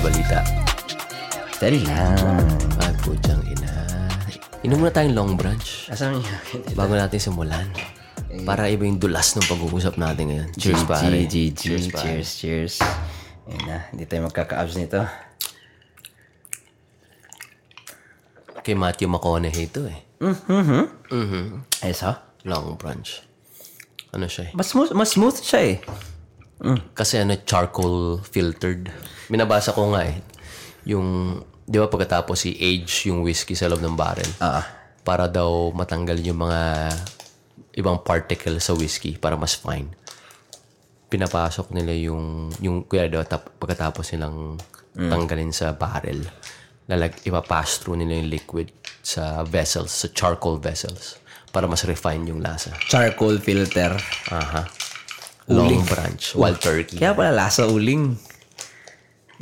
balita. Dali lang. Ay, putyang ina. Inom muna tayong long brunch Asan yung bago natin simulan. Para iba yung dulas ng pag-uusap natin ngayon. Cheers, pare. GG, Cheers, cheers, pare. cheers, cheers. Ayun na, hindi tayo magkaka-abs nito. Kay Matthew McConaughey ito eh. Ayos ha? Long brunch. Ano siya eh? Mas smooth, mas smooth siya eh. Kasi ano, charcoal filtered. Minabasa ko nga eh. Yung, di ba pagkatapos i-age yung whiskey sa loob ng barrel. Ah. Para daw matanggal yung mga ibang particle sa whiskey para mas fine. Pinapasok nila yung, yung kuya daw, tap, pagkatapos nilang tanggalin sa barrel. Lalag, ipapass through nila yung liquid sa vessels, sa charcoal vessels para mas refine yung lasa. Charcoal filter. Aha. Long branch. Wild turkey. Kaya pala lasa uling.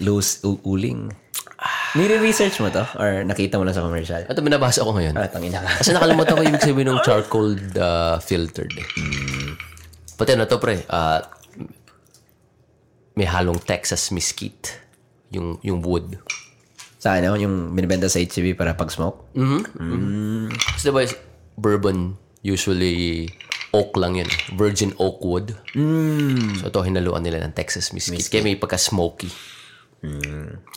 Loose u- uling. Nire-research mo to? Or nakita mo lang sa commercial? Ito binabasa ko ngayon. Ah, tangina ka. Kasi nakalimutan ko yung ibig sabihin ng charcoal uh, filtered eh. Pati ano to pre, ah, may halong Texas mesquite. Yung, yung wood. Sa ano, yung binibenta sa HCB para pag-smoke? Kasi diba, bourbon, usually oak lang yun. Virgin oak wood. So ito, hinaluan nila ng Texas mesquite. Kaya may pagka-smoky.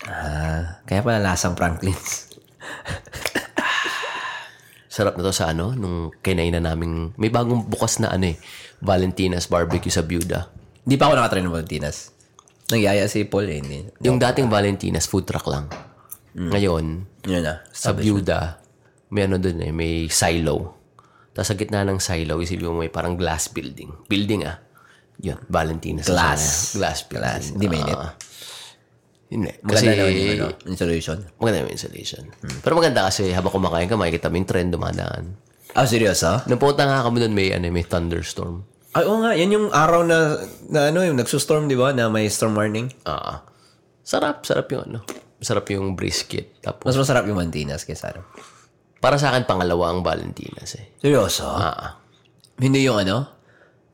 Ah, kaya pala lasang Franklin's. Sarap na to sa ano, nung kinainan naming, may bagong bukas na ano eh, Valentina's Barbecue sa Biuda. Di pa ako nakatry ng Valentinas. Nagyaya si Paul eh. Hindi. Yung dating Valentina's food truck lang. Ngayon, Yun na. sa Biuda, may ano dun eh, may silo. Tapos sa gitna ng silo, isipin mo may parang glass building. Building ah. Yun, Valentina's. Glass. Glass building. Glass. Hindi mainit. Ah. hindi. Kasi, Maganda naman yung ano, installation. maganda yung insulation. Pero maganda kasi habang kumakain ka, makikita mo yung trend dumadaan. Ah, seryoso? Nung punta nga kami doon, may, ano, may thunderstorm. Ay, oo nga. Yan yung araw na, na ano, yung nagsustorm, di ba? Na may storm warning. Ah. sarap, sarap yung ano. Sarap yung brisket. Tapos, Mas masarap yung Valentinas kaysa ano. Para sa akin, pangalawa ang Valentinas eh. Seryoso? Ah. Hindi yung ano?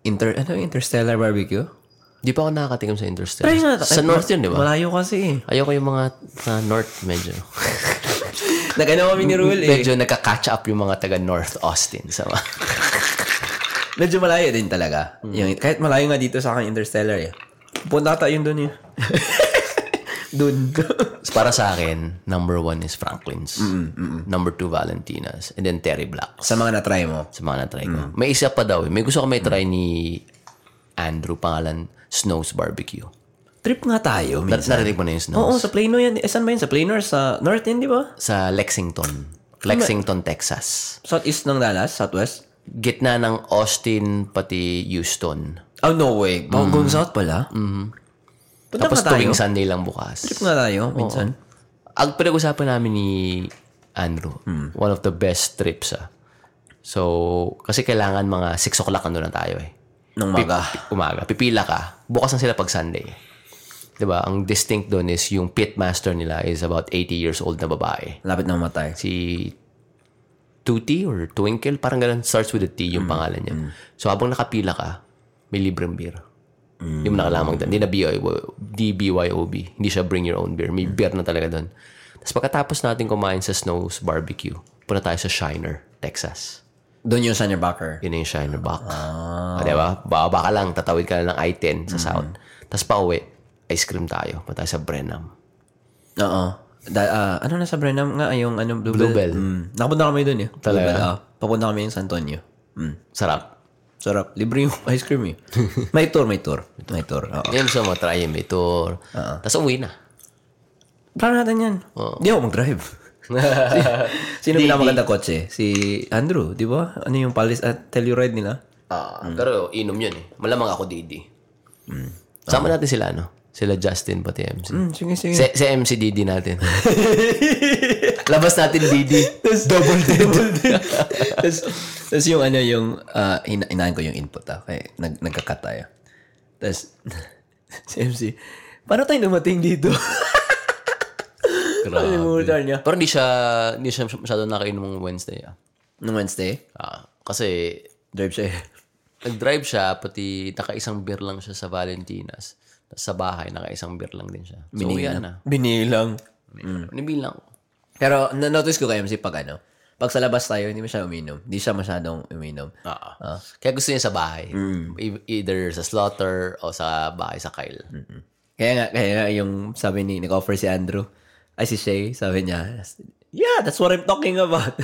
Inter, ano, interstellar barbecue? Di pa ako nakakatikim sa Interstellar. Try nga. Sa Ay, North yun, di ba? Malayo kasi. Ayoko yung mga sa North, medyo. Nag-ano kami ni Rule eh. medyo nagka-catch up yung mga taga North Austin. Sa Medyo malayo din talaga. Yung, kahit malayo nga dito sa akin Interstellar eh. Punta tayo yun dun eh. dun. para sa akin, number one is Franklin's. Number two, Valentina's. And then Terry Black. sa mga na-try mo. Sa mga na-try ko. May isa pa daw. eh. May gusto ko may try ni Andrew, pangalan Snow's Barbecue. Trip nga tayo. Minsan. narinig mo na yung Snow's? Oo, sa Plano yan. Eh, saan ba yun? Sa Plano or sa North yan, di ba? Sa Lexington. Lexington, Texas. Southeast ng Dallas? Southwest? Gitna ng Austin, pati Houston. Oh, no way. Mm. Going south pala? Mm-hmm. Punta Tapos tuwing Sunday lang bukas. Trip nga tayo, minsan. Ang pinag-usapan namin ni Andrew, one of the best trips ah. So, kasi kailangan mga 6 o'clock ano na tayo eh. Nung maga. Umaga. Pipila ka. Bukas na sila pag Sunday. ba? Ang distinct doon is yung pit master nila is about 80 years old na babae. Lapit na mamatay. Si Tuti or Twinkle, parang ganun. Starts with a T yung pangalan niya. So, habang nakapila ka, may libreng beer. Hindi mo na kailangan magdala. Hindi na BYO, DBYOB. Hindi siya bring your own beer. May beer na talaga doon. Tapos pagkatapos natin kumain sa Snow's Barbecue, punta tayo sa Shiner, Texas. Doon yung Sunnybacker. Yun yung Shiner Box. Ah. diba? Bababa ka lang, tatawid ka lang ng I-10 sa South. Tapos pa uwi, ice cream tayo. Punta tayo sa Brenham. Oo. Da- ah, ano na sa Brenham nga? Yung ano, Bluebell. Bluebell. Mm. Nakapunta kami doon eh. Talaga? Bluebell, ah. Papunta kami yung San Antonio. Mm. Sarap. Sarap. Libre yung ice cream eh. may tour, may tour. May tour. Oo. Yan sa mga try may tour. Tapos uwi na. Plano natin yan. Di ako mag-drive. si, sino pinamaganda kotse? Si Andrew, di ba? Ano yung Palace at Telluride nila? Ah, Pero inom yun eh. Malamang ako Didi. Sama natin sila, no? Sila Justin pati MC. Mm, sige, sige. Si, si MC Didi natin. Labas natin Didi. double double Tapos, tapos yung ano yung, uh, ina- inaan ko yung input ah. Kaya nag, nagka-cut tayo. Tapos, si MC, paano tayo dumating dito? Grabe. Kalimutan niya. Pero hindi siya, hindi siya masyado nakainom ng Wednesday. Ah. Nung Wednesday, Ah, kasi drive siya eh. nag-drive siya, pati naka-isang beer lang siya sa Valentinas. Tapos sa bahay, naka-isang beer lang din siya. So, Binilang. yan na. Binilang. Nibilang ko. Pero na-notice ko kay MC pag ano, pag sa labas tayo, hindi masyadong uminom. Hindi siya masyadong uminom. Oo. Kaya gusto niya sa bahay. E- Either sa slaughter o sa bahay sa Kyle. Kaya nga, kaya nga yung sabi ni, nag-offer si Andrew, ay si Shay, sabi niya, yeah, that's what I'm talking about.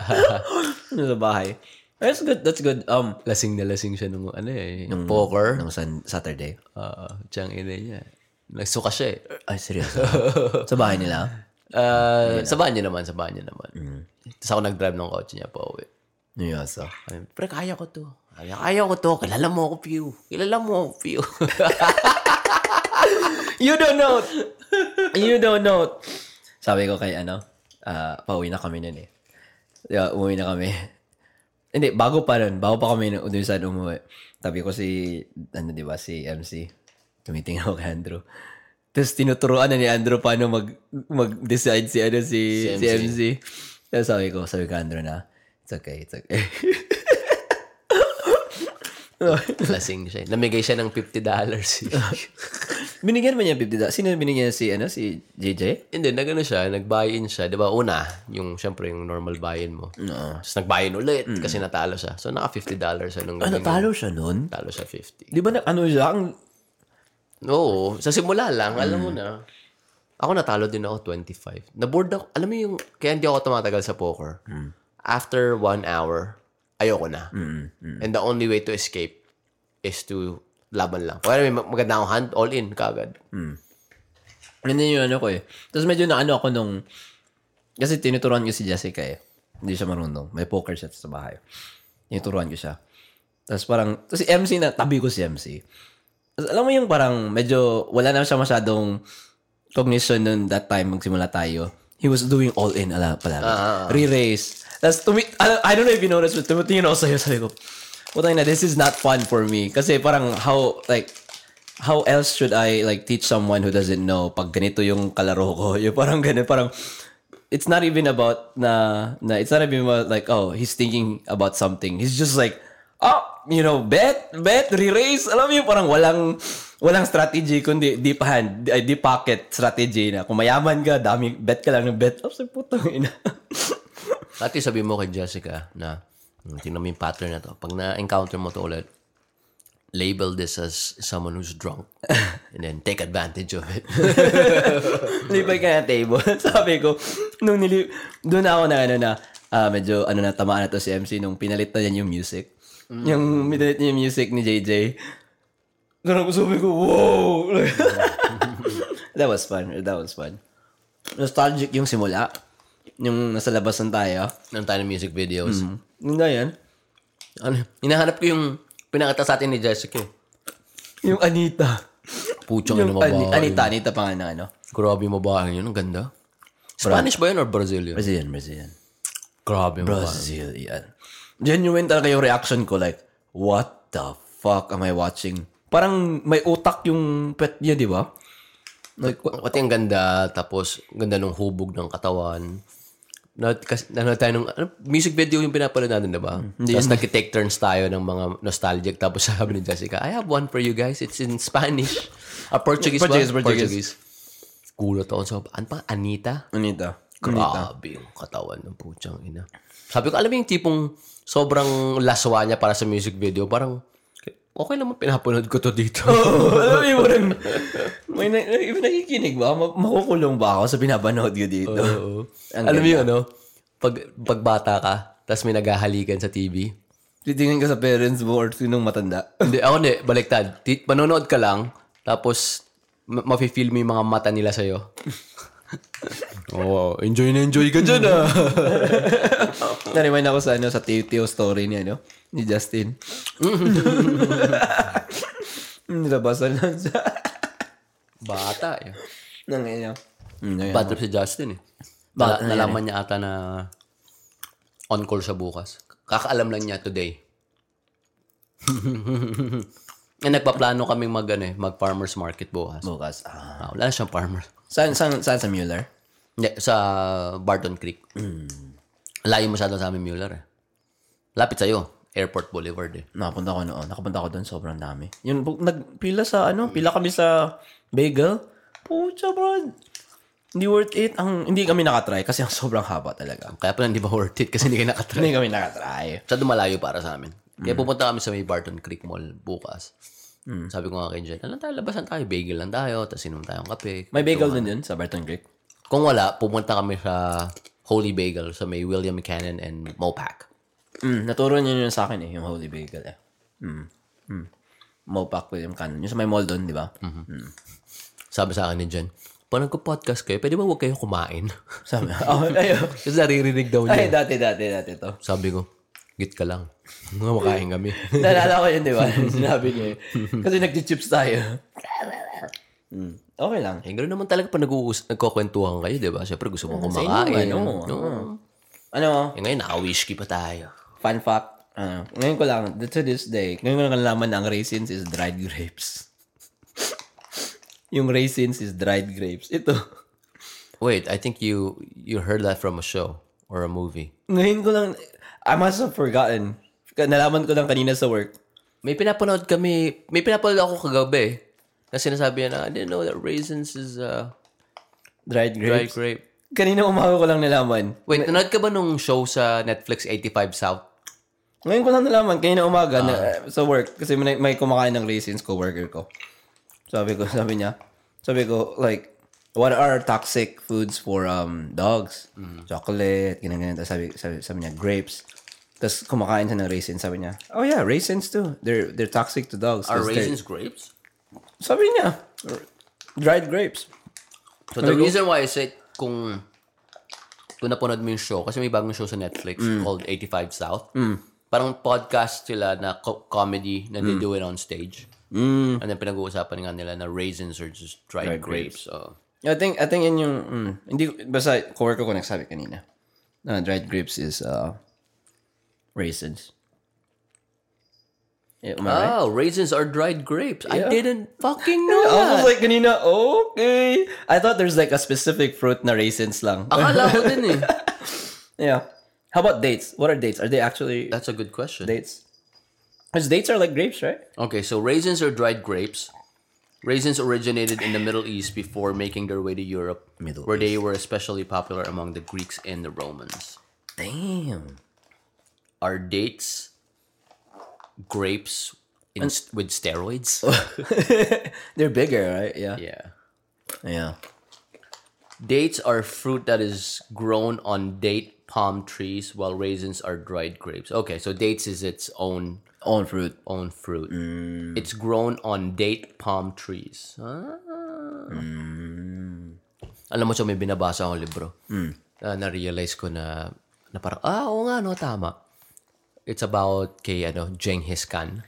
sa bahay. That's good, that's good. Um, Lasing na lasing siya nung ano eh. Nung poker. nung sun, Saturday. Oo. Tiyang ina niya. Nagsuka siya eh. Ay, seryoso. sa bahay nila? Uh, sa niya naman, sa niya naman. Tapos ako nag-drive ng kotse niya pa uwi. Seryoso. Ay, Pre, kaya ko to. Kaya, kaya ko to. Kilala mo ako, Pew. Kilala mo ako, Pew. You don't know. you don't know. Sabi ko kay ano, ah, pauwi na kami nun eh. Yeah, umuwi na kami. Hindi, bago pa nun. Bago pa kami nun saan umuwi. Sabi ko si, ano di ba, si MC. Tumitingin ako kay Andrew. Tapos tinuturuan na ni Andrew paano mag, mag-decide si, ano, si, si MC. Tapos sabi ko, sabi ko Andrew na, it's okay, it's okay. Lasing siya. Namigay siya ng $50. binigyan mo niya 50 dollars. Sino binigyan niya si, ano, si JJ? Hindi, nagano siya, nag-buy-in siya. Di ba, una, yung, syempre, yung normal buy-in mo. Oo. Tapos nag-buy-in ulit kasi natalo siya. So, naka $50 siya nung Ah, natalo siya nun? Natalo siya 50. Di ba na, ano siya? Ang, Oo, sa simula lang, alam mo na. Ako natalo din ako 25. Na-board ako. Alam mo yung, kaya hindi ako tumatagal sa poker. After one hour, ayoko na. And the only way to escape is to laban lang. Kaya may mag- maganda akong hand, all in, kagad. Yun din yung ano ko eh. Tapos medyo na ano ako nung, kasi tinuturuan ko si Jessica eh. Hindi siya marunong. May poker set sa bahay. Tinuturuan ko siya. Tapos parang, tapos si MC na, tabi ko si MC. Alam mo yung parang medyo, wala na siya masyadong cognition nun that time magsimula tayo. He was doing all in, ala pala. Re-raise. Tapos, tumi, I, I don't know if you noticed, but tumitingin ako sa'yo, sabi ko, Putang na, this is not fun for me. Kasi parang how, like, how else should I like teach someone who doesn't know pag ganito yung kalaro ko? Yung parang ganun, parang it's not even about na, na it's not even about like oh he's thinking about something. He's just like oh you know bet bet re-raise. Alam mo parang walang walang strategy kundi deep hand deep pocket strategy na kung mayaman ka dami bet ka lang ng bet. Oh, sa putang ina. Dati sabi mo kay Jessica na, "Hmm, tingnan mo yung pattern na to. Pag na-encounter mo to ulit, label this as someone who's drunk. And then take advantage of it. Lipay ka na table. Sabi ko, nung nili... Doon ako na ano na, ah, medyo ano na, tamaan na to si MC nung pinalit na niya yung music. Yung pinalit niya yung music ni JJ. Doon ako sabi ko, wow! that was fun. That was fun. Nostalgic yung simula. Yung nasa labasan tayo. Nang tayo ng music videos. Yung na yan. Ano, hinahanap ko yung pinakita sa atin ni Jessica. eh. Yung Anita. Puchong Yung yung Ani- mabahay. Anita. Anita pa nga na ano. Grabe yung mabahay yun. Ang ganda. Spanish ba yun or Brazilian? Brazilian, Brazilian. Grabe yung. Brazilian. Genuine talaga yung reaction ko like, what the fuck am I watching? Parang may utak yung pet niya, di ba? Like, what? Pati ang ganda, tapos ganda ng hubog ng katawan. Na, kasi, nanood tayo ng, ano, music video yung pinapanood natin, diba? Tapos nag-take turns tayo ng mga nostalgic. Tapos sabi ni Jessica, I have one for you guys. It's in Spanish. Ah, Portuguese, Portuguese, ba? Portuguese. Gulat ako. So, ano pa? Anita? Anita. Grabe yung katawan ng putyang ina. Sabi ko, alam mo yung tipong sobrang laswa niya para sa music video. Parang, okay naman pinapanood ko to dito. Oo, alam mo parang, may na, nakikinig ba? Ma- makukulong ba ako sa pinapanood ko dito? Oo. Ang Alam mo yung ano, pag, pag bata ka, tapos may naghahalikan sa TV. Titingin ka sa parents mo or sinong matanda. Hindi, ako hindi, baliktad. Ti- Manonood ka lang, tapos ma- mafe-feel mo yung mga mata nila sa'yo. Oh, enjoy na enjoy ka dyan ah. Na-remind ako sa, ano, sa Tio story niya, no? Ni Justin. Nilabasan lang siya. Bata eh. Nang ano. Mm, Bad trip si Justin eh. Ba- Nala- nalaman niya ata na on call siya bukas. Kakaalam lang niya today. Eh, nagpaplano kaming mag, ano, eh, mag farmer's market bukas. Bukas. Ah. Ah, wala na siyang farmer. Saan, saan, saan sa Mueller? Hindi, sa Barton Creek. Layo masyado sa amin Mueller eh. Lapit sa'yo. Airport Boulevard eh. Nakapunta ko noon. Nakapunta ko doon. Sobrang dami. Yun, bu- nagpila sa ano, pila kami sa bagel. Pucha, bro. Hindi worth it. Ang, hindi kami nakatry kasi ang sobrang haba talaga. Kaya pala hindi ba worth it kasi hindi ka nakatry. Hindi kami nakatry. Masyado malayo para sa amin. Kaya pupunta kami sa may Barton Creek Mall bukas. Sabi ko nga kay Jen, alam tayo, labasan tayo, bagel lang tayo, tapos inom tayong kape. May bagel din yun sa Barton Creek. Kung wala, pumunta kami sa Holy Bagel sa may William Cannon and Mopac. Mm, naturo niyo yun sa akin eh, yung Holy Bagel eh. Mm. Mm. Mopac William Cannon. Yung sa may mall doon, di ba? Sabi sa akin ni Jen, pag nagko-podcast kayo, pwede ba huwag kayo kumain? Sabi, oh, ayo. Kasi naririnig daw niya. Ay, dati, dati, dati to. Sabi ko, git ka lang. Mga makain kami. Naalala ko yun, di ba? Sinabi niya eh. Kasi nag-chips tayo. Mm. Okay lang. eh, ganoon naman talaga pag nag-uus, nagkukwentuhan kayo, di ba? Siyempre gusto mong Sa kumakain. inuman, oo. No. Ano, Eh, ngayon, naka-whisky pa tayo. fun fact, ano, ngayon ko lang, to this day, ngayon ko lang nalaman na ang raisins is dried grapes. yung raisins is dried grapes. Ito. Wait, I think you you heard that from a show or a movie. Ngayon ko lang, I must have forgotten. Nalaman ko lang kanina sa work. May pinapanood kami, may pinapanood ako kagabi. Na sinasabi niya na, I didn't know that raisins is uh, Dried dried grapes. grape. Kanina umaga ko lang nalaman. Wait, nanood ka ba nung show sa Netflix 85 South? Ngayon ko lang nalaman, kanina umaga na, sa work. Kasi may, may kumakain ng raisins, co-worker ko. Sabi ko, sabi niya, sabi ko, like, what are toxic foods for um dogs? Chocolate, ganyan, ganyan. Tapos sabi, sabi, sabi niya, grapes. Tapos kumakain siya ng raisins. Sabi niya, oh yeah, raisins too. They're they're toxic to dogs. Are 'cause they're- raisins grapes? Sabi niya, dried grapes. So the reason why I said kung kung napanood mo yung show, kasi may bagong show sa Netflix called 85 South. Parang podcast sila na co- comedy na they do it on stage. And then pinag-uusapan nga nila na raisins are just dried, Dried grapes. So, I think I think yun yung mm, hindi basta coworker ko nagsabi kanina. Na dried grapes is uh raisins. Am I right? oh, raisins are dried grapes. I Yeah. didn't fucking know I that. was like kanina, okay. I thought there's like a specific fruit na raisins lang. Akala ko din eh. yeah. How about dates? What are dates? Are they actually That's a good question. dates? Because dates are like grapes, right? Okay, so raisins are dried grapes. Raisins originated in the Middle East before making their way to Europe, Middle where they were especially popular among the Greeks and the Romans. Damn. Are dates grapes in, with steroids? They're bigger, right? Yeah. yeah. Yeah. Dates are fruit that is grown on date palm trees, while raisins are dried grapes. Okay, so dates is its own Own fruit. own fruit. It's grown on date palm trees. Ah. Alam mo siya, may binabasa akong libro. Ah, na-realize ko na, na parang, ah, oo nga, no, tama. It's about kay, ano, Genghis Khan.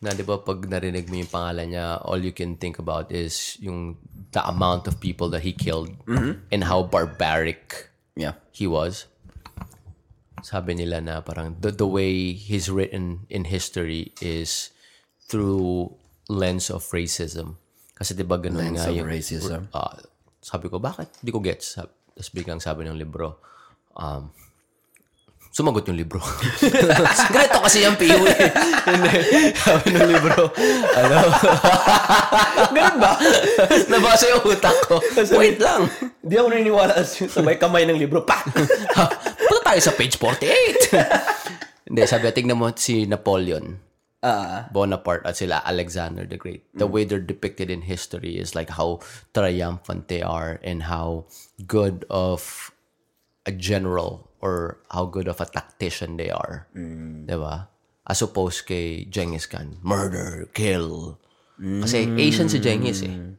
Na, di ba, pag narinig mo yung pangalan niya, all you can think about is yung the amount of people that he killed and how barbaric Yeah. he was. Sabi nila na parang the, the way he's written in history is through lens of racism. Kasi 'di ba ganun Lens nga of yung racism. Ah, sabi ko bakit? Hindi ko gets. Tapos biglang sabi ng libro, um, sumagot yung libro. Ganito kasi yung PU eh. Hindi. sabi ng libro, ano? Ganun ba? Nabasa yung utak ko. Wait lang. Di ako naniniwala sa may kamay ng libro. Pa! Punta tayo sa page 48. Hindi, sabi, tignan mo si Napoleon, Ah. Bonaparte, at sila Alexander the Great. The way they're depicted in history is like how triumphant they are and how good of a general or how good of a tactician they are. Diba? As opposed kay Genghis Khan, murder, kill. Kasi Asian si Genghis eh.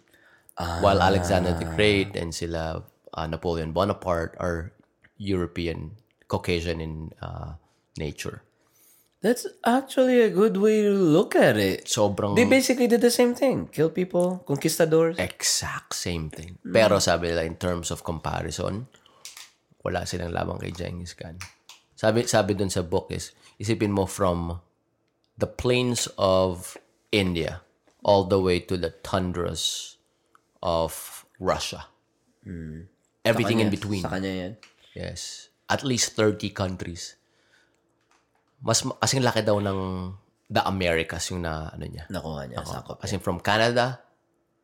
While Alexander the Great and sila uh, Napoleon Bonaparte are European, Caucasian in uh, nature. That's actually a good way to look at it. Sobrang They basically did the same thing. Kill people, conquistadors. exact same thing. Pero sabi nila, in terms of comparison, wala silang lamang kay Genghis Khan. Sabi, sabi dun sa book is, isipin mo from the plains of India all the way to the tundras of Russia. Everything in between. Sa kanya yan. Yes. At least 30 countries. mas ma- kasing laki daw ng the Americas yung na ano niya. Nakuha niya. Sakop. As in from Canada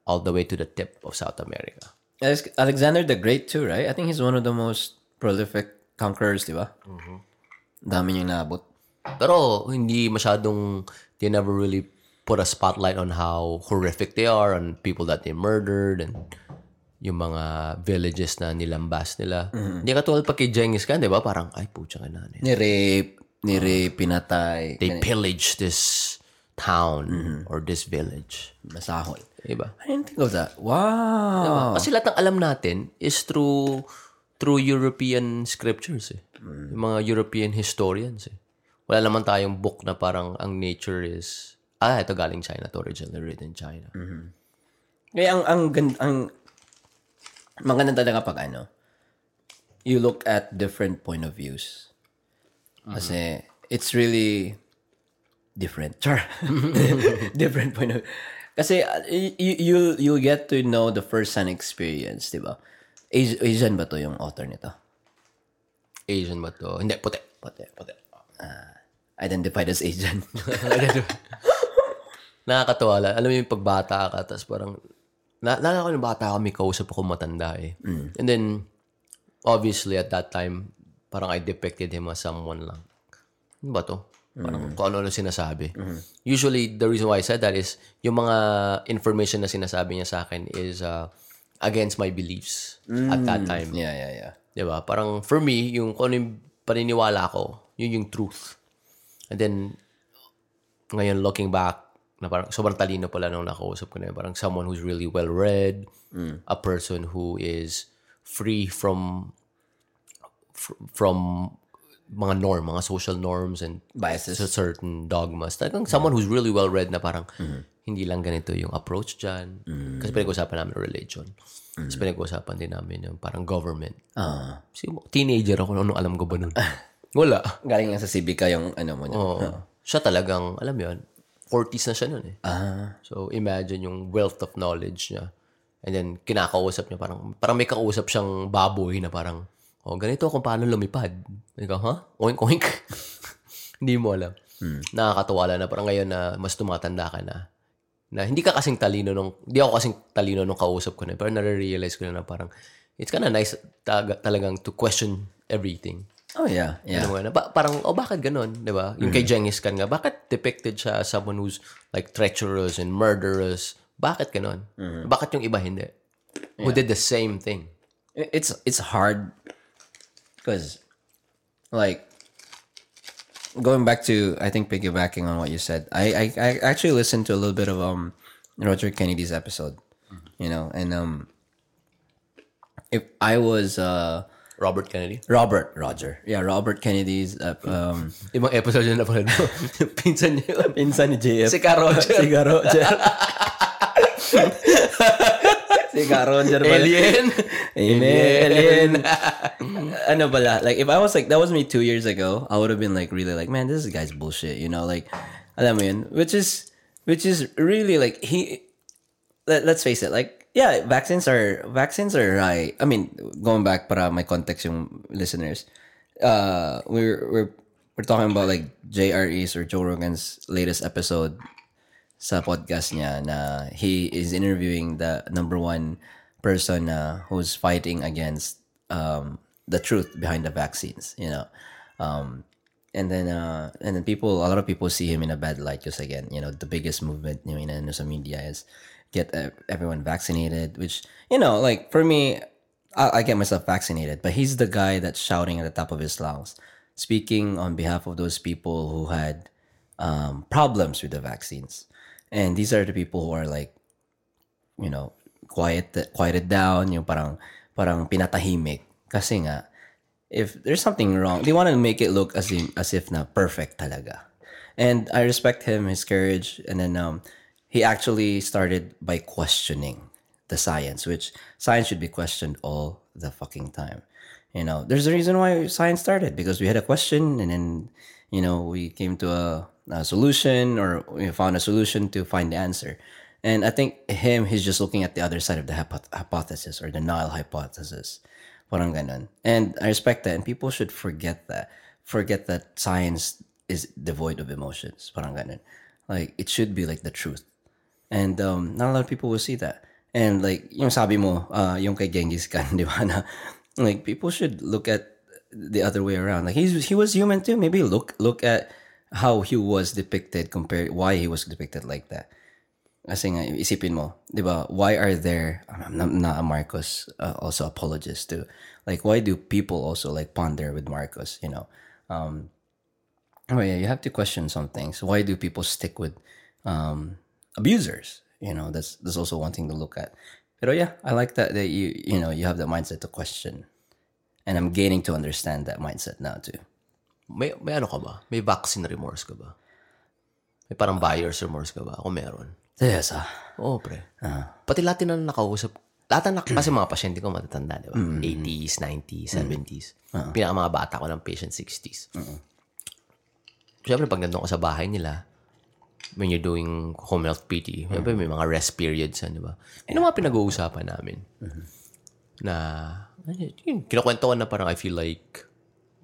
all the way to the tip of South America. Alex- Alexander the Great too, right? I think he's one of the most prolific conquerors, di ba? Mm-hmm. Dami niyang naabot. Pero hindi masyadong they never really put a spotlight on how horrific they are on people that they murdered and yung mga villages na nilambas nila. Hindi katulad pa kay Genghis Khan, di ba? Parang, ay, putya ka na. Ni-rape, ni-rape, pinatay, They pillaged this town or this village. masahol. Di ba? I didn't think of that. Wow. Kasi lahat ng alam natin is through through European scriptures eh. Yung mga European historians eh. Wala naman tayong book na parang ang nature is ah, ito galing China to originally written in China. Kaya ang, ang, gan- ang, maganda talaga pag ano, you look at different point of views. Kasi, it's really different. Char. different point of Kasi, uh, you, you, you'll get to know the first-hand experience, di ba? Asi- Asian ba to yung author nito? Asian ba to? Hindi, puti. Puti, puti. Ah, identified as Asian. Nakakatawa lang. Alam mo yung pagbata ka, tapos parang, na, naalala ko yung bata kami, kausap ako matanda eh. And then, obviously at that time, parang I depicted him as someone lang. Ano ba to? Parang kung ano-ano sinasabi. Usually, the reason why I said that is, yung mga information na sinasabi niya sa akin is uh, against my beliefs at that time. yeah, yeah, yeah. Di ba? Parang for me, yung kung ano yung paniniwala ko, yun yung truth. And then, ngayon looking back, na parang sobrang talino pala nung nakausap ko na yun. Parang someone who's really well-read, a person who is free from fr- from mga norm, mga social norms and Biases. certain dogmas. Talagang someone who's really well-read na parang hindi lang ganito yung approach dyan. Kasi pinag-usapan namin religion. Kasi pinag-usapan din namin yung parang government. Ah. Kasi teenager ako, ano alam ko ba nun? Wala. galing nga sa Civica yung ano mo niya. Oo. Siya talagang, alam yun, 40s na siya nun eh. Ah. So, imagine yung wealth of knowledge niya. And then, kinakausap niya, parang, parang may kausap siyang baboy na parang, oh, ganito kung paano lumipad. Ikaw, ha? Oink, oink. hindi mo alam. Nakakatawa lang na parang ngayon na mas tumatanda ka na, na hindi ka kasing talino nung, hindi ako kasing talino nung kausap ko na, pero nare-realize ko na, na parang, it's kind of nice taga, talagang to question everything. Oh, yeah. Yeah. Ano nga, na, ba- parang, oh, bakit ganun? Di ba? Yung kay Genghis Khan nga, bakit depicted siya as someone who's like treacherous and murderous? Bakit ganun? Bakit yung iba hindi? Who did the same thing? it's it's hard because like going back to I think piggybacking on what you said I, I I actually listened to a little bit of um Roger Kennedy's episode you know and um if I was uh Robert Kennedy? Robert Roger yeah Robert Kennedy's uh, um Ibang episode yun na pala mo. Pinsan niyo. pinsan ni JF Si Ka Roger. si Ka Roger si Ka Roger. Alien. Amen. Alien. ano pala, like, if I was like, that was me two years ago, I would have been like, really like, man, this guy's bullshit, you know, like, alam mo yun, which is, which is really like, he, let, let's face it, like, yeah, vaccines are, vaccines are right. I mean, going back para my context yung listeners, uh, we're, we're, we're talking about like JRE's or Joe Rogan's latest episode sa podcast niya na he is interviewing the number one person uh, who's fighting against um, the truth behind the vaccines, you know. Um, and then uh, and then people, a lot of people see him in a bad light because again, you know, the biggest movement you know, in the media is get everyone vaccinated, which you know, like for me, I, I get myself vaccinated, but he's the guy that's shouting at the top of his lungs, speaking on behalf of those people who had um, problems with the vaccines, and these are the people who are like, you know, quiet quieted down, yung parang parang pinatahimik kasi nga if there's something wrong, they want to make it look as in, as if na perfect talaga. And I respect him, his courage, and then um, he actually started by questioning the science, which science should be questioned all the fucking time. You know, there's a reason why science started because we had a question, and then you know we came to a, a solution or we found a solution to find the answer. And I think him, he's just looking at the other side of the hypo- hypothesis or the null hypothesis. Parang ganun. And I respect that. And people should forget that. Forget that science is devoid of emotions. Parang ganun. Like, it should be like the truth. And um, not a lot of people will see that. And like, yung sabi mo, uh, yung kay Genghis Khan, di ba, na, like, people should look at the other way around. Like, he's, he was human too. Maybe look look at how he was depicted compared, why he was depicted like that. Kasi nga, isipin mo, di ba, why are there, I'm not, a Marcos, uh, also apologist too. Like, why do people also like ponder with Marcos, you know? Um, oh yeah, you have to question some things. Why do people stick with um, abusers? You know, that's that's also one thing to look at. But yeah, I like that that you you know you have the mindset to question, and I'm gaining to understand that mindset now too. May, may ano ka ba? May vaccine remorse ka ba? May parang buyer's remorse ka ba? Ako meron. Yes, ah. Oo, pre. Pati lahat na nakausap, lahat na kasi mga pasyente ko matatanda, di ba? 80s, 90s, 70s. Pinaka mga bata ko ng patient 60s. Siyempre, pag nandun ka sa bahay nila, when you're doing home health PT, siyempre may mga rest periods, di ba? Ang mga pinag-uusapan namin. Na, yun, kinukwento ko na parang I feel like,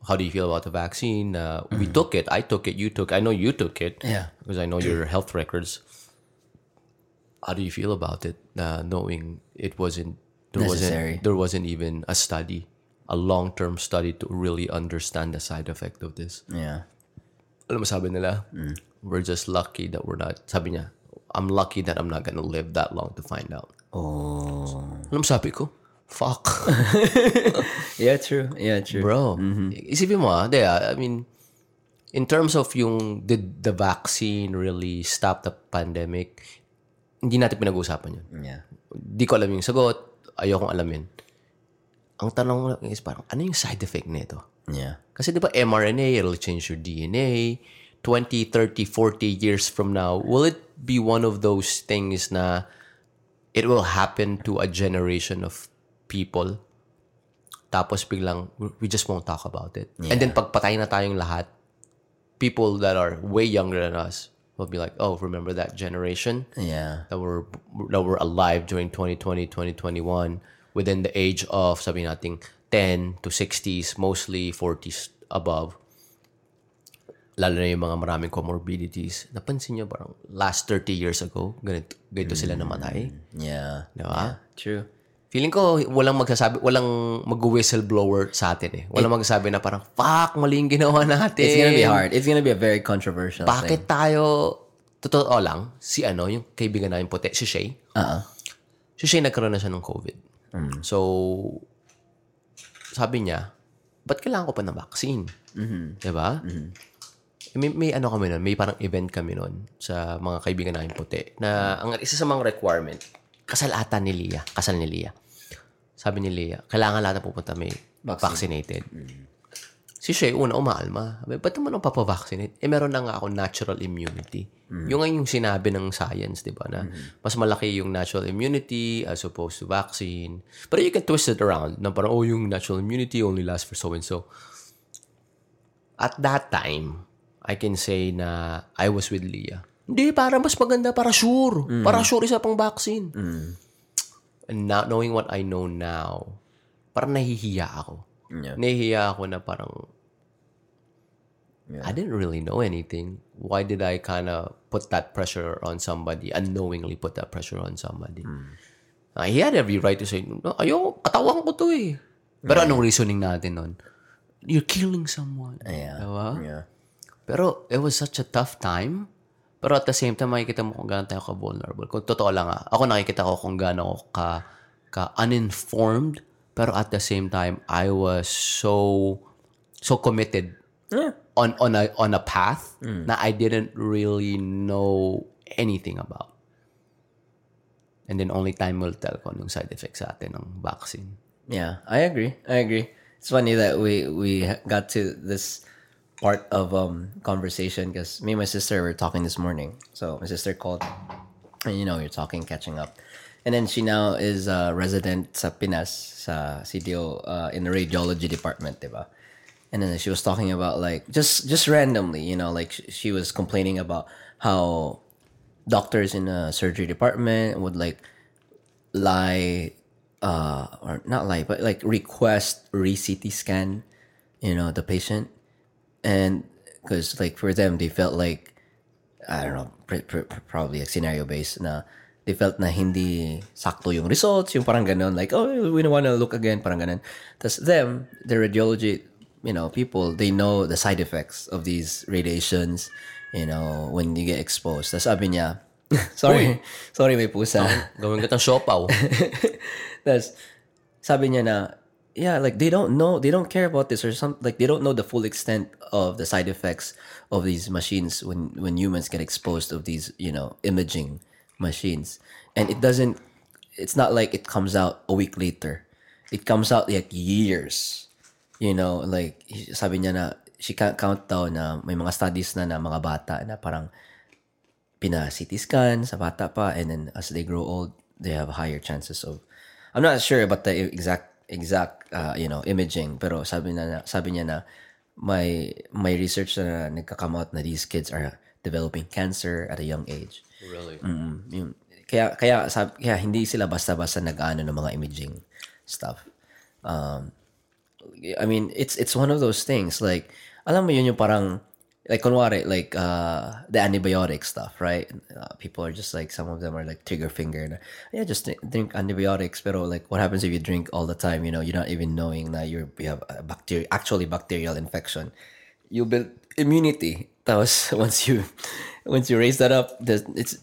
how do you feel about the vaccine? Uh, We took it. I took it. You took I know you took it. Yeah. Because I know your health records. How do you feel about it? Uh, knowing it wasn't there Necessary. wasn't there wasn't even a study, a long term study to really understand the side effect of this. Yeah. Alam mo sabi nila, we're just lucky that we're not. Sabi niya, I'm lucky that I'm not gonna live that long to find out. Oh. Alam sabi ko, fuck. Yeah, true. Yeah, true. Bro, isipin mo ah, di, ah, I mean, in terms of yung, did the vaccine really stop the pandemic? Hindi natin pinag-uusapan yun. Yeah. Di ko alam yung sagot, ayokong alamin. Ang tanong mo is parang, ano yung side effect nito? Yeah. Kasi di ba mRNA, it'll change your DNA. 20, 30, 40 years from now, will it be one of those things na it will happen to a generation of people tapos biglang we just won't talk about it. And then pagpatay na tayong lahat, people that are way younger than us will be like, "Oh, remember that generation Yeah. that were that were alive during 2020, 2021 within the age of sabi nating 10 to 60s, mostly 40s above. Lalo na yung mga maraming comorbidities. Napansin niyo parang last 30 years ago, ganito, ganito sila namatay. Yeah. Di ba? True. Feeling ko walang magsasabi, walang mag-whistleblower sa atin eh. Walang magsasabi na parang, fuck, mali yung ginawa natin. It's gonna be hard. It's gonna be a very controversial thing. Bakit tayo, totoo lang, si ano, yung kaibigan namin puti, si Shay. Uh-uh. Si Shay nagkaroon na siya ng COVID. So, sabi niya, ba't kailangan ko pa ng vaccine? Diba? May, may ano kami nun, may parang event kami nun sa mga kaibigan namin puti na ang isa sa mga requirement, kasalatan ni Lia, kasal ni Lia. Sabi ni Lia, kailangan lahat na pupunta may vaccinated. Si Shay, una, umaalma. Sabi, ba't naman ako papavaccinate? Eh, meron na nga ako natural immunity. Yung nga yung sinabi ng science, di ba, na mas malaki yung natural immunity as opposed to vaccine. But you can twist it around na parang, oh, yung natural immunity only lasts for so and so. At that time, I can say na I was with Leah. Hindi, para mas maganda, para sure. Para sure isa pang vaccine. And not knowing what I know now, parang nahihiya ako. Yeah. Nahihiya ako na parang I didn't really know anything. Why did I kind of put that pressure on somebody, unknowingly put that pressure on somebody? Uh, he had every right to say, no, ayaw, katawan ko to eh. Pero anong reasoning natin nun? You're killing someone. Yeah. Diba? Yeah. Pero it was such a tough time. Pero at the same time, makikita mo kung gaano tayo ka-vulnerable. Kung totoo lang ah, ako nakikita ko kung gaano ako ka, ka uninformed. Pero at the same time, I was so so committed on on a on a path na I didn't really know anything about. And then only time will tell kung anong side effects sa atin ng vaccine. Yeah, I agree. I agree. It's funny that we we ha- got to this part of um conversation because me and my sister were talking this morning. So my sister called, and you know you're talking, catching up, and then she now is a resident sa Pinas sa CDO uh, in the radiology department, diba? And then she was talking about like just just randomly, you know, like she was complaining about how doctors in the surgery department would like lie uh or not lie but like request re CT scan you know the patient and because like for them they felt like I don't know pr- pr- pr- probably like scenario based na they felt na hindi sakto yung results yung parang ganun like oh we don't want to look again parang ganun. Tapos them the radiology you know people they know the side effects of these radiations you know when you get exposed. Tapos sabi niya sorry sorry may pusa. Gawin kitang siopaw. That's sabi niya na yeah, like they don't know, they don't care about this or some like they don't know the full extent of the side effects of these machines when when humans get exposed of these, you know, imaging machines. And it doesn't it's not like it comes out a week later. It comes out like years. You know, like sabi niya na she can't count down na may mga studies na na mga bata na parang pina-CT scan sa bata pa and then as they grow old, they have higher chances of I'm not sure about the exact exact uh, you know imaging pero sabi na sabi niya na may may research na nagka-come out na these kids are developing cancer at a young age. Really? Mm, yung, kaya kaya sab, kaya hindi sila basta-basta nag-ano ng mga imaging stuff. Um I mean, it's it's one of those things like alam mo yun yung parang like kunwari like uh the antibiotic stuff, right? Uh, people are just like some of them are like trigger finger yeah, just drink, antibiotics pero like what happens if you drink all the time, you know, you're not even knowing that you're you have a bacteria actually bacterial infection. You build immunity. That was once you once you raise that up, it's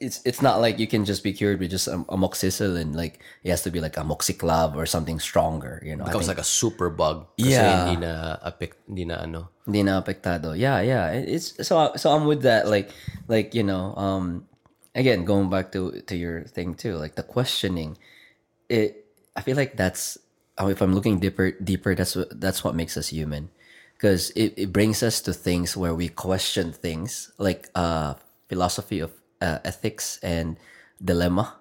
it's it's not like you can just be cured with just um, amoxicillin. Like it has to be like amoxiclav or something stronger. You know, Becomes like a super bug. Yeah. hindi na affect, hindi na ano. hindi na apektado. Yeah, yeah. It's so so I'm with that. Like like you know, um, again going back to to your thing too. Like the questioning, it. I feel like that's uh, if I'm looking deeper deeper. That's what that's what makes us human, because it, it brings us to things where we question things like uh philosophy of uh, ethics and dilemma.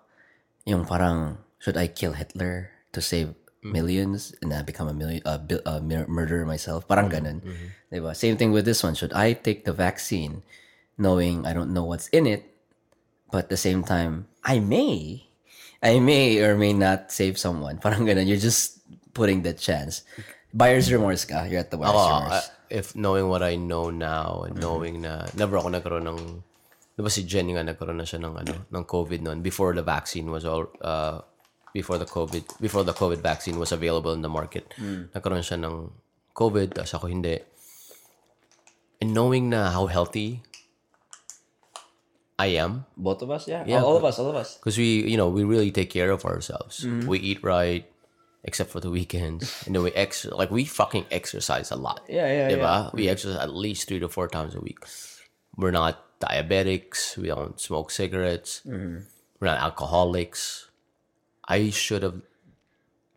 Yung parang should I kill Hitler to save millions and then become a million uh, mur- murderer myself? Parang ganun. Diba? Same thing with this one. Should I take the vaccine knowing I don't know what's in it, but at the same time I may I may or may not save someone. Parang ganun. You're just putting the chance. Buyer's remorse ka. You're at the buyer's Ako, remorse. uh, if knowing what I know now and knowing na never ako nagkaroon ng di ba si Jenny nga nagkaroon na siya ng ano ng COVID noon before the vaccine was all uh, before the COVID before the COVID vaccine was available in the market. Nagkaroon siya ng COVID tapos ako hindi. And knowing na how healthy I am Both of us? Yeah. Yeah. all, all of us. All of us. because we you know we really take care of ourselves we eat right except for the weekends and then we ex like we fucking exercise a lot Yeah, yeah, diba? we exercise at least three to four times a week we're not diabetics we don't smoke cigarettes we're not alcoholics i should have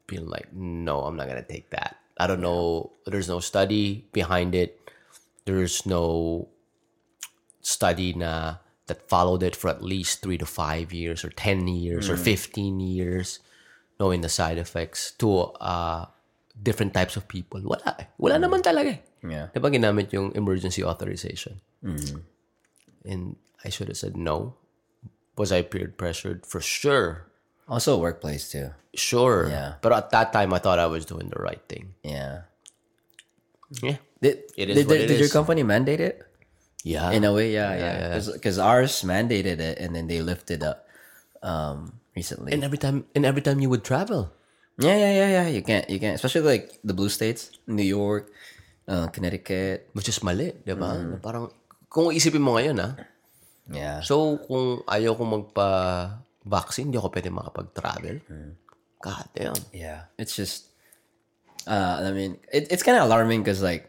been like no i'm not gonna take that i don't know there's no study behind it there's no study na that followed it for at least three to five years or 10 years or 15 years knowing the side effects to uh, different types of people. Wala eh. Wala naman talaga eh. Yeah. Di ba ginamit yung emergency authorization? And I should have said no. Was I peer pressured? For sure. Also workplace too. Sure. Yeah. But at that time, I thought I was doing the right thing. Yeah. Yeah. Did, It is did, what did, it did your company mandate it? Yeah. In a way, yeah, yeah. Because ours mandated it and then they lifted up um, recently. and every time, and every time you would travel. yeah, yeah, yeah, yeah. You can't, you can't. Especially like the blue states, New York, uh, Connecticut. Which is mali, di ba? Na Parang, kung isipin mo ngayon, ah, Yeah. so kung ayaw ko magpa-vaccine, hindi ako pwede makapag-travel. God damn. Yeah, it's just. Uh, I mean, it, it's kind of alarming because, like,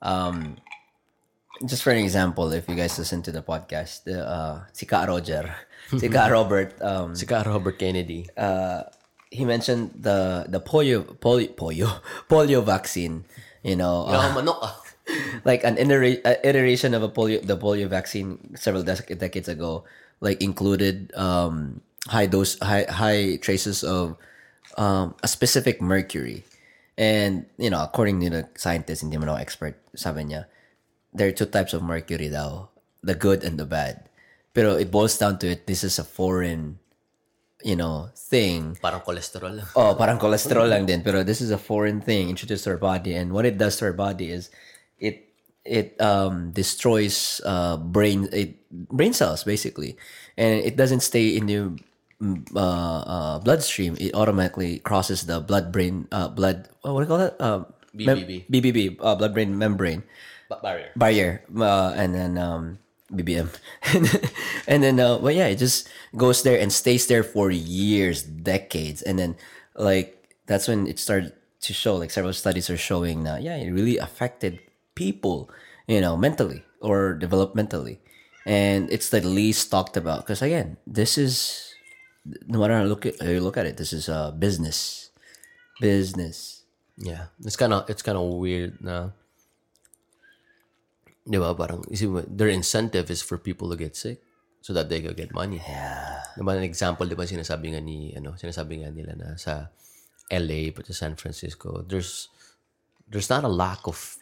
um, just for an example, if you guys listen to the podcast, the uh, si Ka Roger, si Ka Robert, um, Si Ka Robert Kennedy. he mentioned the the polio polio polio, polio vaccine. You know, uh, manok ah. like an itera- iteration of a polio the polio vaccine several dec- decades ago like included um high dose high high traces of um a specific mercury and you know according to the scientists hindi man ako expert sabi niya there are two types of mercury daw the good and the bad pero it boils down to it this is a foreign you know thing Parang cholesterol lang. Oh, parang cholesterol lang din. Pero this is a foreign thing introduced to our body. And what it does to our body is it it um, destroys uh, brain it, brain cells basically, and it doesn't stay in your mm, uh, uh, bloodstream. It automatically crosses the blood brain uh, blood. What do you call that? Uh, mem- BBB. BBB, uh, blood brain membrane barrier. barrier, uh, and then um, BBM, and then uh, but yeah, it just goes there and stays there for years, decades, and then like that's when it started to show. Like several studies are showing that yeah, it really affected people, you know, mentally or developmentally, and it's the least talked about because again, this is no matter how you look at you look at it, this is a business, business. Yeah. It's kind of it's kind of weird na Di ba? Parang, their incentive is for people to get sick so that they can get money. Yeah. Diba, an example, di ba, sinasabi nga ni, ano, sinasabi nga nila na sa LA, but sa San Francisco, there's, there's not a lack of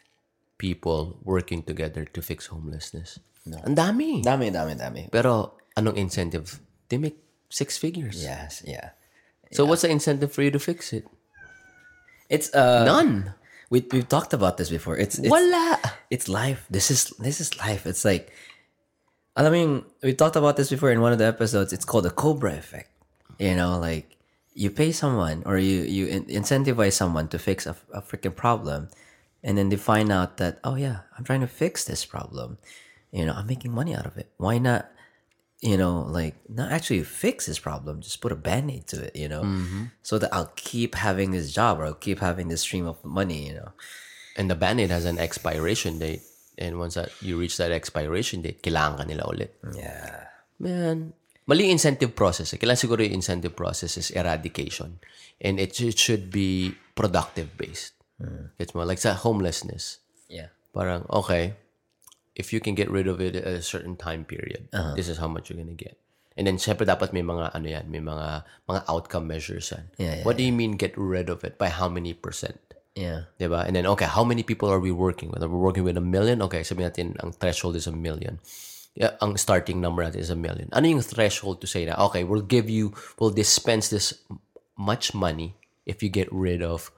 people working together to fix homelessness. No. Ang dami. Dami, dami, dami. Pero, anong incentive? They make six figures. Yes, yeah. So, what's the incentive for you to fix it? It's uh None. we we've talked about this before. It's, it's Wala. it's life. This is this is life. It's like I mean, we talked about this before in one of the episodes. It's called the Cobra effect. You know, like you pay someone or you you incentivize someone to fix a, a freaking problem, and then they find out that oh yeah, I'm trying to fix this problem. You know, I'm making money out of it. Why not? You know, like not actually fix this problem. Just put a band aid to it. You know, so that I'll keep having this job or I'll keep having this stream of money. You know. And the Band-Aid has an expiration date. And once that you reach that expiration date, kailangan ka nila ulit. Yeah. Man, mali incentive process. Eh. Kailangan siguro yung incentive process is eradication. And it, it should be Hmm. productive-based. Gets mo? Like sa homelessness. Yeah. Parang, okay, if you can get rid of it at a certain time period, uh-huh. this is how much you're gonna get. And then, syempre, dapat may mga, ano yan, may mga, mga outcome measures yan. Yeah, yeah, What do you mean get rid of it? By how many percent? Yeah. Diba? And then, okay, how many people are we working with? Are we working with a million? Okay, sabihin natin, ang threshold is a million. Yeah, ang starting number natin is a million. Ano yung threshold to say na, okay, we'll give you, we'll dispense this much money if you get rid of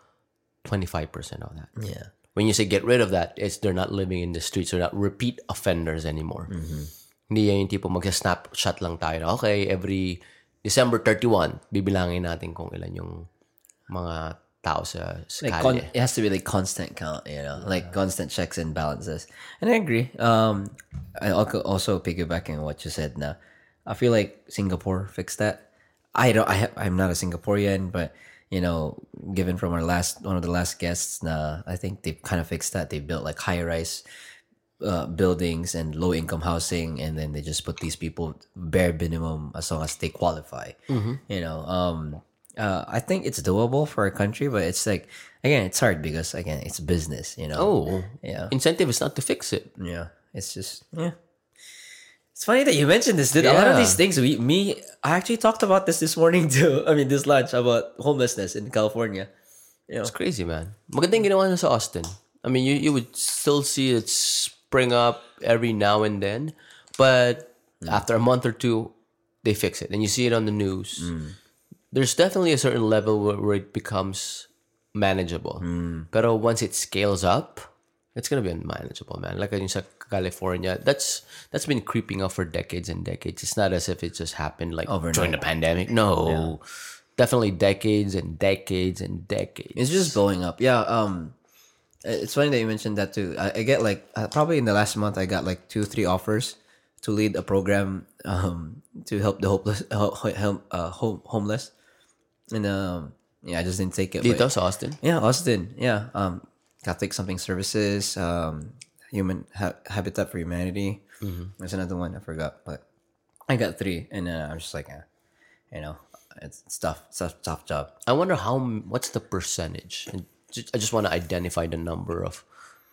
25% of that. Yeah. When you say get rid of that, it's they're not living in the streets. They're not repeat offenders anymore. Hindi yan yung tipo mag-snapshot lang tayo na, okay, every December 31, bibilangin natin kung ilan yung mga tao sa, sa Like con- it has to be like constant count, you know, like constant checks and balances. And I agree. Um, I al- also piggybacking on what you said. Now, I feel like Singapore fixed that. I don't. I ha- I'm not a Singaporean, but you know, given from our last one of the last guests, nah, I think they kind of fixed that. They built like high rise uh, buildings and low income housing, and then they just put these people bare minimum as long as they qualify. You know, um, uh, I think it's doable for a country, but it's like again, it's hard because again, it's business. You know, Oh, yeah, incentive is not to fix it. yeah. It's just yeah. It's funny that you mentioned this, dude. A lot of these things, we me, I actually talked about this this morning too. I mean, this lunch about homelessness in California. You know, It's crazy, man. Maganda yung ginawa sa Austin. I mean, you, you would still see it spring up every now and then, but hmm. after a month or two, they fix it. And you see it on the news. Hmm. There's definitely a certain level where, where it becomes manageable. Hmm. but once it scales up, it's gonna be unmanageable, man. Like in California, that's that's been creeping up for decades and decades. It's not as if it just happened like Overnight. during the pandemic. No, definitely decades and decades and decades. It's just blowing up. Yeah. Um, it's funny that you mentioned that too. I, I get like uh, probably in the last month I got like two three offers to lead a program um to help the hopeless help, help uh home, homeless, and um yeah I just didn't take it. but- Dito sa Austin? yeah, Austin. Yeah. Um, Catholic something services. Um, human ha- Habitat for Humanity. There's another one I forgot, but I got three, and uh, I'm just like, eh, you know, it's, it's tough. It's a tough job. I wonder how what's the percentage? And I just want to identify the number of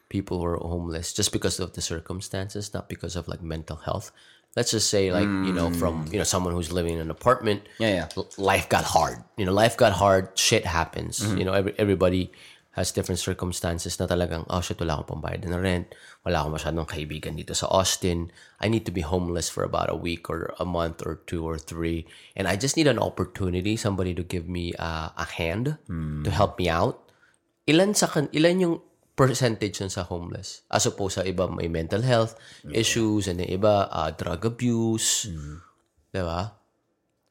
people who are homeless just because of the circumstances, not because of like mental health. Let's just say like you know from you know someone who's living in an apartment. Yeah, yeah. Life got hard. You know, life got hard. Shit happens. You know, every, everybody has different circumstances na talagang, oh shit, wala akong pambayad ng rent. Wala akong masyadong kaibigan dito sa Austin. I need to be homeless for about a week or a month or two or three. And I just need an opportunity, somebody to give me uh, a hand to help me out. Ilan sa kan ilan yung percentage sa homeless. As opposed sa iba may mental health issues and the iba uh, drug abuse. Diba?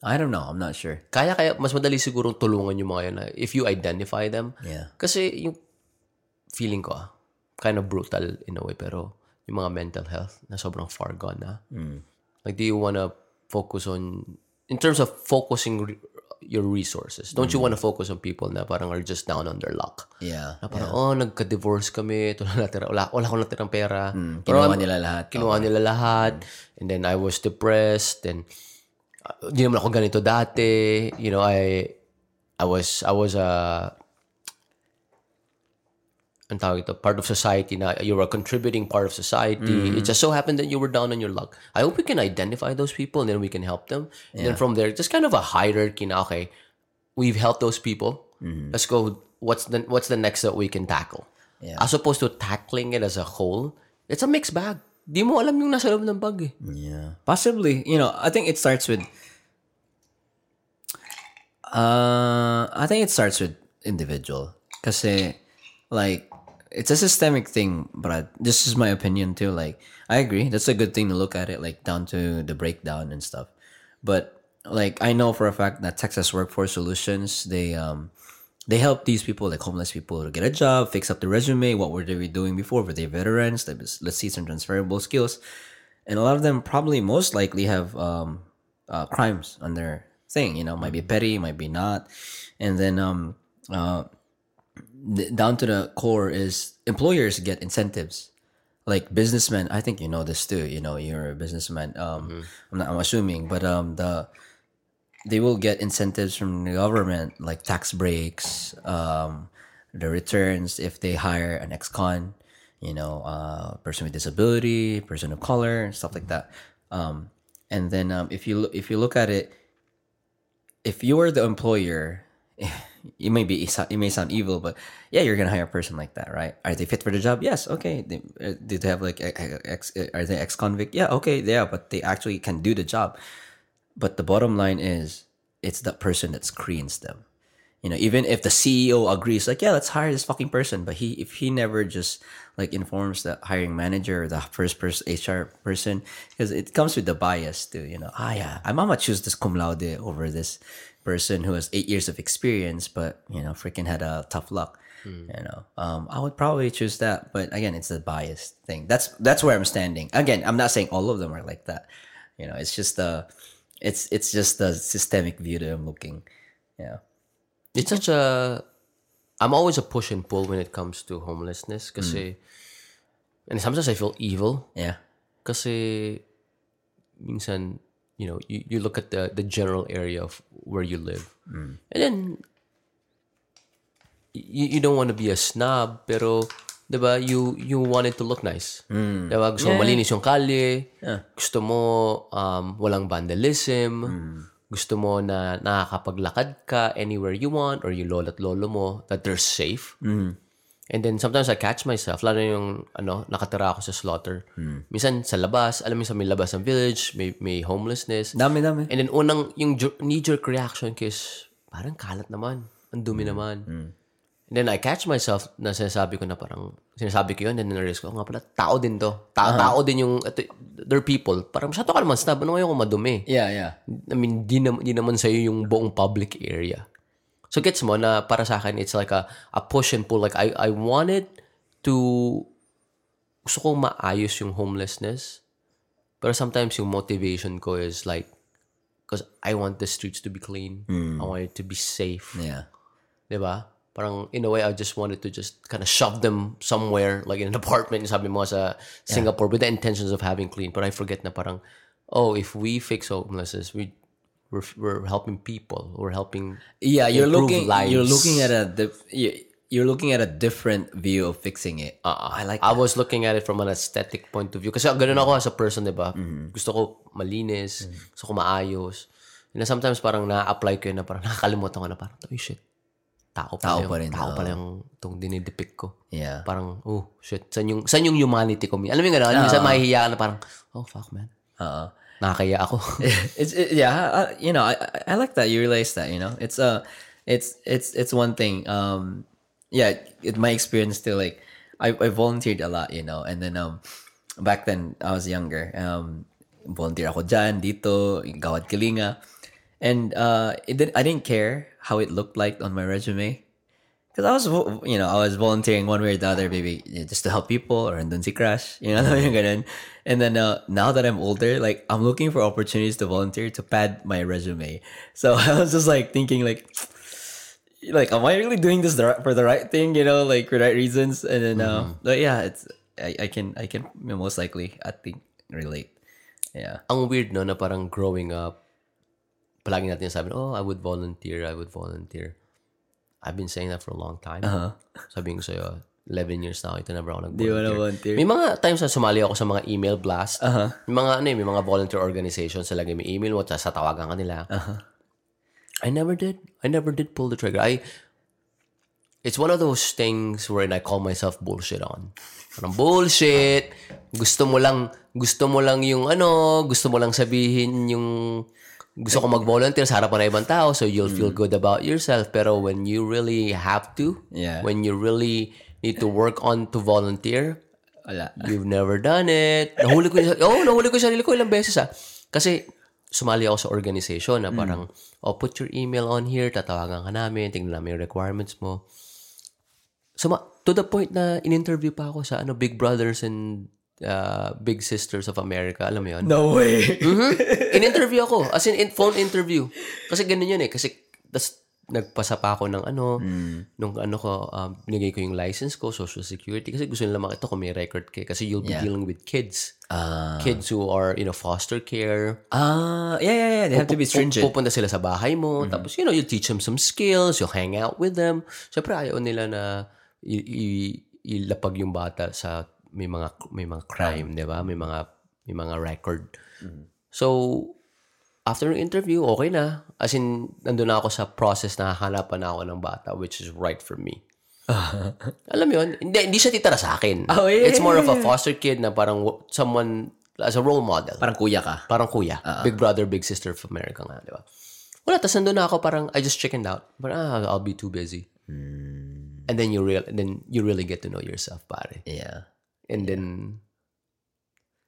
I don't know. I'm not sure. Kaya kaya mas madali sigurong tulungan yung mga yun na if you identify them. Yeah. Kasi yung feeling ko ah, kind of brutal in a way pero yung mga mental health na sobrang far gone na. Like do you wanna focus on in terms of focusing re- your resources. Don't you wanna focus on people na parang are just down on their luck? Yeah. Na parang, oh, nagka-divorce kami, ito na natira, wala, wala akong natirang pera. Hmm, Kinuha nila lahat. Kinuha nila lahat. And then I was depressed. And uh, di naman ako ganito dati. You know, I I was I was a ang tawag ito, part of society na you were a contributing part of society. It just so happened that you were down on your luck. I hope we can identify those people and then we can help them. And then from there, just kind of a hierarchy na, okay, we've helped those people. Let's go, what's the, what's the next that we can tackle? Yeah. As opposed to tackling it as a whole, it's a mixed bag. Di mo alam yung nasa loob ng bag eh. Yeah. Possibly. You know, I think it starts with uh I think it starts with individual. Kasi like it's a systemic thing, but this is my opinion too. Like I agree. That's a good thing to look at it like down to the breakdown and stuff. But like I know for a fact that Texas Workforce Solutions, they um they help these people, like homeless people, to get a job, fix up the resume. What were they doing before? Were they veterans? Let's see some transferable skills. And a lot of them probably most likely have um, uh, crimes on their thing. You know, might be petty, might be not. And then um, uh, down to the core is employers get incentives. Like businessmen, I think you know this too. You know, you're a businessman. Um, I'm not. I'm assuming, but um, the they will get incentives from the government, like tax breaks, um, the returns if they hire an ex-con, you know, uh, person with disability, person of color, stuff like that. Um, and then um, if you if you look at it, if you are the employer, it may be it may sound evil, but yeah, you're gonna hire a person like that, right? Are they fit for the job? Yes. Okay. They, uh, do they have like ex? Are they ex convict? Yeah. Okay. Yeah, but they actually can do the job. But the bottom line is, it's the person that screens them. You know, even if the CEO agrees, like, yeah, let's hire this fucking person, but he if he never just like informs the hiring manager or the first person HR person, because it comes with the bias too. You know, ah, yeah, I'm gonna choose this cum laude over this person who has eight years of experience, but you know, freaking had a tough luck. You know, um, I would probably choose that, but again, it's a bias thing. That's that's where I'm standing. Again, I'm not saying all of them are like that. You know, it's just the, it's it's just the systemic view that I'm looking. Yeah. It's such a I'm always a push and pull when it comes to homelessness kasi mm. and sometimes I feel evil Yeah. kasi minsan you know you, you look at the the general area of where you live mm. and then you, you don't want to be a snob pero 'di ba you you want it to look nice. 'di ba gusto mo malinis yung kalye. Gusto mo um, walang vandalism. Gusto mo na nakakapaglakad ka anywhere you want or yung lolo at lolo mo that they're safe. And then sometimes I catch myself, lalo na yung ano, nakatira ako sa slaughter. Minsan sa labas, alam mo sa may labas ng village, may, may homelessness. Dami, dami. And then unang, yung knee-jerk reaction ko is, parang kalat naman. Ang dumi naman. And then I catch myself na sinasabi ko na parang, sinasabi ko yun, and then na-realize ko, oh, nga pala, tao din to. Ta- Tao din yung, ito, they're people. Parang, masyado ka naman snob, ano ngayon kung madumi? Yeah, yeah. I mean, di, nam- di naman sa'yo yung buong public area. So gets mo na para sa akin, it's like a, a push and pull. Like I, I wanted to, gusto kong maayos yung homelessness. Pero sometimes yung motivation ko is like, because I want the streets to be clean. I want it to be safe. Yeah. Diba? Parang in a way, I just wanted to just kind of shove them somewhere, like in an apartment, sabi mo sa Singapore, with the intentions of having clean. But I forget na parang, oh, if we fix homelessness, we we're, we're helping people. We're helping Yeah, you're looking lives. you're looking at a dif- you're looking at a different view of fixing it. I like I was looking at it from an aesthetic point of view. Kasi ganun ako as a person, di ba? Mm-hmm. Gusto ko malinis, gusto ko maayos. And sometimes parang na-apply ko yun na parang nakakalimutan ko na parang, oh shit, tao pa, Tao yung, pa rin, tao oo. pala yung itong dinidepict ko. Yeah. Parang, oh shit, saan yung, saan yung humanity ko? Alam mo yung gano'n? Minsan mahihiya na parang, oh fuck man, Uh nakakaya ako. it's it, yeah, I, you know, I I- like that you realize that, you know. It's uh it's it's it's one thing. Um yeah, it my experience too like I, I volunteered a lot, you know. And then um back then I was younger. Um volunteer ako dyan, dito, Gawad Kalinga. And uh it did, I didn't care how it looked like on my resume. Because I was, you know, I was volunteering one way or the other, maybe you know, just to help people or andun si Crash, you know, yung ganun. And then uh, now that I'm older, like I'm looking for opportunities to volunteer to pad my resume. So I was just like thinking like, like, am I really doing this for the right thing? You know, like for the right reasons. And then, uh, but yeah, it's I, I can I can most likely I think relate. Yeah. Ang weird no na parang growing up, palagi natin sabi, oh, I would volunteer, I would volunteer. I've been saying that for a long time. Sabi ko sa'yo, 11 years na ako, ito na bro ako Di nag-volunteer. volunteer? May mga times na sumali ako sa mga email blast. May mga ano eh, may mga volunteer organizations sa lagi may email mo, tapos sa tawagan ka nila. I never did. I never did pull the trigger. I It's one of those things wherein I call myself bullshit on. Parang bullshit. Gusto mo lang, gusto mo lang yung ano, gusto mo lang sabihin yung gusto ko mag-volunteer sa harapan ng ibang tao so you'll feel good about yourself. Pero when you really have to, Yeah. when you really need to work on to volunteer, Wala. You've never done it. Nahuli ko, yung- oh, nahuli ko sarili ko ilang beses ah. Kasi sumali ako sa organization na parang, oh, put your email on here, tatawagan ka namin, tingnan namin yung requirements mo. Suma, to the point na in-interview pa ako sa ano Big Brothers and uh, Big Sisters of America. Alam mo yun? No way. Mhm. In-interview ako. As in, in phone interview. Kasi ganun yun eh. Kasi, tas, nagpasa pa ako ng ano, nung ano ko, um, binigay ko yung license ko, social security. Kasi gusto nila makita kung may record ka. Kasi you'll be Yeah. dealing with kids. Ah. Kids who are, you know, foster care. Ah, yeah, yeah, yeah. They have to be stringent. Pupunta sila sa bahay mo. Tapos, you know, you teach them some skills. You'll hang out with them. Siyempre, ayaw nila na i- i- ilapag yung bata sa may mga may mga crime, 'di ba? May mga may mga record. So, after ng interview, okay na. As in, nandun na ako sa process na hahanapan na ako ng bata which is right for me. Alam mo yun? Hindi, hindi siya titira sa akin. Oh, yeah, It's more of a foster kid na parang someone as a role model. Parang kuya ka. Parang kuya. Big brother, big sister of America nga, di ba? Wala, tas nandun na ako parang, I just chickened out. Parang, ah, I'll be too busy. And then you real, then you really get to know yourself, pare. Yeah. And then,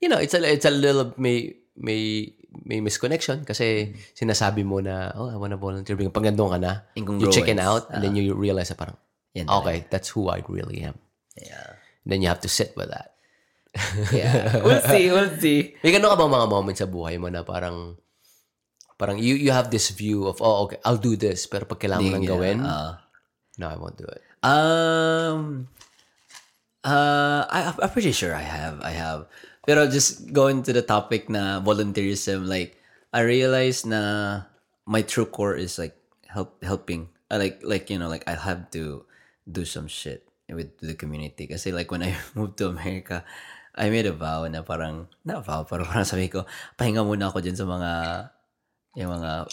you know, it's a, it's a little, may, may, may misconnection kasi sinasabi mo na, oh, I wanna volunteer. Biglang pag nandun ka na, you Incongruence. chicken out, and then you realize na parang, okay, that's who I really am. Yeah. And then you have to sit with that. Yeah. we'll see, we'll see. May ganun ka bang mga moments sa buhay mo na parang parang you you have this view of oh okay I'll do this pero pag kailangan mo lang gawin Uh, no I won't do it. Um, uh, I, I'm pretty sure I have. I have. Pero just going to the topic na volunteerism, like I realized na my true core is like help helping. I like like you know like I have to do some shit with the community. Kasi like when I moved to America, I made a vow na parang na vow pero parang sabi ko pahinga muna ako dyan sa mga yung mga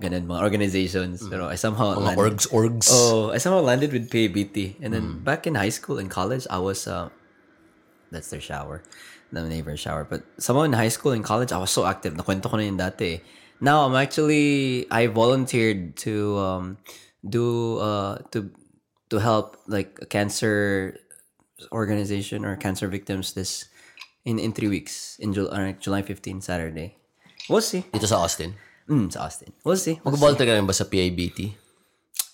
ganun mga organizations pero I somehow Mga landed- orgs orgs. Oh, I somehow landed with PABT. And then back in high school and college, I was, uh, that's their shower, the neighbor shower. But somehow in high school and college, I was so active. Nakwento ko na yun dati. Now, I'm actually, I volunteered to, um, do, uh, to, to help like a cancer organization or cancer victims this, in, in three weeks, in Jul- uh, July 15, Saturday. We'll see. Dito sa Austin. Mm, sa Austin. We'll see. Mag-volunteer ka rin ba sa PABT?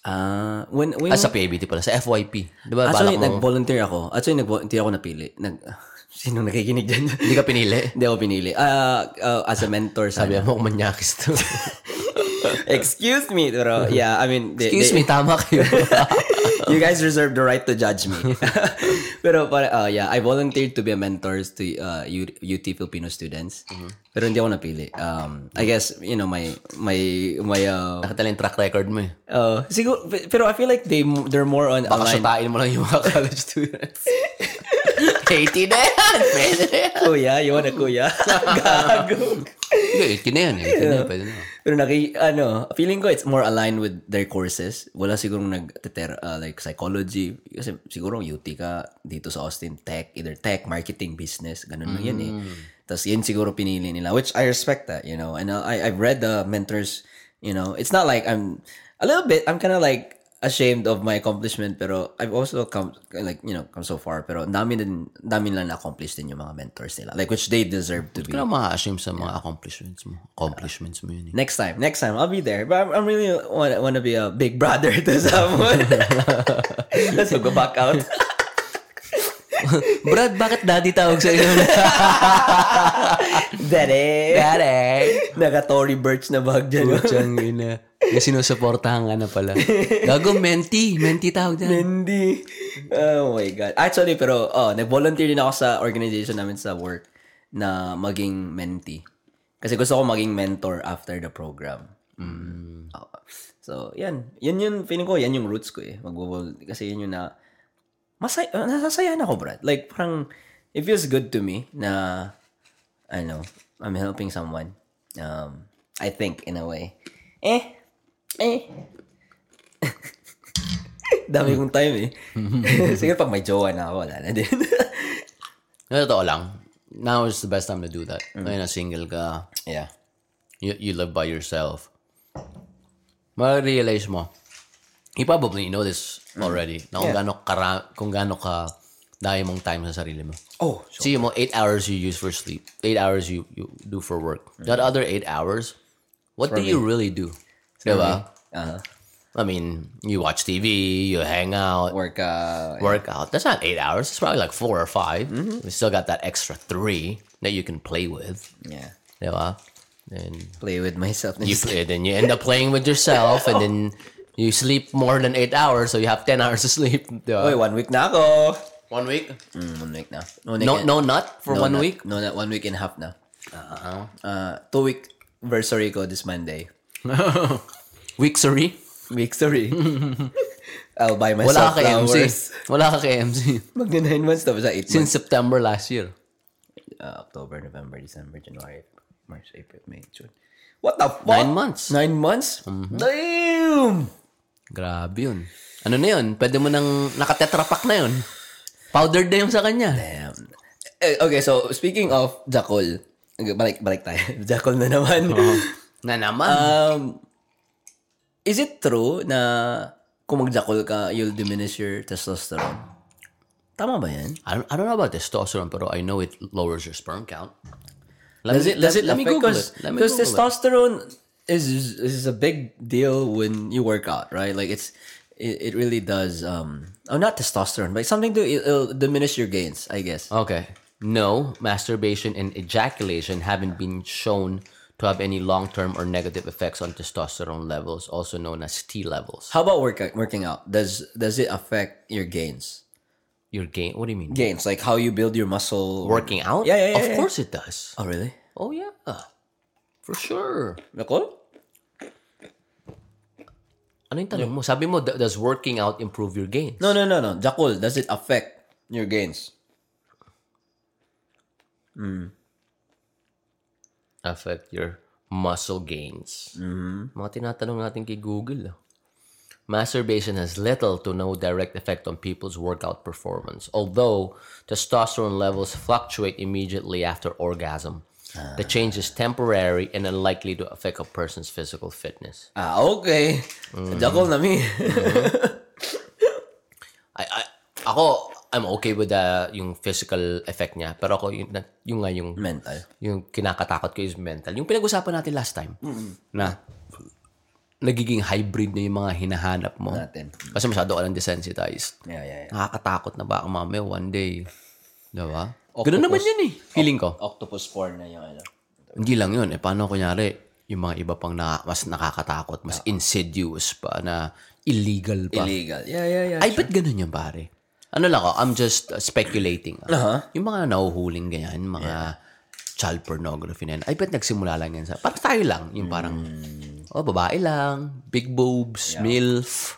Uh, when, when, Ah, sa PABT pala. Sa FYP. Di ba? Actually, nag-volunteer ako. Actually, nag hindi ako napili. Nag, sino nakikinig dyan? hindi ka pinili. hindi ako pinili. Ah, ah, as a mentor sa... Sabi mo, manyakis to. Excuse me. Pero, yeah, I mean... they- Excuse they- me, tama kayo. you guys reserve the right to judge me. Pero, para, uh, yeah, I volunteered to be a mentor to uh, UT Filipino students. Pero hindi ako napili. Um, I guess, you know, my, my, my, uh, Nakita lang yung track record mo eh. uh, siguro, pero I feel like they, they're more on Baka aligned. sutain mo lang yung mga college students. 80 na yan! Pwede na yan. Kuya, you wanna kuya? Gago. Hindi, 80 na yan eh. 80 na yan, pwede na. Pero naki, ano, feeling ko it's more aligned with their courses. Wala siguro nag uh, like psychology. Kasi siguro UT ka dito sa Austin, tech, either tech, marketing, business, ganun lang yan eh. Tapos yun siguro pinili nila, which I respect that, you know. And uh, I, I've read the mentors, you know, it's not like I'm, a little bit, I'm kind of like, ashamed of my accomplishment pero I've also come like you know come so far pero dami din dami lang na-accomplish din yung mga mentors nila like which they deserve to be Kaya ma-ashamed sa mga accomplishments mo. Accomplishments mo yun eh. next time next time I'll be there but I'm, I'm really want want to be a big brother to someone let's go back out Brad, bakit daddy tawag sa iyo? Daddy daddy! naka Tory Burch na bag dyan Putsang ina. Yung sinusuportahan ka na pala. Gago, menti. Menti tawag dyan. Hindi. Oh my God. Actually, pero, oh, nag-volunteer din ako sa organization namin sa work na maging mentee. Kasi gusto ko maging mentor after the program. Mm. So, yan. Yan yun, feeling ko, yan yung roots ko eh. mag Kasi yun yung na, masay, uh, nasasayahan ako, Brad. Like, parang, it feels good to me na, ano, I'm helping someone. Um, I think, in a way. Eh, eh, Dami kong time eh. Sige, pag may jowa na ako, wala na din. Na totoo lang. Now is the best time to do that. Ngayon na single ka. yeah. You, you live by yourself. Ma-realize mo. You probably know this already. Na kung Yeah. gaano kara, kung gaano ka dahil mong time sa sarili mo. Oh, so, See mo, 8 hours you use for sleep. 8 hours you, you do for work. That other 8 hours, what do you really do? Diba? uh, I mean, you watch TV, you hang out, work, uh, work out. That's not 8 hours. It's probably like 4 or 5. You still got that extra 3 that you can play with. yeah. Diba? And Play with myself. you play, then you end up playing with yourself and then you sleep more than 8 hours, so you have 10 hours of sleep. Diba? Oy, one week na ako. One week? Mm, one week na. No, week No, and- no nut for no one nut. week? No, not one week and a half na. Uh, two week anniversary ko this Monday. Week, sorry? Week three. I'll buy Wala myself ka kay MC. flowers. Wala ka kay MC. Magna nine months tapos sa eight months. Since September last year. Uh, October, November, December, January, March, April, May, June. What the fuck? Nine months. Mm-hmm. Nine months? Damn! Grabe yun. Ano na yun? Pwede mo nang nakatetrapack na yun. Powdered na yung sa kanya. Damn. Eh, okay, so speaking of Jackal, balik balik tayo. Jackal na naman. Na naman. Um, is it true na kung mag-Jackal ka, you'll diminish your testosterone? Tama ba yan? I, don't, I don't know about testosterone, pero I know it lowers your sperm count. Let Does me, it, does let, it let me Google because it. Let me because Google it. testosterone is is a big deal when you work out, right? Like it's it, it really does um oh not testosterone, but something to it'll diminish your gains, I guess. Okay. No, masturbation and ejaculation haven't been shown to have any long-term or negative effects on testosterone levels, also known as T levels. How about work, working out? Does does it affect your gains? Your gain? What do you mean? Gains, like how you build your muscle. Working out? Yeah, yeah, yeah, Of yeah. course it does. Oh, really? Oh yeah, for sure. Nicole? Ano yung tanong mo? Sabi mo, does working out improve your gains? No, no, no, no. Jakul, does it affect your gains? Affect your muscle gains. Mga tinatanong natin kay Google. ah. Masturbation has little to no direct effect on people's workout performance, although testosterone levels fluctuate immediately after orgasm. The change is temporary and unlikely to affect a person's physical fitness. Ah, okay. Jakul na mi. I, I, ako, I'm okay with the, yung physical effect niya. Pero ako, yung, yung nga yung Mental. yung kinakatakot ko is mental. Yung pinag-usapan natin last time, na nagiging hybrid na yung mga hinahanap mo. Natin. Kasi masyado ka lang desensitized. Yeah, yeah, yeah. Nakakatakot na baka mamaya one day. Diba? Ganun naman yun eh. Feeling ko. Octopus porn na yung ano. Hindi lang yun. Eh, paano kunyari, yung mga iba pang na, mas nakakatakot, mas insidious pa, na illegal pa. Illegal. Yeah, yeah, yeah. Ay, ba't ganun yung pare? Ano lang ako, I'm just uh, speculating. ah. Uh-huh. Yung mga nahuhuling ganyan, mga child pornography na yan, ay, ba't nagsimula lang yan sa, para tayo lang, yung parang, Hmm. oh, babae lang, big boobs, MILF,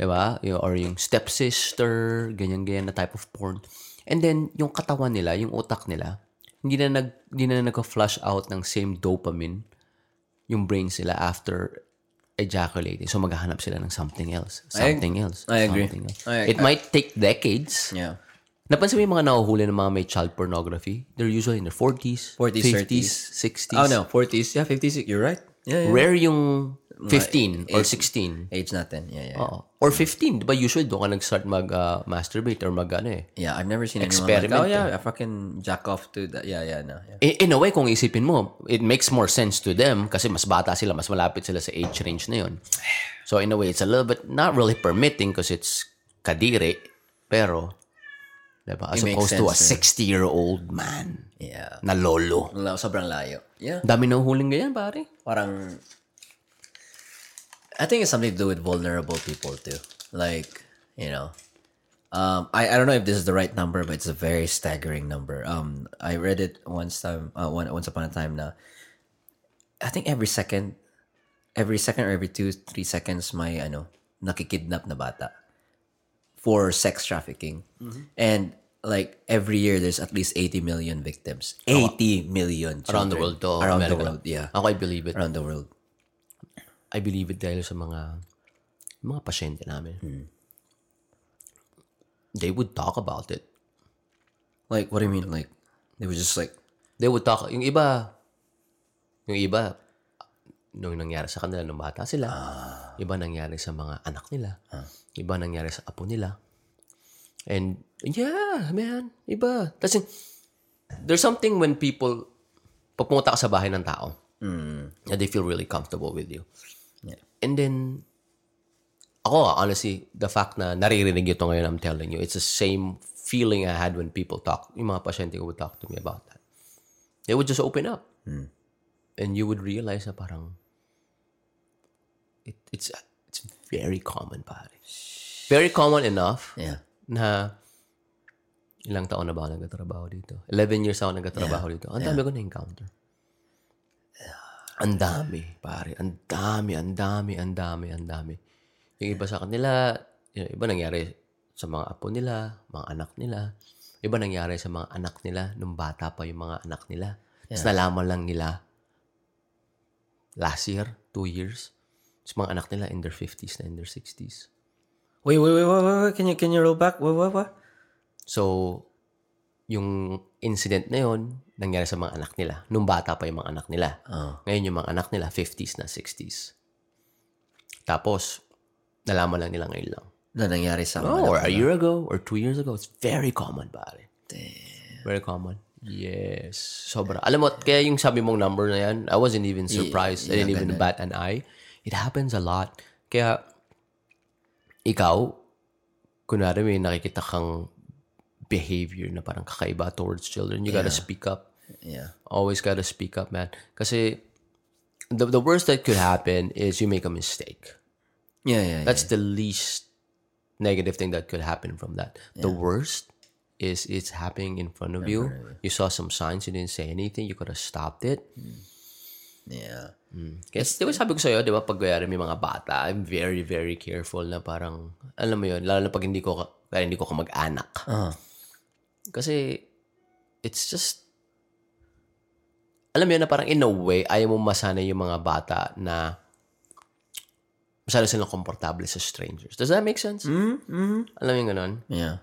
diba? Or yung stepsister, ganyan-ganyan na type of porn. And then, yung katawan nila, yung utak nila, hindi na nag, hindi na nag-flush out ng same dopamine yung brains nila after ejaculating. So, maghahanap sila ng something else. Something else. I agree. Something else. I- It might take decades. Yeah. Napansin mo yung mga nahuhuli ng mga may child pornography? They're usually in their 40s, 40s, 50s, 60s. Oh, no. 40s. Yeah, 50s. You're right. Yeah, yeah. Rare yung 15 or 16. age natin. Yeah, yeah. Oo. Or 15. Di ba usually doon ka nag-start mag-masturbate or mag ano eh. Yeah, I've never seen anyone Experiment, like, oh yeah, I fucking jack off to that. Yeah, yeah, no. Yeah. In, in a way, kung isipin mo, it makes more sense to them kasi mas bata sila, mas malapit sila sa age range na yun. So in a way, it's a little bit not really permitting because it's kadiri, pero, diba? As It opposed to a sense, 60-year-old man Yeah. na lolo. Sobrang layo. Yeah. Dami na huling ganyan, pare. Parang, I think it's something to do with vulnerable people too. Like, you know, um, I, I don't know if this is the right number, but it's a very staggering number. Um, I read it once time, uh, one, once upon a time Now, I think every second, every second or every two, three seconds may, ano, nakikidnap na bata for sex trafficking. And, like, every year there's at least 80 million victims. 80 million Around the world to. Around the world, yeah. Ako, I believe it. Around the world. I believe it dahil sa mga mga pasyente namin. Hmm. They would talk about it. Like, what do you mean? Like, they were just like, They would talk, yung iba, yung iba, nung nangyari sa kanila nung bata sila, iba nangyari sa mga anak nila, iba nangyari sa apo nila. And, yeah, man, iba. Kasi, there's something when people, pag pumunta ka sa bahay ng tao, na they feel really comfortable with you. Yeah. And then, ako, honestly, the fact na naririnig ito ngayon, I'm telling you, it's the same feeling I had when people talk, yung mga pasyente ko would talk to me about that. They would just open up. Hmm. And you would realize na parang, it, it's, it's very common, pare. Very common enough yeah. na ilang taon na ba ako nagtatrabaho dito? 11 years ako nagtatrabaho dito. Ang dami ko na-encounter. Ang dami, pare. Ang dami, ang dami, ang dami, ang dami. Yung iba sa kanila, yung iba nangyari sa mga apo nila, mga anak nila. Iba nangyari sa mga anak nila nung bata pa yung mga anak nila. Tapos nalaman lang nila last year, two years. Tapos mga anak nila in their 50s na in their 60s. Wait, wait, wait, wait, wait, wait. Can you, can you roll back? What, what, what? So, yung incident na yon nangyari sa mga anak nila. Nung bata pa yung mga anak nila. Ngayon yung mga anak nila, 50s na 60s. Tapos, nalaman lang nila ngayon lang. Na nangyari sa mga Oh, or a year ago, or two years ago. It's very common, pare. Very common. Yes. Sobra. Alam mo, kaya yung sabi mong number na yan, I wasn't even surprised. I didn't even bat an eye. It happens a lot. Kaya, ikaw, kunwari may nakikita kang behavior na parang kakaiba towards children, you gotta speak up. Yeah. Always gotta speak up, man. Kasi, the, the worst that could happen is you make a mistake. Yeah, yeah, That's the least negative thing that could happen from that. The worst is it's happening in front of you. You saw some signs, you didn't say anything, you could have stopped it. yeah. Kasi di ba sabi ko sa'yo, di ba, pag kaya may mga bata, I'm very, very careful na parang, alam mo yun, lalo na pag hindi ko, ka- kaya hindi ko ka mag-anak. Uh, Kasi, it's just, alam mo yun na parang in a way, ayaw mo masanay yung mga bata na masyado silang komportable sa strangers. Does that make sense? Mm-hmm. Alam mo yung ganun? yeah.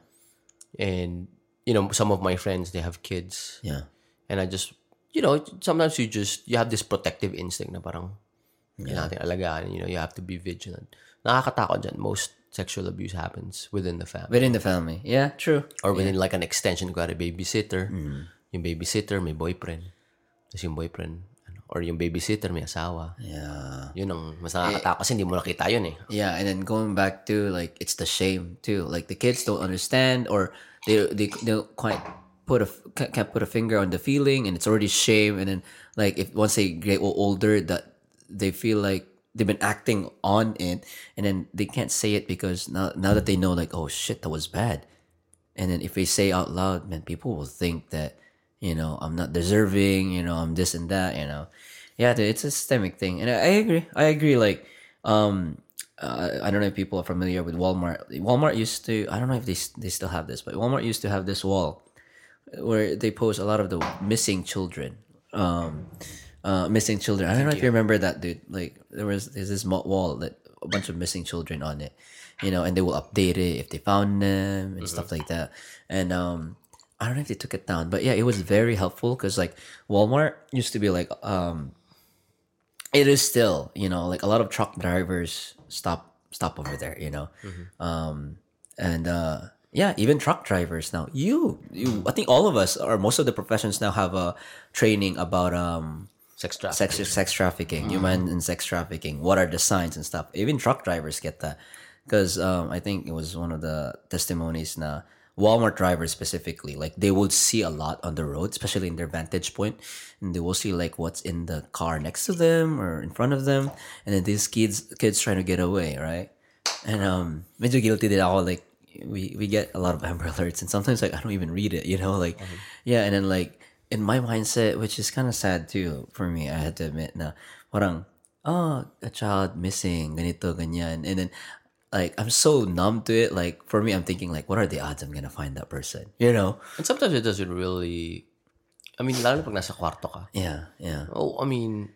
And, you know, some of my friends, they have kids. Yeah. And I just, you know, sometimes you just, you have this protective instinct na parang, kailangan natin alagaan. You know, you have to be vigilant. Nakakatakot dyan. Most sexual abuse happens within the family. Within the family. Yeah, true. Or within like an extension, ko a babysitter. Yung babysitter, may boyfriend. Tapos yung boyfriend, ano, or yung babysitter, may asawa. Yeah. Yun ang mas nakakatakot kasi hindi mo nakita yun eh. Yeah, and then going back to like it's the shame too. Like the kids don't understand or they they they don't quite put a can't put a finger on the feeling, and it's already shame. And then like if once they get older, that they feel like they've been acting on it, and then they can't say it because now now that they know like oh shit that was bad, and then if they say out loud, man, people will think that you know I'm not deserving, you know I'm this and that, you know. Yeah, dude, it's a systemic thing, and I, agree. I agree. Like, um, uh, I don't know if people are familiar with Walmart. Walmart used to. I don't know if they they still have this, but Walmart used to have this wall where they post a lot of the missing children. Um, uh, missing children. I don't know if you remember that, dude. Like there was there's this wall that a bunch of missing children on it, you know, and they will update it if they found them and stuff like that. And um, I don't know if they took it down, but yeah, it was very helpful because like Walmart used to be like um, it is still, you know, like a lot of truck drivers stop stop over there, you know. Um and uh yeah, even truck drivers now. You you I think all of us or most of the professions now have a training about um Sex trafficking. sex sex trafficking, human and sex trafficking. What are the signs and stuff? Even truck drivers get that because um, I think it was one of the testimonies na Walmart drivers specifically, like they would see a lot on the road, especially in their vantage point, and they will see like what's in the car next to them or in front of them, and then these kids kids trying to get away, right? And um, medyo guilty din all like we we get a lot of Amber Alerts, and sometimes like I don't even read it, you know, like yeah, and then like in my mindset, which is kind of sad too for me, I had to admit na parang oh a child missing ganito ganyan, and then like I'm so numb to it. Like for me, I'm thinking like, what are the odds I'm gonna find that person? You know? And sometimes it doesn't really... I mean, lalo pag nasa kwarto ka. Yeah, yeah. Oh, I mean,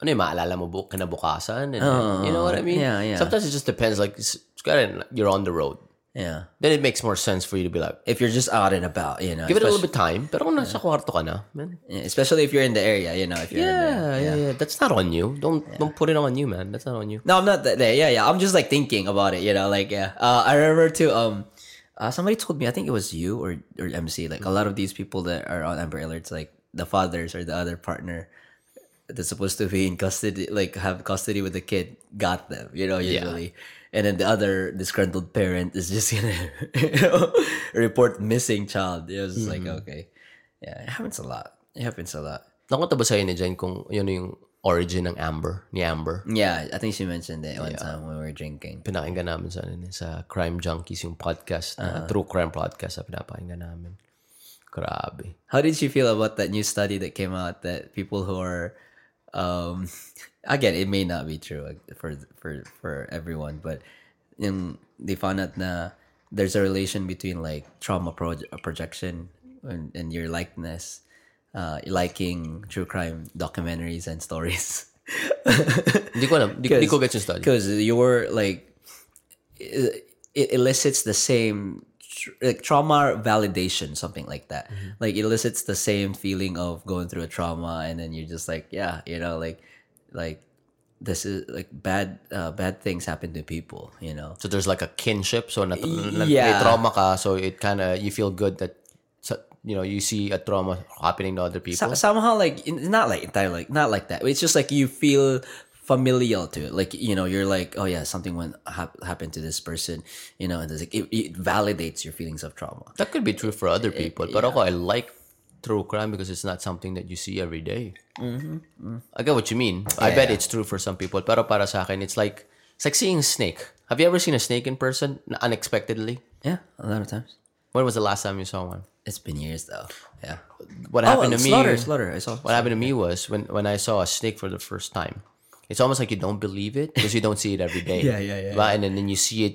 ano yung maalala mo bu- kinabukasan? And, then, you know what I mean? yeah, yeah. Sometimes it just depends. Like, it's, it's you're on the road. Yeah. Then it makes more sense for you to be like, If you're just out and about, you know. give it a little bit time. Pero kung nasa kwarto ka na, man. yeah, especially if you're in the area, you know. If you're in the, Yeah, yeah, yeah. That's not on you. Don't don't put it on you, man. That's not on you. No, I'm not that there. Yeah, yeah. I'm just like thinking about it, you know, like yeah. Uh, I remember too. Um, uh, somebody told me. I think it was you or or MC. Like a lot of these people that are on Amber Alerts, like the fathers or the other partner that's supposed to be in custody, like have custody with the kid, got them. You know, usually. And then the other disgruntled parent is just gonna you know, report missing child. It was just like mm-hmm. okay, yeah, it happens a lot. It happens a lot. Nakunta ba sa'yo ni Jen kung yun yung origin ng Amber, ni Amber? Yeah, I think she mentioned it one time when we were drinking. Pinakinggan namin sa, ano, sa Crime Junkies, yung podcast, na, uh-huh. True Crime Podcast na pinapakinggan namin. Grabe. How did you feel about that new study that came out that people who are, um, again, it may not be true for for for everyone, but in they found out na there's a relation between like trauma proj- projection and, and your likeness, uh, liking true crime documentaries and stories. Hindi ko alam. Ko get yung study. because you're like it, it elicits the same like trauma validation something like that like elicits the same feeling of going through a trauma and then you're just like yeah you know like like this is like bad uh, bad things happen to people you know So there's like a kinship. So nat- Yeah. trauma ka. So it kind of, you feel good that, you know, you see a trauma happening to other people. So- somehow like not like entirely like not like that it's just like you feel familial to it like you know you're like oh yeah something went hap- happened to this person you know and it's like, it, it validates your feelings of trauma That could be true for other people. But ako, I like true crime because it's not something that you see every day. Mm-hmm. I get what you mean. I bet it's true for some people. Pero para sa akin, it's like, it's like seeing a snake. Have you ever seen a snake in person unexpectedly? yeah a lot of times When was the last time you saw one? It's been years though. Yeah. What happened to me? Oh, Slaughter, slaughter. I saw. What happened to me was when, when I saw a snake for the first time. It's almost like you don't believe it because you don't see it every day. Yeah, yeah, yeah, Diba? And then, then you see it,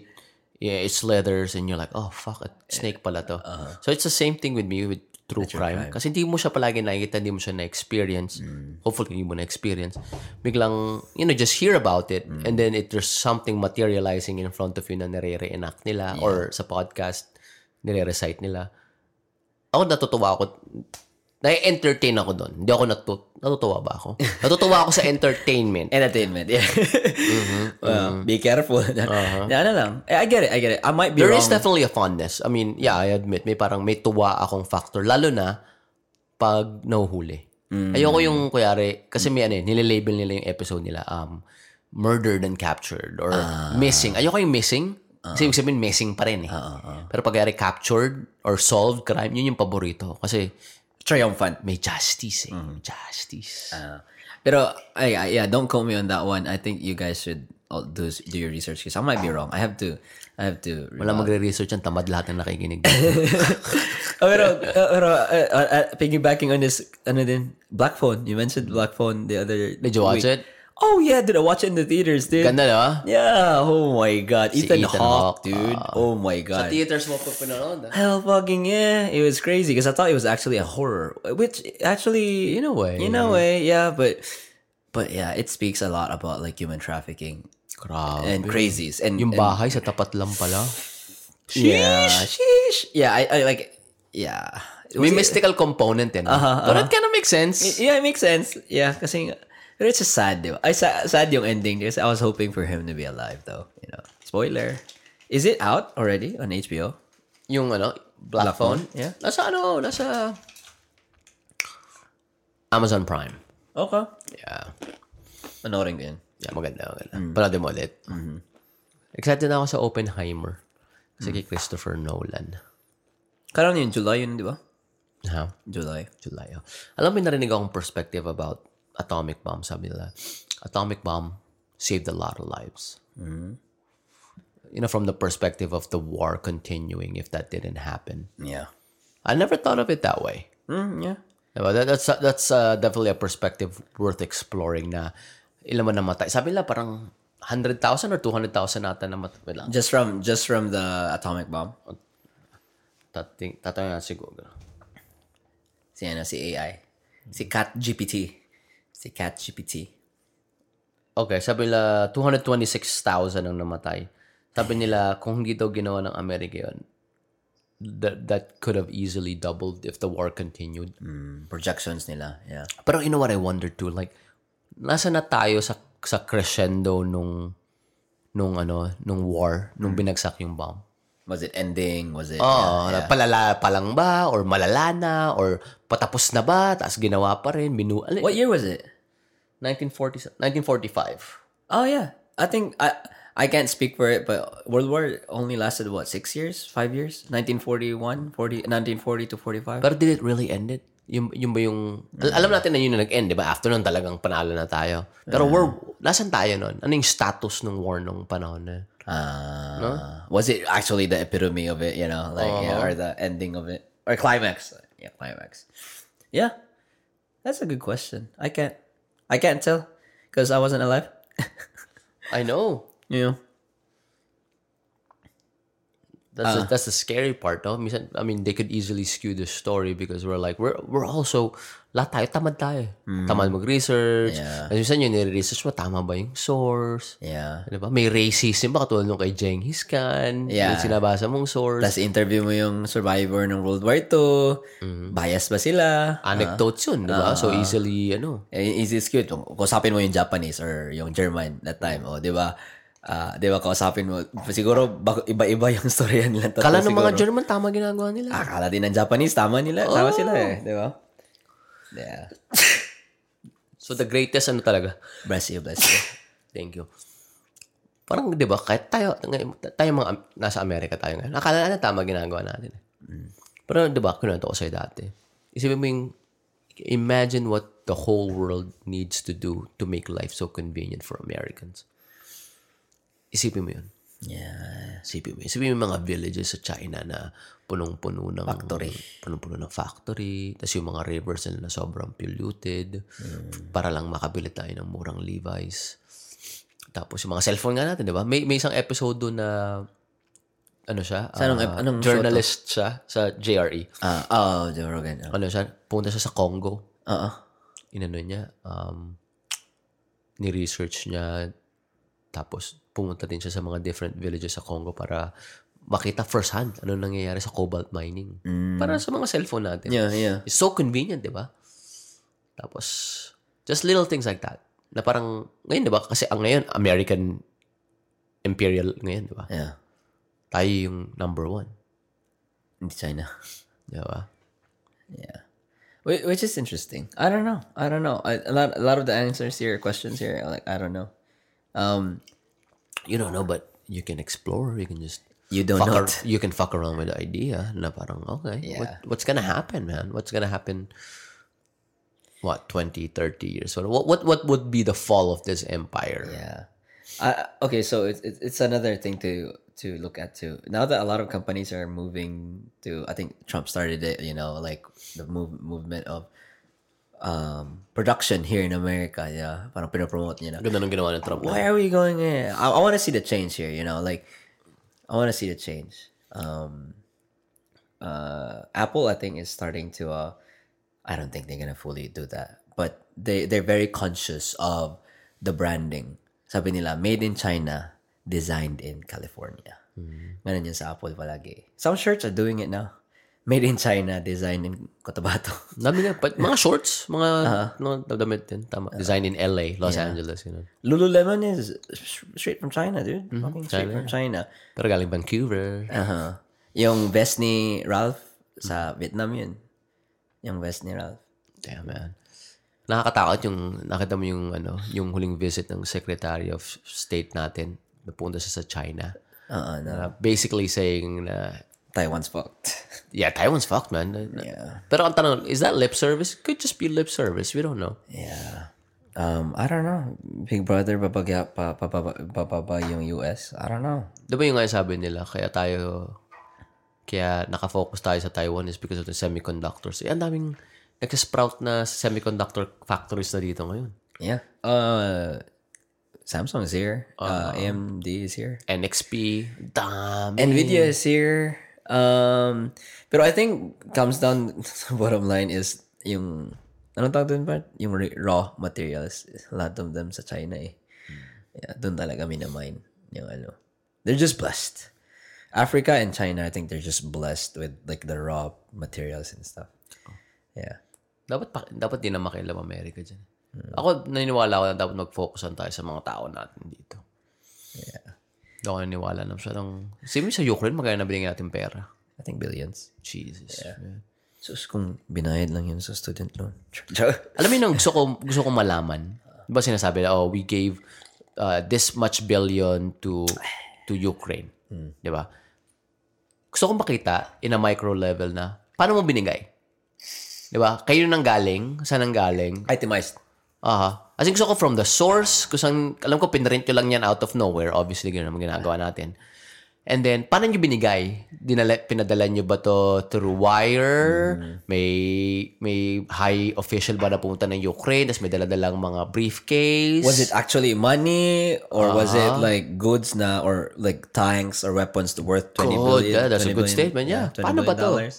yeah, it slithers and you're like, oh, fuck, a snake pala to. Uh-huh. So it's the same thing with me with true crime. Kasi hindi mo siya palagi nakikita, hindi mo siya na-experience. Mm. Hopefully, hindi mo na-experience. Biglang, you know, just hear about it Mm. and then it, there's something materializing in front of you na nare-reenact nila or sa podcast, nire-recite nila. Ako natutuwa ako. Na-entertain ako doon. Hindi ako natu- natutuwa ba ako? Natutuwa ako sa entertainment. Entertainment. Yeah. Mm-hmm, well, be careful. Yeah, ano lang. Eh, I get it. I get it. I might be There wrong. is definitely a fondness. I mean, yeah, I admit, may parang may tuwa akong factor. Lalo na pag nahuhuli. Mm. Ayoko yung, kuyari, kasi may ano eh, nililabel nila yung episode nila, um, murdered and captured or Ah. missing. Ayoko yung missing. Kasi ibig sabihin, missing pa rin eh. Ah, Pero pag kuyari captured or solved crime, yun yung paborito. Kasi triumphant. may justice eh. Mm-hmm. Justice. Uh, pero ay, ay, yeah, don't quote me on that one. I think you guys should all do do your research because I might be wrong. I have to I have to Wala magre-research yan, tamad lahat ng nakikinig. Oh, pero, uh, pero uh, uh, uh, piggybacking on this, ano din, Black Phone. You mentioned Black Phone the other Did you watch week. it? Oh, yeah, dude. I watched it in the theaters, dude. Ganda no? Yeah. Oh, my God. Ethan, Ethan Hawke, Hawke, dude. oh, my God. theaters mo pa pinanood ah. Hell fucking yeah. It was crazy because I thought it was actually a horror, which actually, In a way. in a way, yeah, but, but yeah, it speaks a lot about like human trafficking Grabe. and crazies. And, Yung and- bahay sa tapat lang pala. Yeah. Sheesh. Yeah, I, I like, yeah. May mystical component eh. No? Uh-huh, But it kind of makes sense. Yeah, it makes sense. Yeah, kasi But it's just sad, di ba? Ay, sa- sad yung ending because I was hoping for him to be alive though. You know, spoiler. Is it out already on HBO? Yung ano, Black, Black Phone? Phone, yeah. Nasa ano, nasa Amazon Prime. Okay. Yeah. Panoorin ko yun. Yeah, maganda, maganda. Mm. Panoodin mo ulit. Mm-hmm. Excited na ako sa Oppenheimer. Kasi kay Christopher Nolan. Karang yun, July yun, di ba? Ha? July. July. oh. Alam mo, narinig akong perspective about atomic bomb. Sabi nila, atomic bomb saved a lot of lives. You know, from the perspective of the war continuing if that didn't happen. Yeah. I never thought of it that way. Mm, yeah. Diba? That, that's that's uh, definitely a perspective worth exploring na ilan man namatay. Sabi nila parang 100,000 or 200,000 nata namatay. Lang. Just from just from the atomic bomb. Tating, tatanungin siguro. Si ano, si AI. Si Cat GPT. Si Cat GPT. Okay, sabi nila 226,000 ang namatay. Sabi nila kung hindi daw ginawa ng Amerika yun, that, that could have easily doubled if the war continued. Mm, projections nila. Yeah. Pero you know what I wonder too? Like, nasa na tayo sa, sa crescendo nung, nung ano, nung war, nung binagsak yung bomb? Was it ending? Was it... Oo, palala pa lang ba? Or malala na? Or patapos na ba? Tapos ginawa pa rin? Binu... What year was it? 1940, 1945. Oh yeah, I think I I can't speak for it, but World War only lasted what six years, five years, 1941, 40, 1940 to 45. Pero did it really end it? Yung, yung ba yung... al- Alam natin na yun na nag-end, di ba? After nun talagang panalo na tayo. Pero we're, nasan tayo nun? Ano yung status ng war nung panahon na? Uh, Was it actually the epitome of it? You know, like yeah, or the ending of it, or climax? Yeah, climax. Yeah, that's a good question. I can't, I can't tell because I wasn't alive. I know. you That's the, that's the scary part, no? Minsan, I mean, they could easily skew the story because we're like, we're we're also, lahat tayo, tamad tayo. Tamad mag-research. Yeah. Kasi minsan yung nire-research mo, tama ba yung source? Yeah. Di ba? May racism ba katulad nung kay Genghis Khan? Yeah. Yung sinabasa mong source. Tapos interview mo yung survivor ng World War II. Bias ba sila? Anecdotes yun, di ba? so easily, ano. Eh, easy cute. Kung kausapin mo yung Japanese or yung German that time, o, di ba? Ah, di ba, kausapin mo. Siguro, iba-iba yung storya nila. tatlo Kala ng mga. German, tama ginagawa nila. Akala din ng Japanese, tama nila. Tama sila eh. Di ba? Yeah. So the greatest, ano talaga? Bless you, bless you. Thank you. Parang, di ba, kahit tayo, tayo mga nasa Amerika tayo ngayon, akala na tama ginagawa natin. eh. Pero, di ba, kunwento ko sa'yo dati. Isipin mo yung, imagine what the whole world needs to do to make life so convenient for Americans. Isipin mo yun. Yeah. Isipin mo. Isipin mo yung mga villages sa China na punong-puno ng... Factory. Punong-puno ng factory. Tapos yung mga rivers nila na sobrang polluted. Para lang makabili tayo ng murang Levi's. Tapos yung mga cellphone nga natin, di ba? May, may isang episode doon na... Ano siya? Sa anong- ah, anong journalist siya sa JRE. Ah, oh, Joe Rogan. Oh. Ano siya? Pumunta siya sa Congo. Oo. Inano niya. Um, ni-research niya. Tapos pumunta din siya sa mga different villages sa Congo para makita first hand ano nangyayari sa cobalt mining. Para sa mga cellphone natin. Yeah, yeah. It's so convenient, di ba? Tapos, just little things like that. Na parang, ngayon, di ba? Kasi ang ngayon, American imperial ngayon, di ba? Yeah. Tayo yung number one. Hindi China. Di ba? Yeah. Whi- Which is interesting. I don't know. I don't know. I, a lot, a lot of the answers here, questions here, like I don't know. Um, You don't know, but you can explore. You can just you don't know. ar- you can fuck around with the idea na parang, okay, Yeah. what, what's gonna happen, man? What's gonna happen, what, 20, 30 years? What, what, what would be the fall of this empire? Yeah. Uh, okay, so it's, it's it's another thing to to look at too. Now that a lot of companies are moving to, I think Trump started it. You know, like the move movement of um production here in America. Yeah, parang pinopromote niya na. Ganda nung ginawa ng Trump. Why are we going in? I, I want to see the change here. You know, like I want to see the change. Um, uh, Apple, I think, is starting to. Uh, I don't think they're gonna fully do that, but they they're very conscious of the branding. Sabi nila, made in China, designed in California. Ganun yun sa Apple palagi. Some shirts are doing it now. Made in China, design in Cotabato. Dami na, pa- mga shorts, mga, mga damit din. Tama. Design in LA, Los Angeles, you know. Lululemon is straight from China, dude. Fucking straight from China. Pero galing Vancouver. Uh-huh. Yung vest ni Ralph sa Vietnam yun. Yung vest ni Ralph. Damn, man. Nakakatakot yung, nakita mo yung, ano, yung huling visit ng Secretary of State natin. Napunta siya sa China. Uh-uh, no. Uh, basically saying na, Taiwan's fucked. yeah, Taiwan's fucked, man. Yeah. Pero ang tanong, is that lip service? Could just be lip service. We don't know. Yeah. Um, I don't know. Big Brother, babagya, pa, pa, pa, pa, pa, pa yung US? I don't know. Di ba yung nga sabi nila, kaya tayo, kaya nakafocus tayo sa Taiwan is because of the semiconductors. Eh, ang daming nagsisprout na semiconductor factories na dito ngayon. Yeah. Uh, Samsung is here. Uh, AMD is here. NXP, dami. Nvidia is here. Um, pero I think comes down bottom line is yung anong tawag dun ba? Yung raw materials. A lot of them sa China eh. Yeah, doon talaga minamine yung ano. They're just blessed. Africa and China, I think they're just blessed with like the raw materials and stuff. Yeah. Dapat, pa, dapat din na makialam Amerika dyan. Ako, naniniwala ako na dapat mag-focusan tayo sa mga tao natin dito. Yeah. Hindi ako naniniwala na siya ng... Siyempre sa Ukraine, magkano na binigyan natin pera? I think billions. Jesus. man. Sus, kung binayad lang yun sa student loan. Alam mo yung gusto ko, gusto ko malaman. Di ba sinasabi na, oh, we gave uh, this much billion to to Ukraine. Di ba? Gusto kong makita in a micro level na, paano mo binigay? Di ba? Kayo nang galing, saan nang galing? Itemized. Aha. As in, gusto ko from the source, kusang, alam ko, pinrint ko lang yan out of nowhere. Obviously, ganun naman ginagawa natin. And then, paano nyo binigay? Dinala, pinadala nyo ba to through wire? May may high official ba na pumunta ng Ukraine? Tapos may daladalang mga briefcase? Was it actually money or was it like goods na or like tanks or weapons worth 20 Good, billion? yeah, that's a 20 good billion- statement, yeah. 20 Paano ba to? dollars?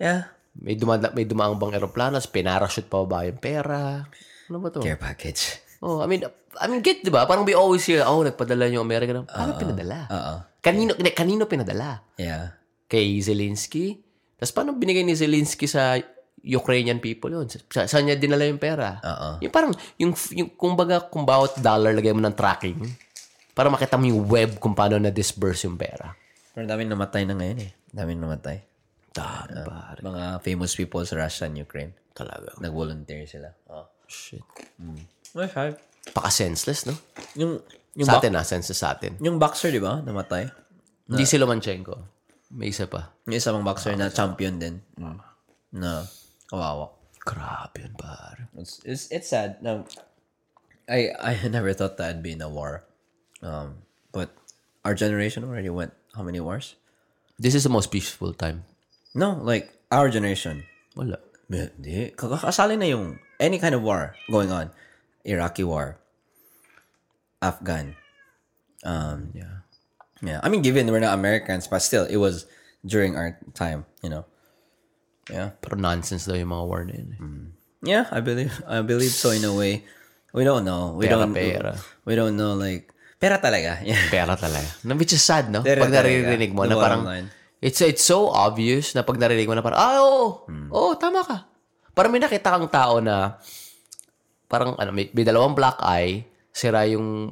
Yeah. May, dumada, may dumaang bang aeroplano? Tapos pinarashoot pa ba yung pera? Ano ba to? Care package. Oh, I mean, I mean, get, di ba? Parang we always hear, oh, nagpadala yung Amerika. ng- Paano pinadala? Oo. Kanino, kanino pinadala? Yeah. kay Zelensky. Tapos paano binigay ni Zelensky sa Ukrainian people yun? Sa, saan niya dinala yung pera? Oo. Yung parang, yung, yung kumbaga, kung bawat dollar lagay mo ng tracking, para makita mo yung web kung paano na-disburse yung pera. Pero dami namatay na ngayon eh. Dami namatay. Dami, pare. Mga famous people sa Russia and Ukraine. Talaga. Nag-volunteer sila. Oh. Shit. Okay. Paka-senseless, no? Yung, yung, Sa atin, na senseless sa atin. yung boxer, di ba? Namatay. Hindi si Lomachenko. May isa pa. Yung isa pang boxer na champion din. Mm. Na kawawa. Grabe yun, pare. It's, it's, it's sad. Now, I, I never thought that I'd be in a war. Um, but our generation already went how many wars? This is the most peaceful time. No, like our generation. Wala. Hindi. Kakasali na yung any kind of war going on. Iraqi war. Afghan. Um, Yeah. yeah. I mean, given we're not Americans, but still, it was during our time, you know. Yeah. Pero nonsense daw yung mga war na yun. eh. Yeah, I believe I believe so in a way. We don't know. We Pera, don't pera. We don't know like pera talaga. Yeah. Pera talaga. Na, which is sad, no? Pera pag naririnig mo na parang. It's it's so obvious na pag narinig mo na parang, ah, oo, oo, tama ka. Parang may nakita kang tao na, parang, ano, may, may dalawang black eye, sira yung,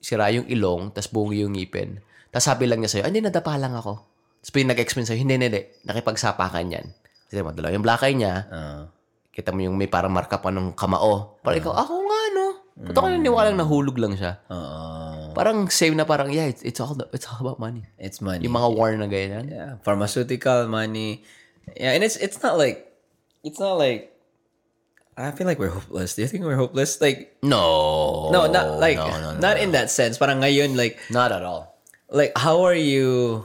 sira yung ilong, tas buong yung ngipin. Tapos sabi lang niya sa'yo, "Ah, hindi, nadapa lang ako. Tapos pag nag-explain sa'yo, hindi, hindi, hindi, nakipagsapakan yan. Kasi mo, dalawa yung black eye niya, Uh, kita mo yung may parang marka pa ng kamao. Parang ikaw, ako nga, no? Ba't ako naniniwalang nahulog lang siya? uh, Parang same na parang, yeah, it's, it's all the- it's all about money. it's money. Yung mga war na ganyan. yeah, pharmaceutical money. Yeah, and it's it's not like it's not like I feel like we're hopeless. Do you think we're hopeless? Like No. no, not like no, no, no. not in that sense. Parang ngayon like Not at all. like how are you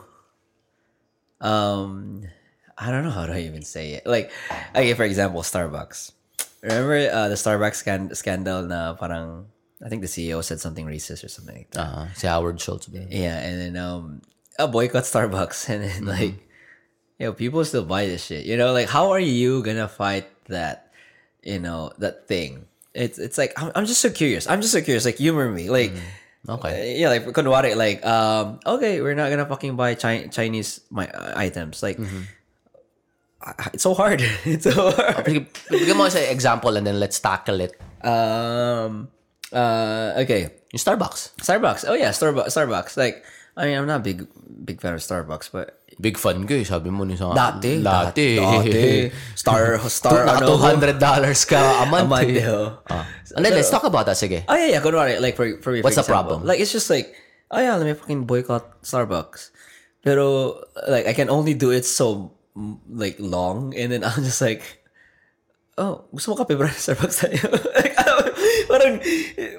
um I don't know how to even say it. Like okay, for example, Starbucks. Remember uh, the Starbucks scan- scandal na parang I think the CEO said something racist or something like that. Uh, si Howard Schultz. ba? Yeah, and then um a boycott Starbucks and then like you know, people still buy this shit. You know, like how are you gonna fight that, you know, that thing? It's it's like I'm, I'm just so curious. I'm just so curious. Like humor me. Like Okay. uh, yeah, like kunwari, like um okay, we're not gonna fucking buy Chi- Chinese my uh, items. Like I- it's so hard. it's so hard. Bigyan mo sa example and then let's tackle it. Um. Uh. Okay. Yung Starbucks. Starbucks. Oh yeah, Starbucks. Starbucks. Like, I mean, I'm not a big big fan of Starbucks, but Big fan ko eh. Sabi mo ni sa... dati, Dati. dati, star, star, ano, $200 ka a month. a month, eh. oh. Ah. And then, let's talk about that. Sige. Oh yeah, yeah. Kunwari, like for for me, for What's the example, problem? Like it's just like, oh yeah, let me fucking boycott Starbucks. Pero like I can only do it so like long, and then I'm just like, oh, gusto mo kape bro? Starbucks tayo. parang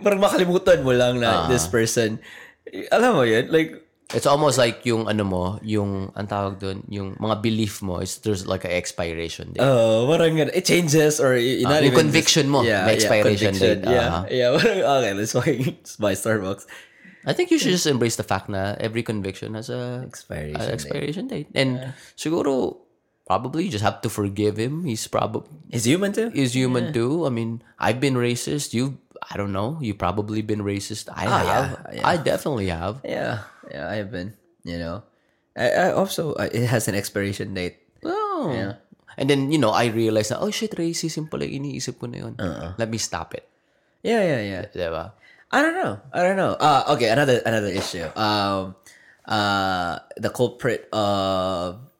parang makalimutan mo lang na this person. Alam mo yun? Like, It's almost like yung ano mo, yung, ang tawag doon, yung mga belief mo, is there's like an expiration date. oh, parang ganun. it changes or y- not yung conviction mo, may expiration conviction. date. Yeah, Ah. yeah. Parang, okay, let's fucking just buy Starbucks. I think you should just embrace the fact na every conviction has a Expiration a date. expiration date. And siguro, probably you just have to forgive him. He's probably Is human too? is human too. I mean, I've been racist. You, I don't know. You probably been racist. I Ah, have. yeah, yeah. I definitely have. Yeah, yeah, I have been. You know, I, I also uh, it has an expiration date. Oh. Yeah. And then, you know, I realized na, oh shit, racism pala yung iniisip ko na yun. Uh-uh. Let me stop it. Yeah, yeah, yeah. Diba? I don't know. I don't know. Uh, okay, another another issue. Um, uh, the culprit of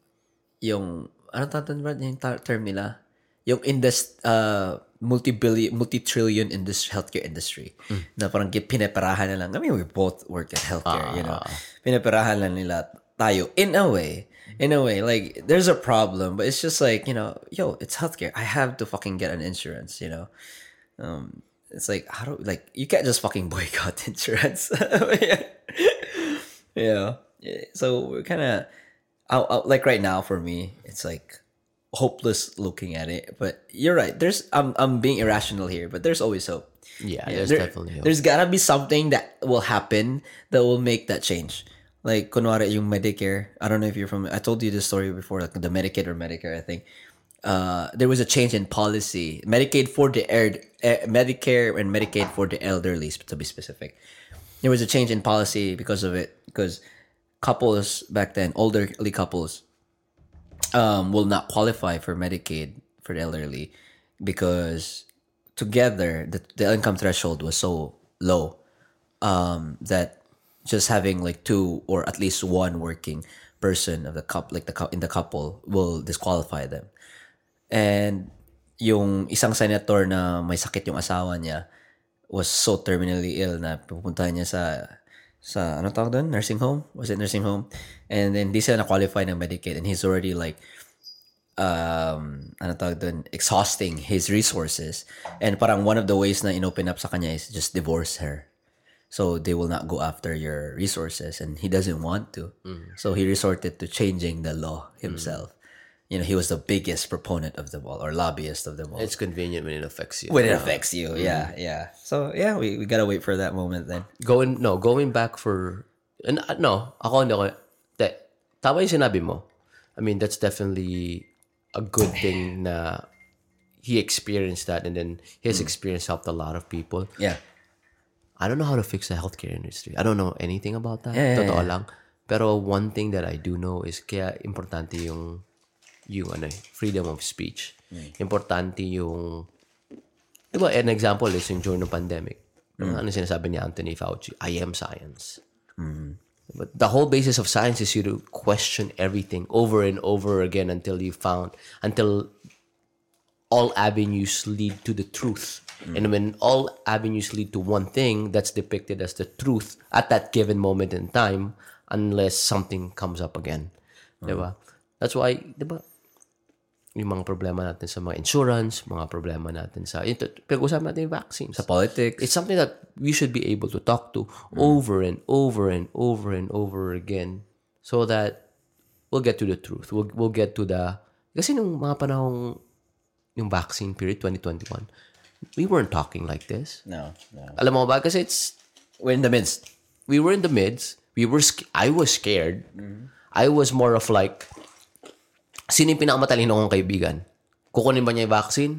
yung ano ba yung term nila? Yung indus uh multi-billion, multi-trillion industry, healthcare industry. Na parang pinaparahan na lang. I mean, we both work in healthcare, you know. Pinaparahan lang nila tayo. In a way, in a way, like, there's a problem, but it's just like, you know, yo, it's healthcare. I have to fucking get an insurance, you know. Um, it's like, how do, like, you can't just fucking boycott insurance. yeah. Yeah. So we're kind of, out, out, like right now for me, it's like hopeless looking at it. But you're right. There's, I'm, I'm being irrational here, but there's always hope. Yeah, there's there- definitely hope. There's gotta be something that will happen that will make that change. Like, kunwari yung Medicare. I don't know if you're from, I told you this story before, like the Medicaid or Medicare, I think. Uh, there was a change in policy. Medicaid for the air, eh, Medicare and Medicaid for the elderly, to be specific. There was a change in policy because of it. Because couples back then, elderly couples, um, will not qualify for Medicaid for the elderly because together the, the income threshold was so low um, that just having like two or at least one working person of the couple like the in the couple will disqualify them. And yung isang senator na may sakit yung asawa niya was so terminally ill na pupuntahan niya sa sa ano tawag doon? Nursing home? Was it nursing home? And then di sila na-qualify ng Medicaid and he's already like um ano tawag doon? Exhausting his resources. And parang one of the ways na inopen up sa kanya is just divorce her. So they will not go after your resources and he doesn't want to. So he resorted to changing the law himself. You know, he was the biggest proponent of them all or lobbyist of them all. It's convenient when it affects you. when it affects you. Yeah, yeah. So yeah, we, we gotta wait for that moment then. going no going back for and, uh, no ako hindi ako te, tama yung sinabi mo I mean that's definitely a good thing na he experienced that and then his experience helped a lot of people Yeah. I don't know how to fix the healthcare industry I don't know anything about that Yeah, yeah, totoo yeah. lang pero one thing that I do know is kaya importante yung yung ano eh, freedom of speech importante yung Diba, an example is yung during the pandemic. Mm. Ano sinasabi ni Anthony Fauci? I am science. But the whole basis of science is you to question everything over and over again until you found, until all avenues lead to the truth. And when all avenues lead to one thing that's depicted as the truth at that given moment in time, unless something comes up again. Diba? That's why, diba, yung mga problema natin sa mga insurance, mga problema natin sa, ito, pag-usapan natin yung vaccines. Sa politics. It's something that we should be able to talk to over and over and over and over again so that we'll get to the truth. We'll, we'll get to the... Kasi nung mga panahong yung vaccine period, 2021, we weren't talking like this. No, no. Alam mo ba? Kasi it's... We're in the midst. We were in the midst. We were... I was scared. I was more of like... Sino yung pinakamatalino kong kaibigan? Kukunin ba niya yung vaccine?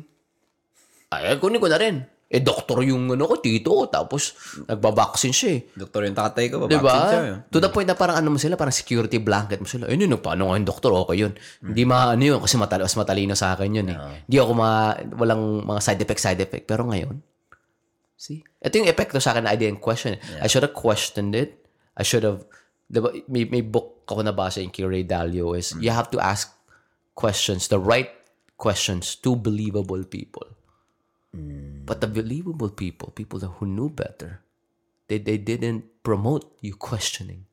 Ay, kunin ko na rin. Eh, doktor yung ano ko, tito. Tapos, nagbabaksin siya eh. Doktor yung tatay ko, babaksin siya. ba? To the point na parang ano mo sila, parang security blanket mo sila. Eh, yun, paano nga yung doktor? Okay yun. Hindi ma, ano yun, kasi matalo, mas matalino sa akin yun eh. Hindi ako ma, walang mga side effect, side effect. Pero ngayon, see? Ito yung epekto sa akin na I didn't question it. I should have questioned it. I should have, diba, may, may book ako nabasa yung kay Ray Dalio is, you have to ask questions, the right questions to believable people. But the believable people, people that who knew better, they they didn't promote you questioning.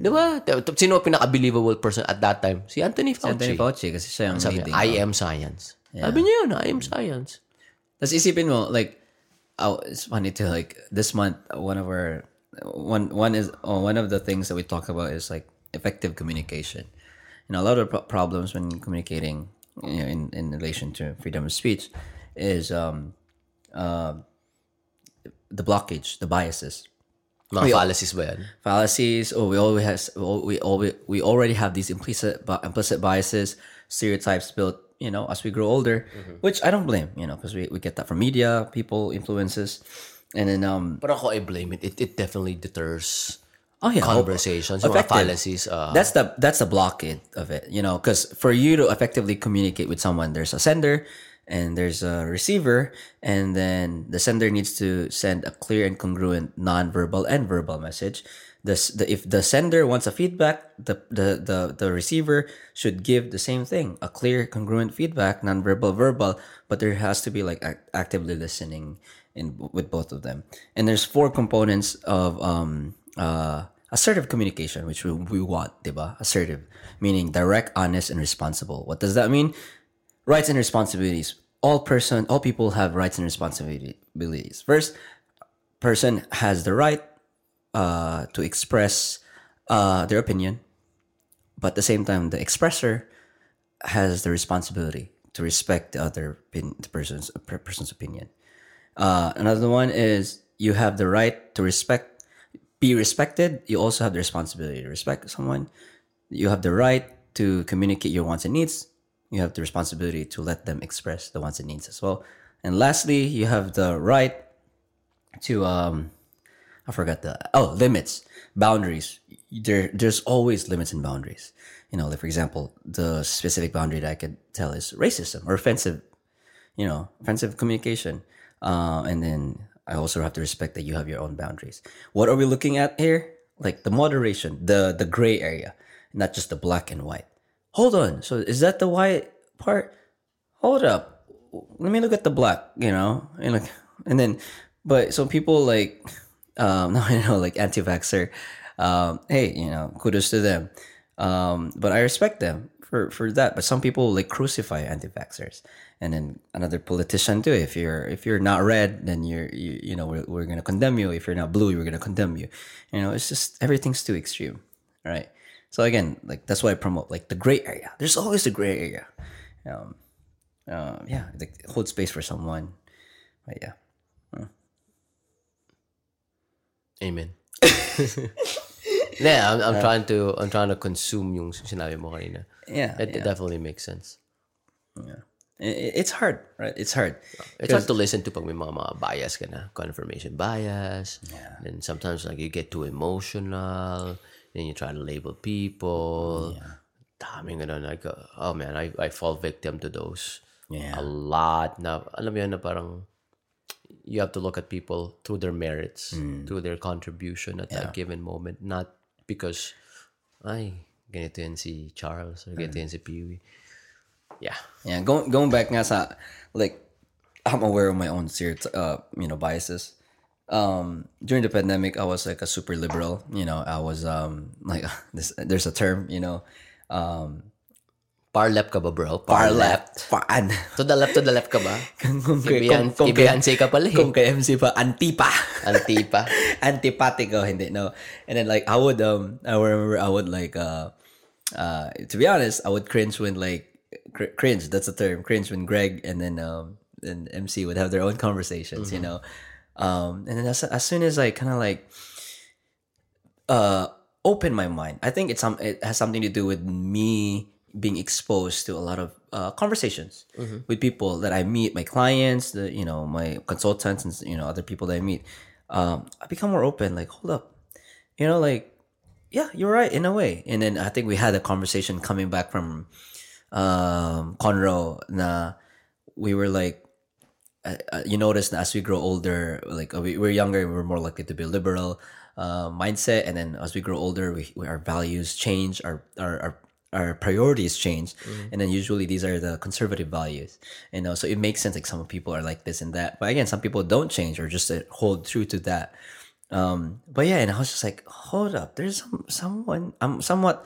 Di ba? Sino pinaka-believable person at that time? Si Anthony Fauci. Anthony Fauci, kasi siya yung Sabi leading. niya, I am science. Sabi niya yun, I am science. Tapos isipin mo, like, oh, it's funny too, like, this month, one of our, one, one is, oh, one of the things that we talk about is, like, effective communication. You know, a lot of pro- problems when communicating, you know, in, in relation to freedom of speech is, um, uh, the blockage, the biases. Mga fallacies ba yan? fallacies or we always has we always we already have these implicit implicit biases stereotypes built you know as we grow older which i don't blame you know because we, we get that from media people influences and then um ako, I blame it. It, it definitely deters oh yeah conversations. Effective. fallacies. Uh, that's the that's the blockade of it you know because for you to effectively communicate with someone there's a sender and there's a receiver and then the sender needs to send a clear and congruent non-verbal and verbal message this the, if the sender wants a feedback the, the the the receiver should give the same thing a clear congruent feedback non-verbal verbal but there has to be like act- actively listening in with both of them and there's four components of um uh assertive communication which we, we want diba? Assertive meaning direct honest and responsible. What does that mean? Rights and responsibilities. All person all people have rights and responsibilities. First person has the right uh, to express uh, their opinion but at the same time the expressor has the responsibility to respect the other opin- the person's person's opinion. Uh, another one is you have the right to respect be respected you also have the responsibility to respect someone. You have the right to communicate your wants and needs. You have the responsibility to let them express the wants and needs as well. And lastly you have the right to um i forgot the oh limits boundaries. There there's always limits and boundaries. You know like for example the specific boundary that i could tell is racism or offensive you know, offensive communication. Uh, and then I also have to respect that you have your own boundaries. What are we looking at here? Like the moderation, the the gray area, not just the black and white. Hold on. So is that the white part? Hold up. Let me look at the black. You know, and like, and then, but some people like, um, no, I know, like anti-vaxer. Um, hey, you know, kudos to them. Um, but I respect them for for that. But some people like crucify anti-vaxxers, and then another politician too. If you're if you're not red, then you're you, you know we're, we're gonna condemn you. If you're not blue, we're gonna condemn you. You know, it's just everything's too extreme, right? So again, like that's why I promote like the gray area. There's always a gray area. Um, uh, yeah, like hold space for someone. But yeah, Amen. yeah, I'm, I'm trying to I'm trying to consume yung sinabi mo kanina. Yeah, It, yeah. definitely makes sense. I- It's hard, right? It's hard. It's hard to listen to pag may mga, mga bias ka na. Confirmation bias. Yeah. Then sometimes like you get too emotional. Then you try to label people. Yeah. Daming ganun. Like, uh, oh man, I, I fall victim to those. Yeah. A lot na, alam mo yun na parang you have to look at people through their merits, Hmm. through their contribution at that given moment. Not because, ay, ganito yan si Charles or ganito yan si Peewee. Yeah. Yeah, going going back nga sa like I'm aware of my own uh you know biases. Um during the pandemic I was like a super liberal, you know, I was um like this there's a term, you know, um Parlep ka ba, bro? far left, fan. To the left, to the left ka ba? kung, Kay Beyonce, kay Beyonce ka pala eh. kung kay MC pa antipa. Antipa. antipatico hindi no and then like i would um i remember i would like uh uh to be honest i would cringe when like cr- cringe that's the term cringe when greg and then um and mc would have their own conversations you know um and then as, as soon as i kind of like uh open my mind i think it's some it has something to do with me being exposed to a lot of uh, conversations with people that I meet, my clients, the you know my consultants, and you know other people that I meet. Um, I become more open. Like, hold up, you know, like, yeah, you're right in a way. And then I think we had a conversation coming back from um, Conroe. Na we were like, uh, uh, you notice as we grow older, like uh, we, we're younger, we're more likely to be liberal uh, mindset, and then as we grow older, we, we our values change, our our our, our priorities change, and then usually these are the conservative values, you know. So it makes sense. Like some people are like this and that, but again, some people don't change or just uh, hold true to that. Um, but yeah, and I was just like, hold up, there's some someone I'm somewhat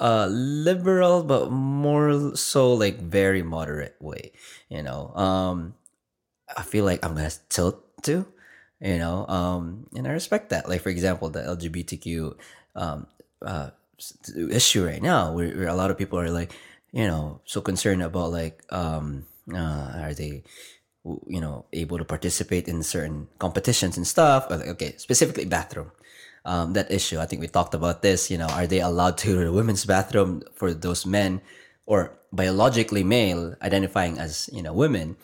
uh liberal but more so like very moderate way you know um I feel like I'm gonna tilt to, you know, um, and I respect that. Like for example, the LGBTQ um, uh, issue right now, where, where a lot of people are like, you know, so concerned about like, um, uh, are they, you know, able to participate in certain competitions and stuff? Okay, specifically bathroom. Um, that issue, I think we talked about this. You know, are they allowed to the women's bathroom for those men or biologically male identifying as you know women?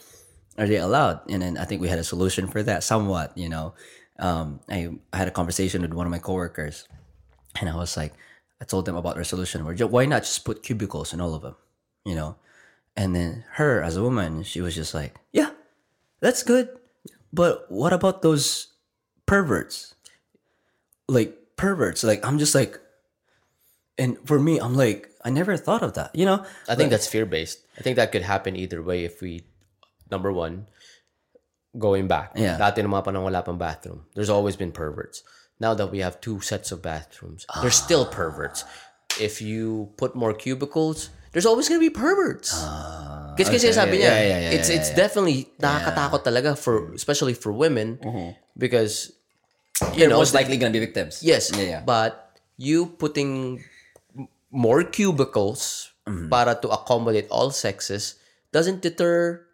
are they allowed? And then I think we had a solution for that somewhat, you know. Um, I, I had a conversation with one of my coworkers and I was like, I told them about our solution. Why not just put cubicles in all of them, you know? And then her as a woman, she was just like, yeah, that's good. But what about those perverts? Like perverts. Like I'm just like, and for me, I'm like, I never thought of that, you know? I think that's fear based. I think that could happen either way if we, number one, going back. Yeah. Dati nung mga panahon wala pang bathroom. There's always been perverts. Now that we have two sets of bathrooms, there's ah. still perverts. If you put more cubicles, there's always gonna be perverts. Kasi kasi okay. sabi niya, Yeah, yeah, yeah, it's yeah, it's yeah. definitely nakakatakot talaga for especially for women because you You're know most likely gonna be victims. Yes. Yeah, yeah. But you putting more cubicles Mm-hmm. para to accommodate all sexes doesn't deter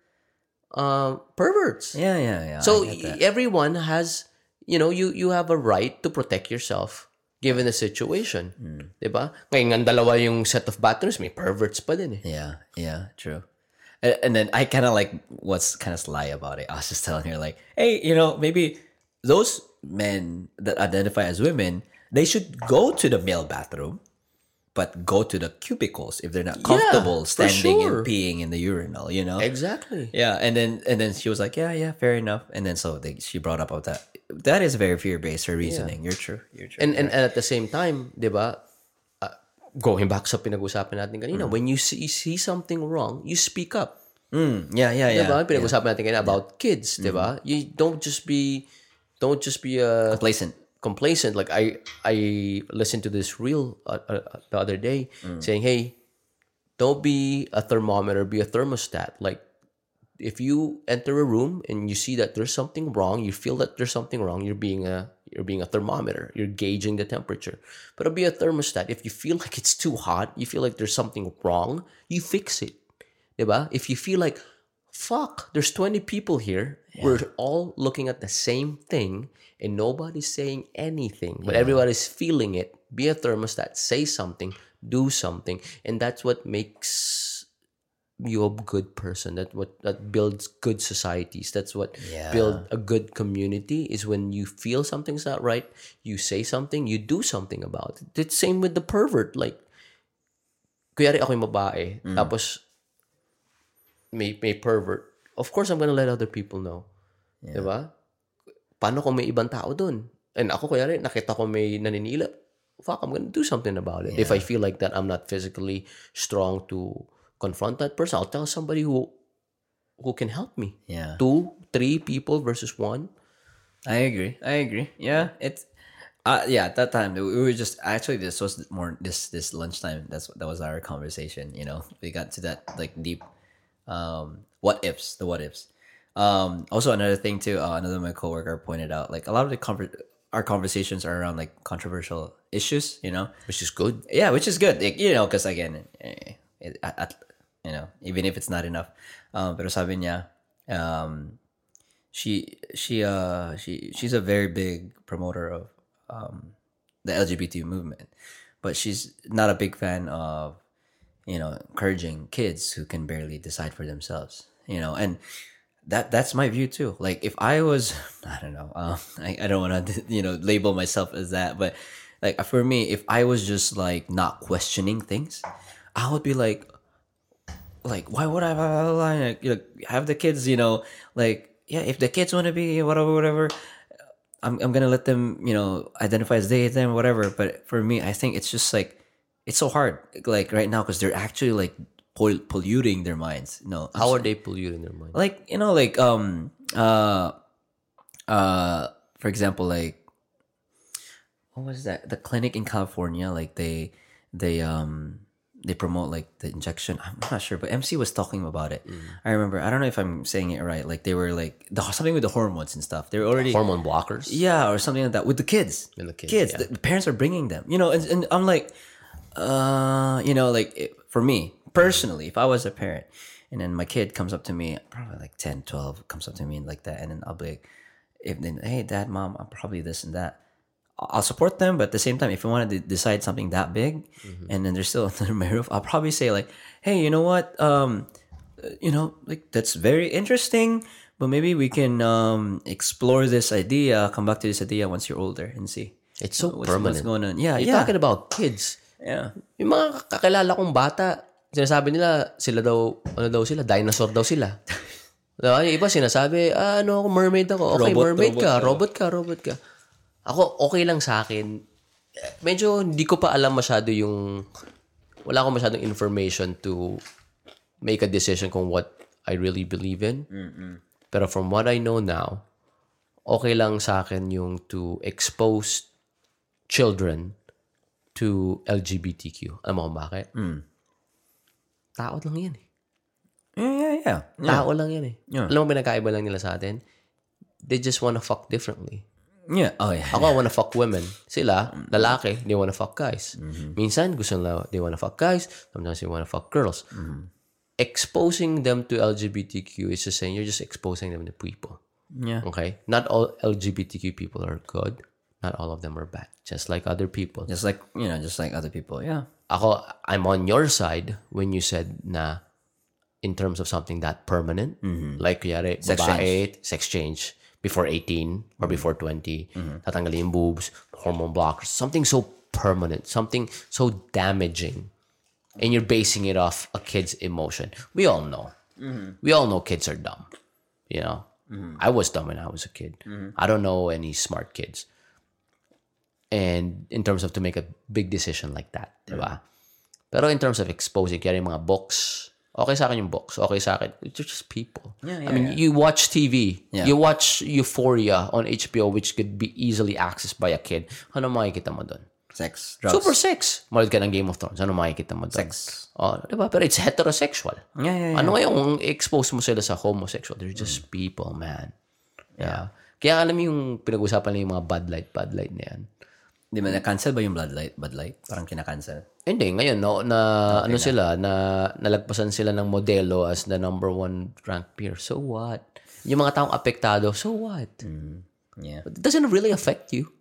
uh, perverts. Yeah, yeah, yeah. So everyone has, you know, you you have a right to protect yourself given the situation. Hmm. 'Di ba? Ngayon nga dalawa yung set of bathrooms, may perverts pa din eh. Yeah, yeah, true. And, and then I kind of like what's kind of sly about it. I was just telling her like, hey, you know, maybe those men that identify as women, they should go to the male bathroom, but go to the cubicles if they're not comfortable for standing sure. and peeing in the urinal. You know. Exactly. Yeah, and then and then she was like, yeah, yeah, fair enough. And then so they, she brought up about that. That is very fear based. Her reasoning. You're true. You're true. And, and and at the same time, ba? uh, going back sa pinag-usapan natin kanina, when you see, see something wrong, you speak up. Mm, yeah, yeah, yeah. Diba? Pinag-usapan natin kanina about kids, diba? You don't just be don't just be uh, Complacent. complacent. Like I I listened to this reel uh, uh, the other day saying, "Hey, don't be a thermometer, be a thermostat." Like if you enter a room and you see that there's something wrong, you feel that there's something wrong, you're being a you're being a thermometer. You're gauging the temperature. But it'll be a thermostat. If you feel like it's too hot, you feel like there's something wrong, you fix it. Diba? If you feel like fuck, there's 20 people here. We're all looking at the same thing and nobody's saying anything, but everybody's feeling it. Be a thermostat, say something, do something, and that's what makes you a good person. That what that builds good societies. That's what Yeah. build a good community is when you feel something's not right, you say something, you do something about it. It's same with the pervert. Like, kuyari ako yung babae, mm. tapos may, may pervert, of course I'm gonna let other people know. Diba? Paano kung may ibang tao dun? And ako kaya rin, nakita ko may naninila. Fuck, I'm gonna do something about it. If I feel like that I'm not physically strong to confront that person, I'll tell somebody who who can help me. Yeah. Two, three people versus one. I agree. I agree. Yeah, it's uh yeah, at that time we were just actually this was more this this lunchtime. That's that was our conversation, you know. We got to that like deep um what ifs, the what ifs. Um also another thing too, uh, another my coworker pointed out like a lot of the conver- our conversations are around like controversial issues, you know. Which is good. Yeah, which is good. Like, you know, because again, eh, it, at, at, you know, even if it's not enough. Um, pero sabi niya, um, she she uh she she's a very big promoter of um the LGBT movement, but she's not a big fan of you know, encouraging kids who can barely decide for themselves, you know, and that that's my view too. Like if I was, I don't know, um, I, I don't want to, you know, label myself as that, but like for me, if I was just like not questioning things, I would be like, like why would I blah, blah, blah, like, you know, have the kids, you know, like yeah, if the kids want to be whatever, whatever, I'm I'm gonna let them, you know, identify as they them, whatever. But for me, I think it's just like it's so hard, like right now, because they're actually like pol- polluting their minds. No, How are they polluting their mind? like you know, like um uh uh for example, like what was that? The clinic in California, like they they um they promote like the injection. I'm not sure, but MC was talking about it. I remember. I don't know if I'm saying it right. Like they were like the something with the hormones and stuff. They were already Hormone blockers? yeah, or something like that with the kids. With the kids, kids. yeah. The, the parents are bringing them. You know, and, and I'm like, uh, you know, like it, for me personally, if I was a parent, and then my kid comes up to me, probably like 10, 12, comes up to me like that, and then I'll be like, if then, hey, dad, mom, I'm probably this and that. I'll support them, but at the same time, if you wanted to decide something that big, Mm-hmm. and then they're still under my roof, I'll probably say like, "Hey, you know what? Um, uh, you know, like that's very interesting, but maybe we can um explore this idea, come back to this idea once you're older, and see It's so what's, permanent. what's going on." Yeah, You're yeah, talking about kids. yeah. Yung mga kakilala kong bata, sinasabi nila, sila daw, ano daw sila, dinosaur daw sila. Diba? Yung iba sinasabi, ah, ano ako, mermaid ako. Okay, Robot, mermaid robot ka, ka. robot ka, robot ka. Ako, okay lang sa akin. Medyo hindi ko pa alam masyado yung, wala akong masyadong information to make a decision kung what I really believe in. Pero from what I know now, okay lang sa akin yung to expose children to LGBTQ. Alam mo kung bakit? Tao lang yan eh. Yeah, yeah, yeah. yeah. Tao lang yan eh. Yeah. Alam mo pinagkaiba lang nila sa atin? They just wanna fuck differently. Yeah. Oh, yeah. Ako, I wanna fuck women. Sila, lalaki, they wanna fuck guys. Mm-hmm. Minsan, gusto nila, they wanna fuck guys. Sometimes they wanna fuck girls. Mm-hmm. Exposing them to LGBTQ is just saying you're just exposing them to people. Yeah. Okay? Not all LGBTQ people are good. Not all of them are bad. Just like other people. Just like, you know, just like other people. Yeah. Ako, I'm on your side when you said na in terms of something that permanent, mm-hmm. like kuyari, Sex babae, sex change before 18 or mm-hmm. before 20, mm-hmm. tatanggalin yung boobs, hormone blockers, something so permanent, something so damaging, and you're basing it off a kid's emotion. We all know. Mm-hmm. We all know kids are dumb. You know? I was dumb when I was a kid. I don't know any smart kids. And in terms of to make a big decision like that, di ba? Pero in terms of exposing, kaya yung mga books, okay sa akin yung books. Okay sa akin. They're just people. Yeah, I mean, you watch TV. Yeah. You watch Euphoria on HBO, which could be easily accessed by a kid. Ano makikita mo doon? Sex, drugs. Super sex. Manood ka ng Game of Thrones. Ano makikita mo doon? Sex. Oh, di ba? Pero it's heterosexual. Yeah, yeah, yeah. Ano ngayong expose mo sila sa homosexual? They're just people, man. Yeah. Kaya alam mo yung pinag-usapan nila yung mga Bud Light, Bud Light na yan. Di ba, na-cancel ba yung Blood Light? Bud Light? Parang kinakancel. Hindi, ngayon, no, na, ano sila, na nalagpasan sila ng modelo as the number one ranked beer. So what? Yung mga taong apektado, so what? Yeah. It doesn't really affect you.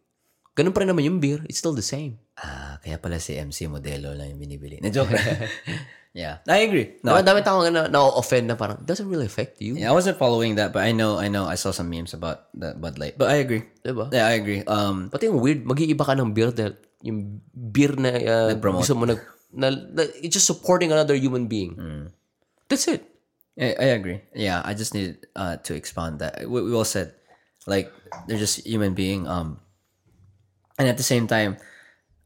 Ganun pa rin naman yung beer. It's still the same. Ah, kaya pala si MC modelo lang yung binibili. Na-joke. yeah. I agree. No, dami taong na, na-offend na parang, it doesn't really affect you. Yeah, I wasn't following that, but I know, I know, I saw some memes about the Bud Light. But I agree. Diba? Yeah, I agree. Um, Pati yung weird, mag-iiba ka ng beer dahil yung beer na uh, gusto mo nag, na, na- it's just supporting another human being. That's it. I, I agree. Yeah, I just need uh, to expand that. We, we all said, like, they're just human being. Um, and at the same time,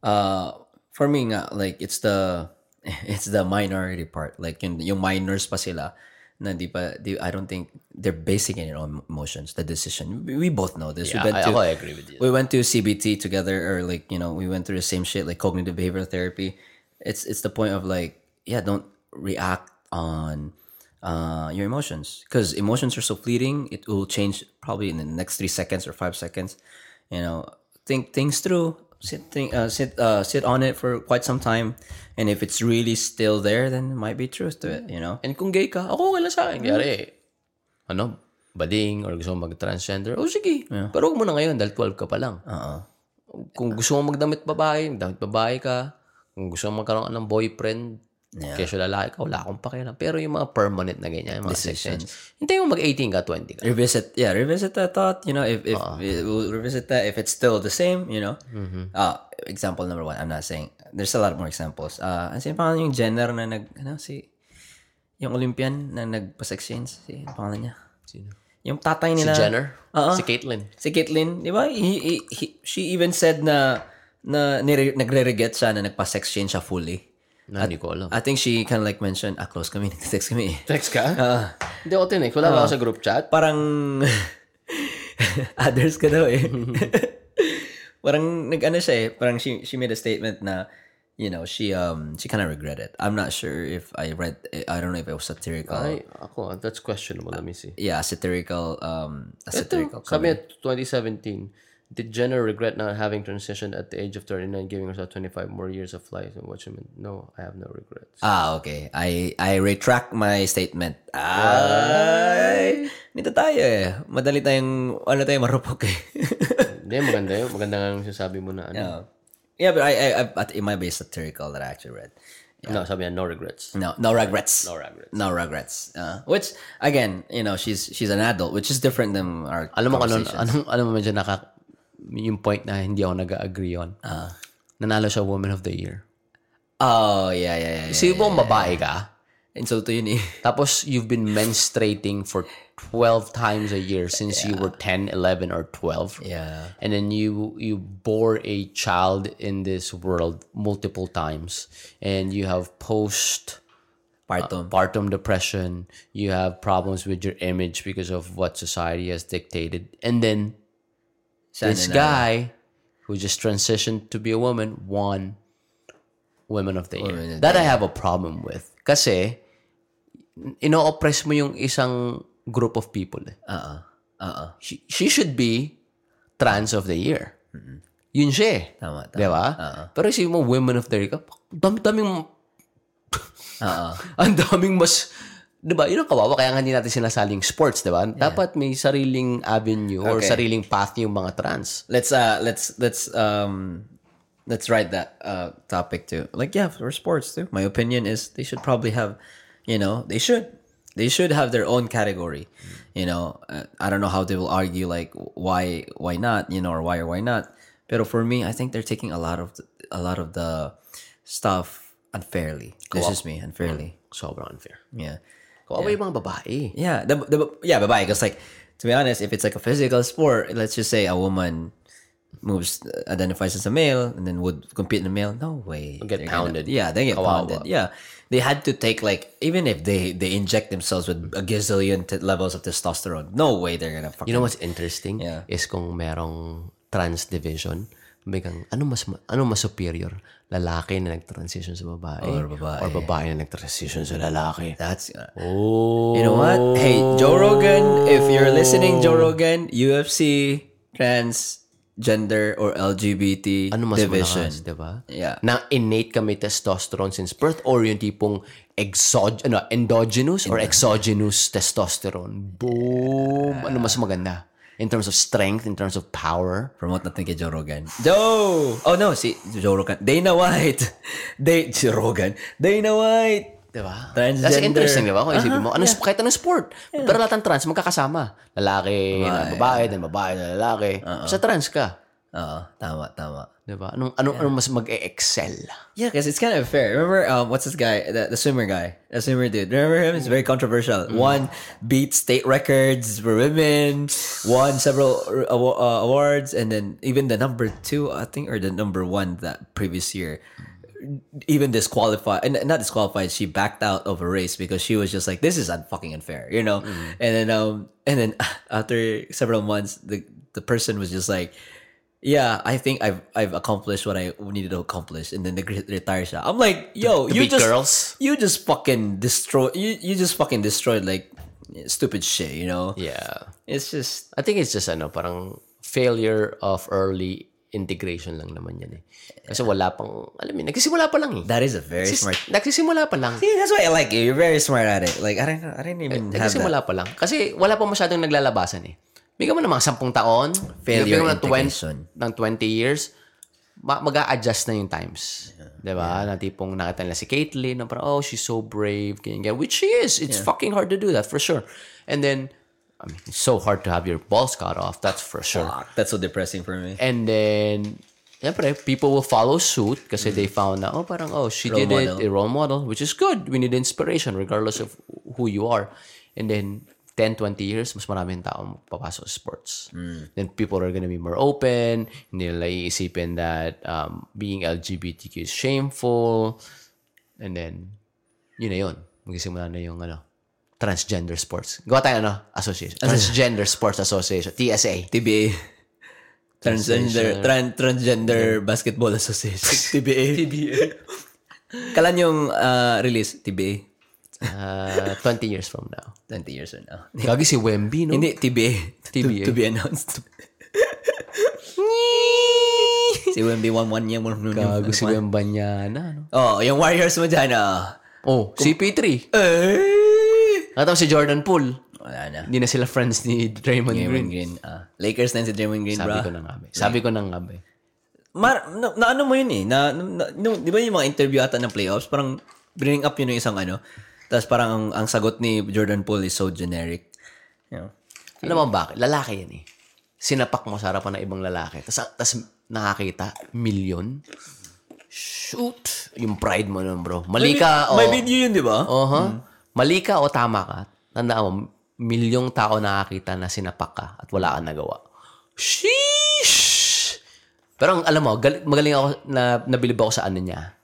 uh, for me, nga, like, it's the it's the minority part. Like, yung, yung minors pa sila, na di pa, di, I don't think they're basing it on emotions, the decision. We, we both know this. Yeah, we went I, to, I agree with you. we went to CBT together, or like you know, we went through the same shit, like cognitive behavioral therapy. It's it's the point of like, yeah, don't react on uh, your emotions because emotions are so fleeting. It will change probably in the next three seconds or five seconds. You know, think things through. Sit, think, uh, sit, uh, sit on it for quite some time, and if it's really still there, then it might be truth to it. You know. And kung gay ka, ako lang sa akin. Kaya ano, bading or gusto mo mag-transgender, o sige. Pero huwag mo na ngayon dahil 12 ka pa lang. Uh-uh. Kung gusto mo magdamit babae, magdamit babae ka. Kung gusto mo magkaroon ka ng boyfriend, Yeah. Kesyo lalaki ka, wala akong pakialam. Pero yung mga permanent na ganyan, yung mga Decisions. sections, hindi mo mag-18 ka, 20 ka. revisit yeah revisit that thought you know if if we'll revisit that if it's still the same you know uh example number one i'm not saying there's a lot more examples uh yung pangalan yung Jenner na nag ano si yung Olympian na nagpa-sex change si ano pangalan niya Sino? yung tatay Si nila Jenner? Oo. Si Caitlyn? si Caitlyn di ba he, he- he- she even said na na nire, nagre-regret siya na nagpa-sex change siya fully Na, hindi ko alam. I think she kind of like mentioned ah close kami nagte-text kami Text ka? Ah. Hindi ako tinig. Wala ba ako sa group chat? parang others ka daw eh. parang nag-ano siya eh. Parang she, she made a statement na, you know, she um she kind of regretted. I'm not sure if I read, I don't know if it was satirical. Ay, ako, that's questionable. Let me see. Yeah, satirical, um, a satirical. Ito, sabi 2017, did Jenner regret not having transitioned at the age of 39, giving herself 25 more years of life? And what she meant? No, I have no regrets. Ah, okay. I I retract my statement. Ay, nito tayo eh. Madali tayong, ano tayo, marupok eh. Hindi, maganda yun. Maganda nga yung sinasabi mo na ano. yeah. yeah, but I, I, I, it might be satirical that I actually read. No, sabi niya, no regrets. No, no regrets. No regrets. No regrets. Uh, which again, you know, she's she's an adult, which is different than our Alam mo ano, anong, alam mo medyo naka, yung point na hindi ako nag-agree on. Ah. Nanalo siya Woman of the Year. Oh, yeah, yeah, yeah. Kasi mo babae ka, Insulto yun eh. tapos you've been menstruating for 12 times a year since you were 10, 11, or 12. Yeah. and then you you bore a child in this world multiple times and you have post Partum. partum depression you have problems with your image because of what society has dictated and then Sana this na- guy who just transitioned to be a woman won women of the year Women of that i have a problem with kasi ino-oppress mo yung isang group of people eh Oo. Oo. she, she should be trans of the year. Yun siya eh. Tama, tama. Di ba? Pero isipin mo, women of the year dami-daming, Oo. ang daming mas, di ba? Yun ang kawawa, kaya nga hindi natin sinasaling sports, di ba? Dapat may sariling avenue or Okay. sariling path yung mga trans. Let's uh let's let's um let's write that uh topic too. Like yeah, for sports too. My opinion is they should probably have, you know, they should they should have their own category. You know, uh, I don't know how they will argue like why why not, you know, or why or why not. But for me, I think they're taking a lot of the, a lot of the stuff unfairly. This is me unfairly. Sobrang unfair. Yeah. Kawawa yung mga babae. Yeah, the, the yeah, bye. Because like to be honest, if it's like a physical sport, let's just say a woman moves identifies as a male and then would compete in a male. No way. get They're gonna- pounded. yeah, they get Kawawa. pounded. Yeah, they had to take like even if they they inject themselves with a gazillion t- levels of testosterone. No way they're gonna fucking. You know what's interesting? Yeah. Is kung merong trans division, may kang, ano mas, ano mas superior? Lalaki na nag-transition sa babae? Or babae. Or babae na nag-transition sa lalaki? That's uh, Oh. you know what? Hey, Joe Rogan, if you're listening, Joe Rogan, UFC, transgender or LGBT ano mas division. malakas, di ba? Yeah. Na innate kami testosterone since birth or yung tipong exog ano, endogenous or exogenous testosterone. Boom! Ano mas maganda? In terms of strength, in terms of power. Promote natin kay Joe Rogan. Joe! Oh no, si Joe Rogan. Dana White. Day, si Rogan. Dana White. Di ba? Transgender. That's interesting, di ba? Kung isipin mo, ano, kahit anong sport. Pero lahat ng trans, magkakasama. Lalaki na babae, then babae na lalaki. Sa trans ka. Oo, tama, tama. Di ba? Anong, anong, anong mas mag-e-excel? Yeah, because it's kind of fair. Remember, um, what's this guy? The, the swimmer guy. The swimmer dude. Remember him? It's very controversial. One beat state records for women. Won several uh, awards, and then even the number two, I think, or the number one that previous year, even disqualified and not disqualified. She backed out of a race because she was just like, "This is unfucking unfair," you know. And then, um, and then after several months, the the person was just like, yeah, I think I've I've accomplished what I needed to accomplish, and then they retire siya. I'm like, yo, you just girls? you just fucking destroy you you just fucking destroyed like stupid shit, you know? Yeah. It's just I think it's just ano, parang failure of early integration lang naman yan eh. Kasi wala pang, alam mo, nagsisimula pa lang eh. that is a very Sis- smart. Nagsisimula pa lang. See, that's why I like you. You're very smart at it. Like I don't I didn't even have that. Nagsisimula pa lang. Kasi wala pa masyadong naglalabasan eh. Bigyan mo ng mga sampung taon, Failure bigyan mo ng 20, integration. ng 20 years, ma- mag-a-adjust na yung times. Di ba? Na tipong nakita nila si Caitlyn, na parang, oh, she's so brave, ganyan, ganyan. Which she is. It's fucking hard to do that, for sure. And then, I mean, it's so hard to have your balls cut off, that's for sure. Fuck, that's so depressing for me. And then, Siyempre, people will follow suit kasi they found na, oh, parang, oh, she Role did model. it, a role model, which is good. We need inspiration regardless of who you are. And then, 10, 20 years, mas maraming tao papasok sa sports. Then people are gonna be more open. Hindi nila iisipin that um, being LGBTQ is shameful. And then, yun na yun. Magsisimula na yung ano, transgender sports. Gawa tayo ano, association. Transgender Sports Association. TSA. TBA. Transgender, tran, Transgender Basketball Association. TBA. TBA. Kalan yung uh, release? TBA. Uh, 20 years from now. 20 years from now. Gagi si Wemby, no? Hindi, TBA. TBA. To, to be announced. si Wemby 1-1 niya. Gago si Wembanyana, no? Oh, yung Warriors mo dyan, ah. Oh, CP3. Eh! Natapos si Jordan Poole. Wala na. Hindi na sila friends ni Draymond Green. Draymond Green. Ah. Lakers na si Draymond Green, Sabi bro. ko na nga, be. Sabi ko na nga, be. Mar, na, na ano mo yun eh, na, na, no, di ba yung mga interview ata ng playoffs, parang bring up yun yung isang ano, tapos parang ang, ang sagot ni Jordan Poole is so generic. You know? Alam mo bakit? Lalaki yan eh. Sinapak mo sa harapan ng ibang lalaki. Tapos, tapos nakakita, milyon. Shoot! Yung pride mo nun, bro. Mali ka o... May video yun, di ba? Oho. Mali ka o tama ka. Tandaan mo, milyong tao nakakita na sinapak ka at wala kang nagawa. Sheesh! Pero ang, alam mo, gal- magaling ako, na, nabilib ako sa ano niya.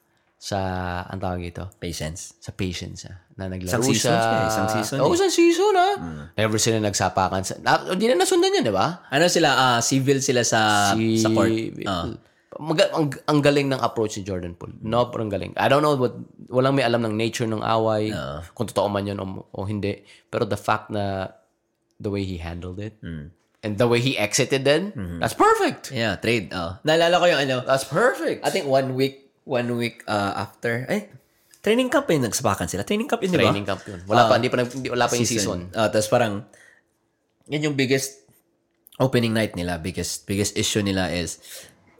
Sa, ang tawag ito? Patience. Sa patience ah. Na naglaro Isang season siya. siya, isang season Oo, eh. isang season ah. Never sila nagsapakan. Sa, na, hindi na nasundan yan, di ba? Ano sila, ah, civil sila sa, Si- sa court. Ah. Maga- ang, ang galing ng approach ni Jordan Poole. No, parang galing. I don't know what, walang may alam ng nature ng away, kung totoo man yun o, o hindi. Pero the fact na the way he handled it, and the way he exited then, that's perfect. Yeah, trade. Oh. Naalala ko yung ano, That's perfect. I think one week, one week uh, after, eh, training camp yun, nagsapakan sila. Training camp yun, di ba? Training camp yun. Wala pa, hindi pa, hindi, wala pa yung season. Ah, tapos parang, yan yung biggest opening night nila. Biggest biggest issue nila is,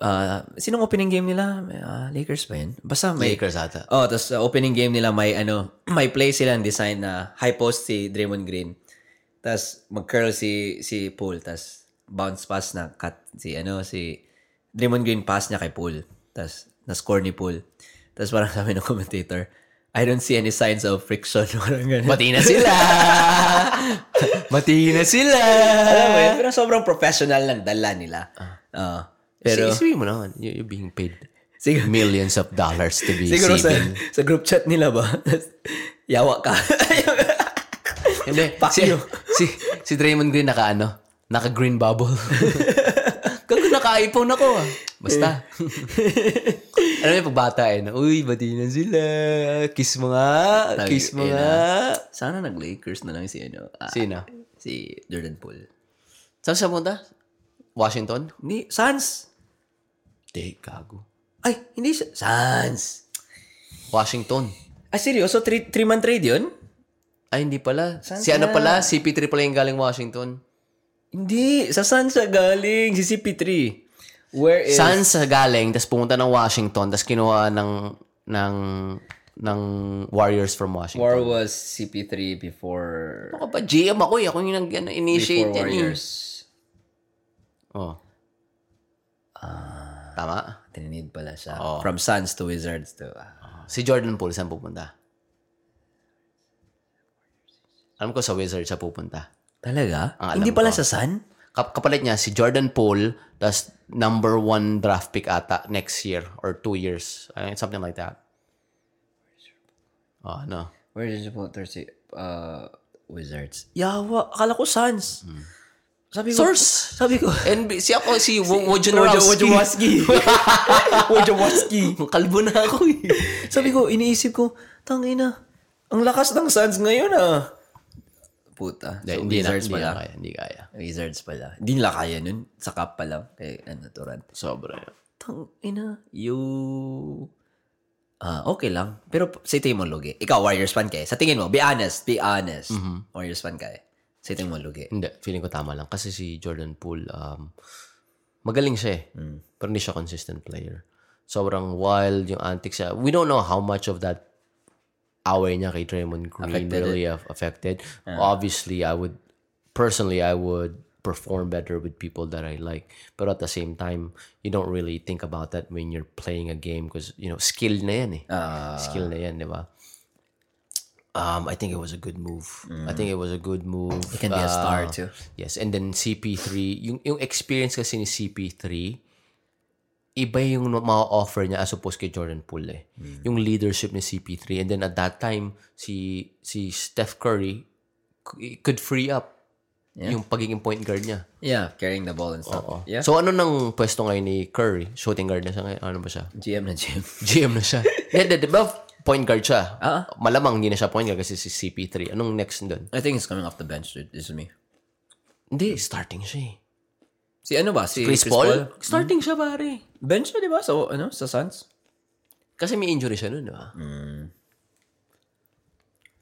uh, sinong opening game nila? Ah, Lakers ba yun? Basta may, Lakers ata. Oh, tapos uh, opening game nila may ano, may play silang design na high post si Draymond Green. Tapos mag-curl si si Poole, tapos bounce pass na cut si ano si Draymond Green pass niya kay Poole. Tapos na-score ni Poole. Tapos parang sabi ng commentator, I don't see any signs of friction. Parang ganun. Mati na sila! Mati na sila! Alam mo yun, pero sobrang professional ng dala nila. Ah. pero, Pero, Isipin mo naman, you- you're being paid siguro, millions of dollars to be siguro sa, civil. sa group chat nila ba, yawa ka. Hindi. Si, si, si Draymond Green naka ano? Naka green bubble. Gago naka-iPhone ako ah. Basta. ano yung pagbata eh. Na, Uy, bati na sila. Kiss mo nga. Kiss mo nga. Sana nag-Lakers na lang si ano. ah, Sino? Si Jordan Poole. Saan sa punta? Washington? Hindi, Suns. Hindi, gago. Ay, hindi siya. Suns. Washington. Ay, seryoso? Three, three-man trade yun? Ay, hindi pala. Saan si ano kaya? pala? CP3 pala yung galing Washington. Hindi. Sa Suns siya galing. Si CP3. Where is... Saan sa galing, tapos pumunta ng Washington, tapos kinuha ng, ng, ng Warriors from Washington. War was CP3 before... Ako pa, GM ako eh. Ako yung nag- ano, yan eh. Warriors. Oh. Tama? Tinid pala siya. Oo. From Suns to Wizards to... ah. Si Jordan Poole, saan pupunta? Alam ko sa Wizards siya pupunta. Talaga? Ang alam Hindi pala ko. sa Sun? Kap- kapalit niya si Jordan Poole, tas number one draft pick ata next year or two years. Uh, something like that. Oh, no. Where did you put Thursday? Uh, Wizards. Yawa. Akala ko Suns. Sabi ko, Source! sabi ko, NB, si ako, si, si Wojnarowski. Wojnarowski. Wojnarowski. Kalbo na ako eh. Sabi ko, iniisip ko, tangina, ang lakas ng Suns ngayon ah. Puta. So, hindi na, Wizards hindi pala. na kaya. Hindi kaya. Wizards pala. Hindi nila kaya nun. Sa cup pa lang. Kay, ano, Turan. Sobra. Tangina, you... Ah, okay lang. Pero sa tingin mo, Lugi. Ikaw, Warriors fan ka eh. Sa tingin mo, be honest, be honest. Warriors fan ka eh. Sa tingin mo, Lugi. Hindi, feeling ko tama lang. Kasi si Jordan Poole, um, magaling siya eh. Pero Pero hindi siya consistent player. Sobrang wild yung antics siya. We don't know how much of that away niya kay Draymond Green Affected really af- affected. Obviously, I would, personally, I would perform better with people that I like. But at the same time, you don't really think about that when you're playing a game because, you know, skill na yan eh. Ah. skill na yan, di ba? Um, I think it was a good move. I think it was a good move. It can be a star Uh, too. Yes, and then CP3, yung, yung experience kasi ni CP3, iba yung ma-offer niya as opposed kay Jordan Poole eh. Yung leadership ni CP3. And then at that time, si si Steph Curry could free up yung pagiging point guard niya. Yeah, carrying the ball and stuff. Yeah. So ano nang pwesto ngayon ni Curry? Shooting guard na siya ngayon? Ano ba siya? GM na GM. GM na siya. Hindi, di ba point guard siya? Ah. Malamang hindi na siya point guard kasi si CP3. Anong next doon? I think he's coming off the bench, dude. This is me. Hindi, starting siya eh. Si ano ba? Si Chris, Paul? Starting siya pare. Bench siya, di ba? So, ano? Sa Suns? Kasi may injury siya nun, di ba?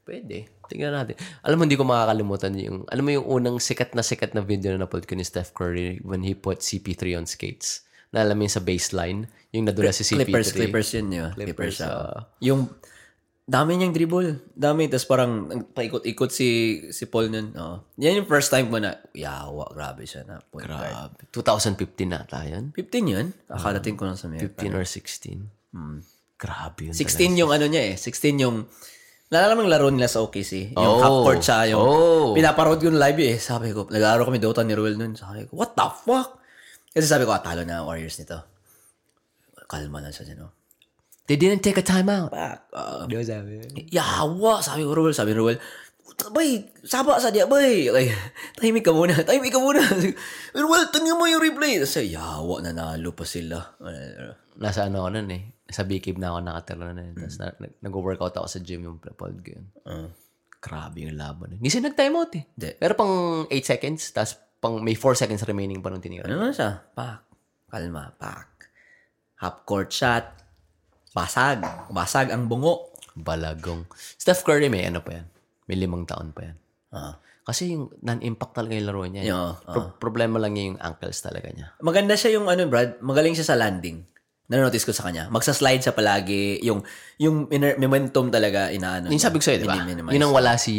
Pwede. Tingnan natin. Alam mo, hindi ko makakalimutan yung, alam mo yung unang sikat na sikat na video na napload ko ni Steph Curry when he put CP3 on skates. Na alam mo yung sa baseline, yung nadula si CP3. Clippers, Clippers yun, yun. Clippers, Clippers, ah. Yung, dami niyang dribble. Dami. Tapos parang, paikot-ikot si, si Paul nun. Oh. Yan yung first time ko na, yawa, grabe siya na. Point guard. Grabe. 2015 na tayo yun. 15 yun? Akalating ko lang sa America. 15 or 16. Grabe yun. 16 yung ano niya eh. 16 yung, naalala mo yung laro nila sa OKC? Yung Oh. half court siya. Yung, Oh. pinaparod yung live eh. Sabi ko, nag-aaral kami Dota ni Ruel nun. Sabi ko, what the fuck? Kasi sabi ko, ah, talo na Warriors nito. Kalma na siya dyan, oh. They didn't take a timeout. Back. Uh, Di ba sabi? yawa, sabi ko, Ruel, sabi Ruel, bay, saba sa dia, bay. Like, tahimik ka muna, tahimik ka muna. Ruel, tingnan mo yung replay. Kasi, yawa, nanalo pa sila. Nasa ano ako nun eh. Sa B-Cave na ako nakatira na yun. Tapos na, nag- nag-workout ako sa gym yung prepod ko yun. Grabe yung laban. Hindi siya nag-timeout eh. Hindi. Pero pang 8 seconds, tapos pang may 4 seconds remaining pa nung tinira. Ano na siya? Pak. Kalma, pak. Half court shot. Basag. Basag ang bungo. Balagong. Steph Curry may ano pa yan. May limang taon pa yan. Ah. Kasi yung non-impact talaga yung laro niya. Yeah, Pro- problema lang niya yung ankles talaga niya. Maganda siya yung ano, Brad. Magaling siya sa landing. Nanonotice ko sa kanya. Magsa-slide siya palagi. Yung, yung momentum talaga inaano. Yung sabi ko sa'yo, di ba? Yun ang wala si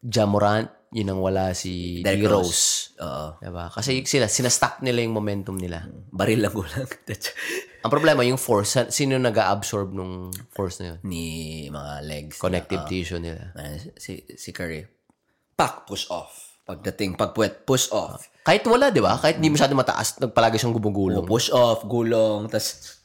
Jamorant, yun ang wala si Derrick D. Rose. Oo. Diba? Kasi sila, sinastop nila yung momentum nila. Baril lang kulang. Ang problema, yung force, sino nag-absorb nung force na yun? Ni mga legs. Connective tissue nila. Ah, si, si Curry. Pak, push off. Pagdating, pagpuwet, push off. Kahit wala, di ba? Kahit hindi masyado mataas, nagpalagi siyang gumugulong. Push off, gulong, tas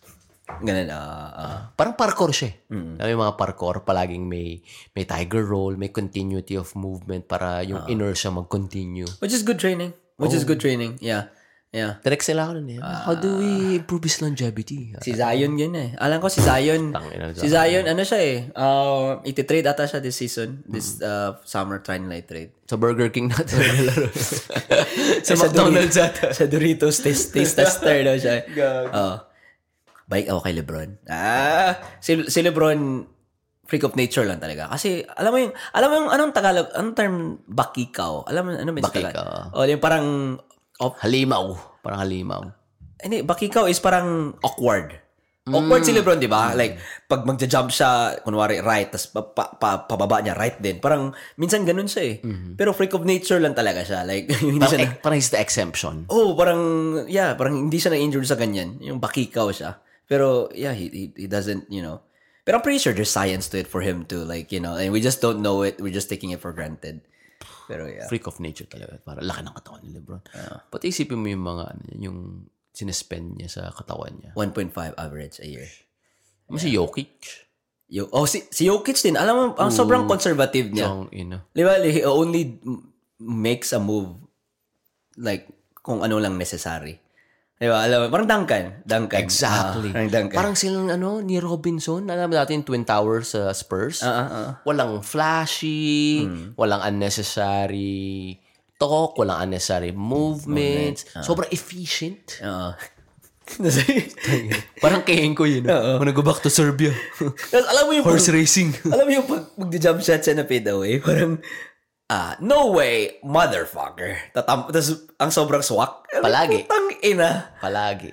ganun, ah, ah. Parang parkour siya. Mm. yung mga parkour, palaging may may tiger roll, may continuity of movement para yung inertia mag-continue. Which is good training. Which is good training. Yeah. Yeah. Text nila ako nun eh. How do we improve his longevity? Si Zion yun eh. Alam ko si Zion. Si Zion, ano siya eh. Uh, iti-trade ata siya this season. This uh, summer Twilight trade. Sa Burger King natin. sa, McDonald's ata. sa Doritos taste, taste tester daw siya. Oo. Bike ako kay Lebron. Ah, si, si Lebron, freak of nature lang talaga. Kasi, alam mo yung, alam mo yung, anong Tagalog, anong term, bakikaw? Alam mo, ano ba Bakikaw. O, yung parang, op, halimaw. Parang halimaw. hindi, bakikaw is parang awkward. Awkward si Lebron, di ba? Like, pag magja-jump siya, kunwari right, tas pa, pa, pa- pababa niya, right din. Parang, minsan ganun siya eh. Pero freak of nature lang talaga siya. Like, hindi Parang, siya, eh, parang he's the exemption. oh, parang, yeah, parang hindi siya na-injured sa ganyan. Yung bakikaw siya. Pero, yeah, he, he, he doesn't, you know. Pero I'm pretty sure there's science to it for him to, like, you know, and we just don't know it. We're just taking it for granted. Pero, yeah. Freak of nature talaga. Para laki ng katawan ni Lebron. Pati isipin mo yung mga, ano, yung sinespend niya sa katawan niya. 1.5 average a year. Ano si Jokic? Yo, oh, si, si Jokic din. Alam mo, ang sobrang conservative niya. Ang ina. Di ba, he only makes a move like kung ano lang necessary. Di ba? Alam mo, parang Duncan. Duncan. Exactly. Ah, parang Duncan. Parang silang ano, ni Robinson. Alam mo natin Twin Towers sa Spurs. Ah, ah, ah. Walang flashy, walang unnecessary talk, walang unnecessary movements. Sobrang efficient. Oo. Parang kain ko yun. Oo. When I go back to Serbia. Tapos alam mo yung Horse pag, racing. alam mo yung pag mag-jump shot siya na fade away, parang ah, no way, motherfucker. Tatam, tapos ang sobrang swak. Palagi. Putang ina. Palagi.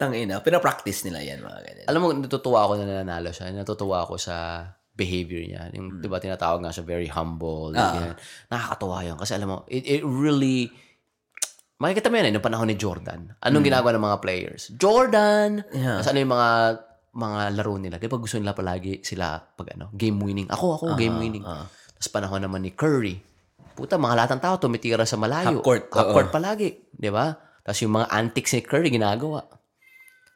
Tangina, pinapractice nila yan, mga ganyan. Alam mo, natutuwa ako na nanalo siya. Natutuwa ako sa behavior niya. Yung, di ba, tinatawag nga siya very humble. ganyan. Nakakatuwa yun. Kasi alam mo, it, it really... Makikita mo yan eh, noong panahon ni Jordan. Anong ginagawa ng mga players? Jordan! Yeah. Tapos ano yung mga mga laro nila. Di ba gusto nila palagi sila pag ano, game winning. Ako, ako, game winning. Tapos panahon naman ni Curry. Puta, mga lahat ng tao tumitira sa malayo. Half court, Half court palagi. Di ba? Tapos yung mga antics ni Curry ginagawa.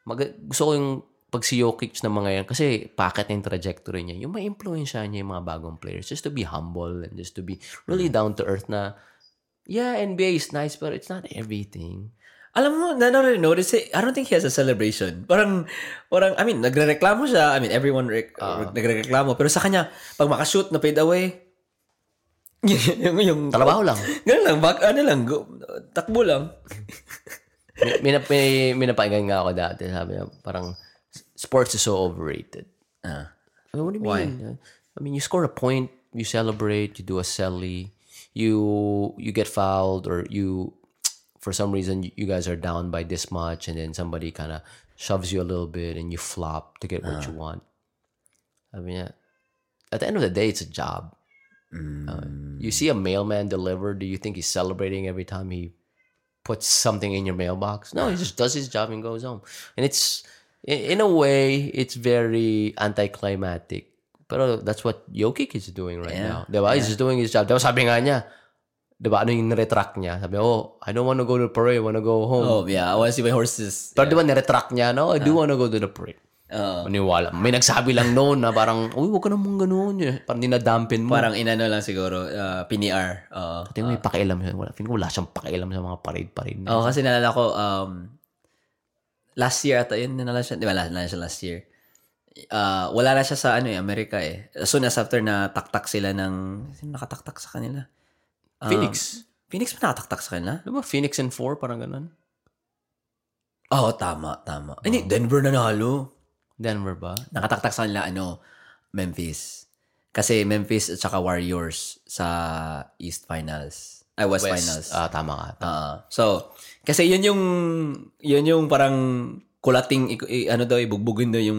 Mag- gusto ko yung pag si Jokic na mga yan, kasi packet na yung trajectory niya, yung may influence niya yung mga bagong players, just to be humble and just to be really down to earth na, yeah, NBA is nice, but it's not everything. Alam mo, na notice eh, I don't think he has a celebration. Parang, parang, I mean, nagre-reklamo siya. I mean, everyone rec- nagre-reklamo. Pero sa kanya, pag makashoot na fade away, yung, yung, Trabaho lang. ganun lang, back, ano lang, go, takbo lang. may, may, may napakinggan nga ako dati, sabi niya, parang, sports is so overrated. Ah. I mean, what do you mean? I mean, you score a point, you celebrate, you do a celly, you you get fouled, or you, for some reason, you- you guys are down by this much, and then somebody kind of shoves you a little bit, and you flop to get what you want. I mean, at the end of the day, it's a job. Uh, you see a mailman deliver, do you think he's celebrating every time he puts something in your mailbox? No, he just does his job and goes home. And it's in, a way, it's very anticlimactic. Pero that's what Jokic is doing right now. Diba? He's just doing his job. Diba sabi nga niya, diba ano yung niretract niya? Sabi, oh, I don't want to go to the parade, I want to go home. Oh, yeah. I want to see my horses. Pero diba niretract niya, no, I do want to go to the parade. Oo. Maniwala. May nagsabi lang noon na parang, uy, wag ka naman ganun. eh. Parang dinadampin mo. Parang inano lang siguro, uh, piniar. Oo. Tingnan mo, may pakialam siya. Wala, feeling ko wala siyang pakialam sa mga parade-parade. Oo, kasi nalala ko, um, last year ata yun, nalala siya, di ba, nalala siya last year. Uh, wala na siya sa, ano eh, Amerika eh. As soon as after na taktak sila ng, sino nakataktak sa kanila? Um, Phoenix. Phoenix ba nakataktak sa kanila? Diba Phoenix and 4, parang ganun? Oo, tama, tama. Hindi, Denver nanalo. Denver ba? Nakataktak sa kanila, ano, Memphis. Kasi Memphis at saka Warriors sa East Finals. Ay, West, Finals. Ah, tama ka. Ah, so, kasi yun yung, yun yung parang kulating, i- i- ano daw, ibugbugin daw yung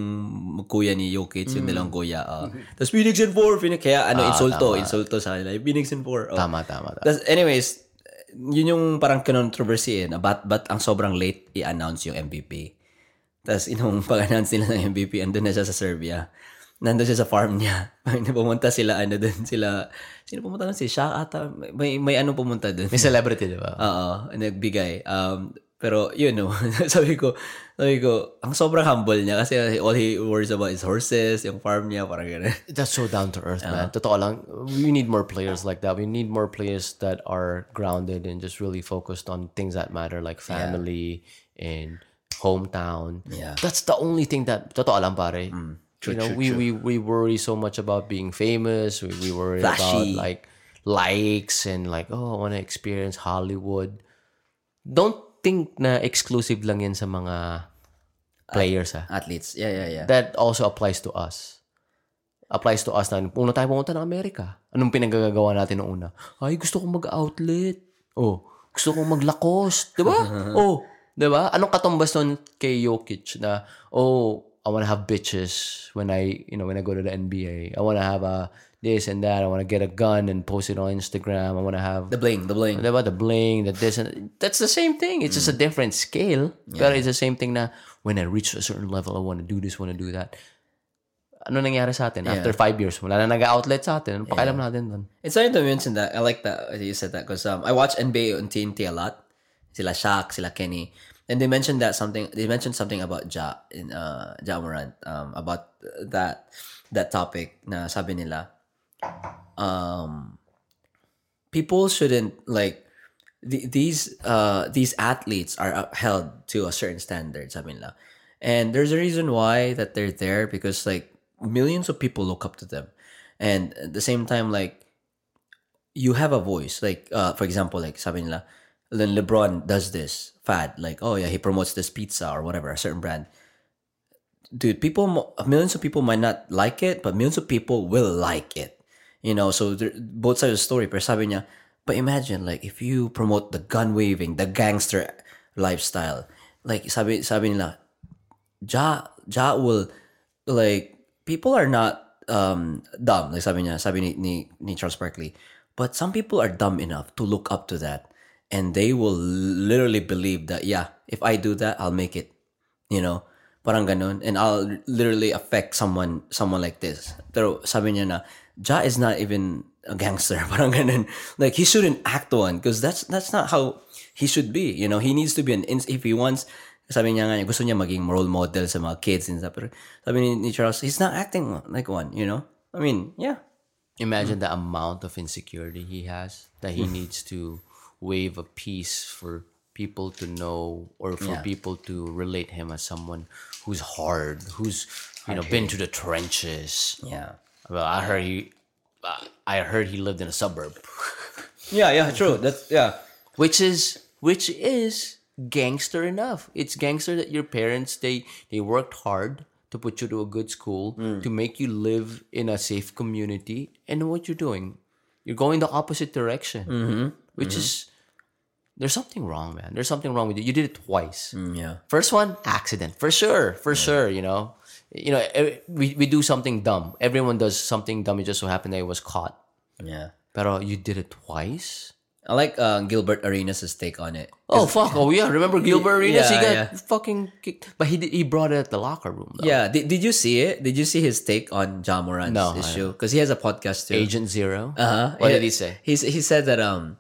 kuya ni Jokic, yung nilang kuya. ah. Tapos Phoenix and 4, Phoenix, kaya ano, insulto, insulto sa. Yung Phoenix and 4. Oh. Tama, tama. tama. Tapos, anyways, yun yung parang controversy eh, na ba't, ba't ang sobrang late i-announce yung MVP. Tapos, inong pag-announce nila ng MVP, andun na siya sa Serbia. Nandun siya sa farm niya. pumunta sila, ano dun, sila, sino pumunta dun? Si Shaq ata, may, may ano pumunta dun. May celebrity, di ba? Oo, nagbigay. Um, pero, yun, no, sabi ko, sabi ko, ang sobrang humble niya kasi all he worries about is horses, yung farm niya, parang gano'n. That's so down to earth, man. Totoo lang. We need more players like that. We need more players that are grounded and just really focused on things that matter, like family and hometown. Yeah. That's the only thing that, totoo lang, pare. you know, we, we we worry so much about being famous. We, we worry Flashy. about like likes and like, oh, I want to experience Hollywood. Don't think na exclusive lang yan sa mga players, ah. Athletes. Yeah, yeah, yeah. That also applies to us. Applies to us na una tayo pumunta ng Amerika. Anong pinagagagawa natin noong una? Ay, gusto kong mag-outlet. Oh, gusto kong maglakos. Di ba? oh, di ba? Anong katumbas nun kay Jokic na, oh, I want to have bitches when I, you know, when I go to the NBA. I want to have a this and that. I want to get a gun and post it on Instagram. I want to have The bling, the bling. Diba? The bling, the this, and that's the same thing. It's just a different scale. Pero it's the same thing na when I reach a certain level, I want to do this, want to do that. Ano nangyari sa atin? After five years, wala na nag-outlet sa atin. Ano pakialam natin doon? It's funny to mention that. I like that you said that because um, I watch NBA on TNT a lot. Sila Shaq, sila Kenny, and they mentioned that something. They mentioned something about Ja in uh, Ja Morant um, about that that topic. Na sabi nila, um, people shouldn't like th- these uh these athletes are held to a certain standard. Sabi nila, and there's a reason why that they're there because like millions of people look up to them, and at the same time like you have a voice. Like, uh, for example, like sabi nila, then LeBron does this fad. Like, oh yeah, he promotes this pizza or whatever, a certain brand. Dude, people, millions of people might not like it, but millions of people will like it. You know, so both sides of the story. Pero sabi niya, but imagine like if you promote the gun waving, the gangster lifestyle, like sabi sabi nila, Ja Ja will like people are not um dumb. Like sabi niya, sabi ni, ni, ni Charles Barkley, but some people are dumb enough to look up to that and they will literally believe that yeah, if I do that, I'll make it. You know? Parang ganun. And I'll literally affect someone someone like this. Pero sabi niya na, Ja is not even a gangster. Parang ganun. Like, he shouldn't act one because that's that's not how he should be. You know, he needs to be an, ins- if he wants, sabi niya nga, gusto niya maging role model sa mga kids and stuff. Pero sabi ni, ni Charles, he's not acting like one, you know? I mean, yeah. Imagine the amount of insecurity he has that he mm. needs to wave of peace for people to know or for Yeah. people to relate him as someone who's hard, who's you know been to the trenches. Yeah. Well, I heard he, I heard he lived in a suburb, Yeah, yeah, true. That's, yeah. which is which is gangster enough. It's gangster that your parents they they worked hard to put you to a good school mm. to make you live in a safe community, and what you're doing, you're going the opposite direction, mm-hmm. which mm-hmm. is there's something wrong, man. There's something wrong with you. You did it twice. Yeah. First one, accident for sure, for sure. You know, you know, eh, we we do something dumb. Everyone does something dumb. It just so happened that it was caught. Yeah. But you did it twice. I like uh, Gilbert Arenas' take on it. Oh fuck! Oh yeah, remember Gilbert Arenas? he Yeah, got yeah. fucking kicked, but he did, he brought it at the locker room though. Yeah, did, did you see it? Did you see his take on John Moran's No, issue? Because he has a podcast too. Agent Zero. Uh-huh. What Yeah. did he say? He's, he said that um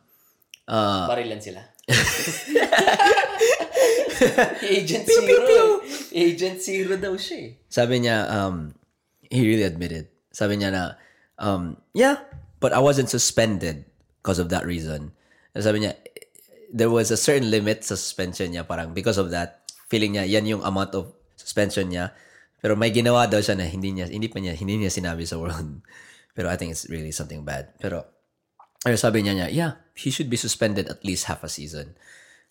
Barilan sila. Agent Zero. Agent Zero daw siya. eh. sabi niya um he really admitted. Sabi niya na um yeah, but I wasn't suspended because of that reason. Sabi niya there was a certain limit sa suspension niya parang because of that feeling niya yan yung amount of suspension niya. Pero may ginawa daw siya na hindi niya hindi pa niya hindi niya sinabi sa world. Pero I think it's really something bad. Pero Pero sabi niya niya, yeah, he should be suspended at least half a season.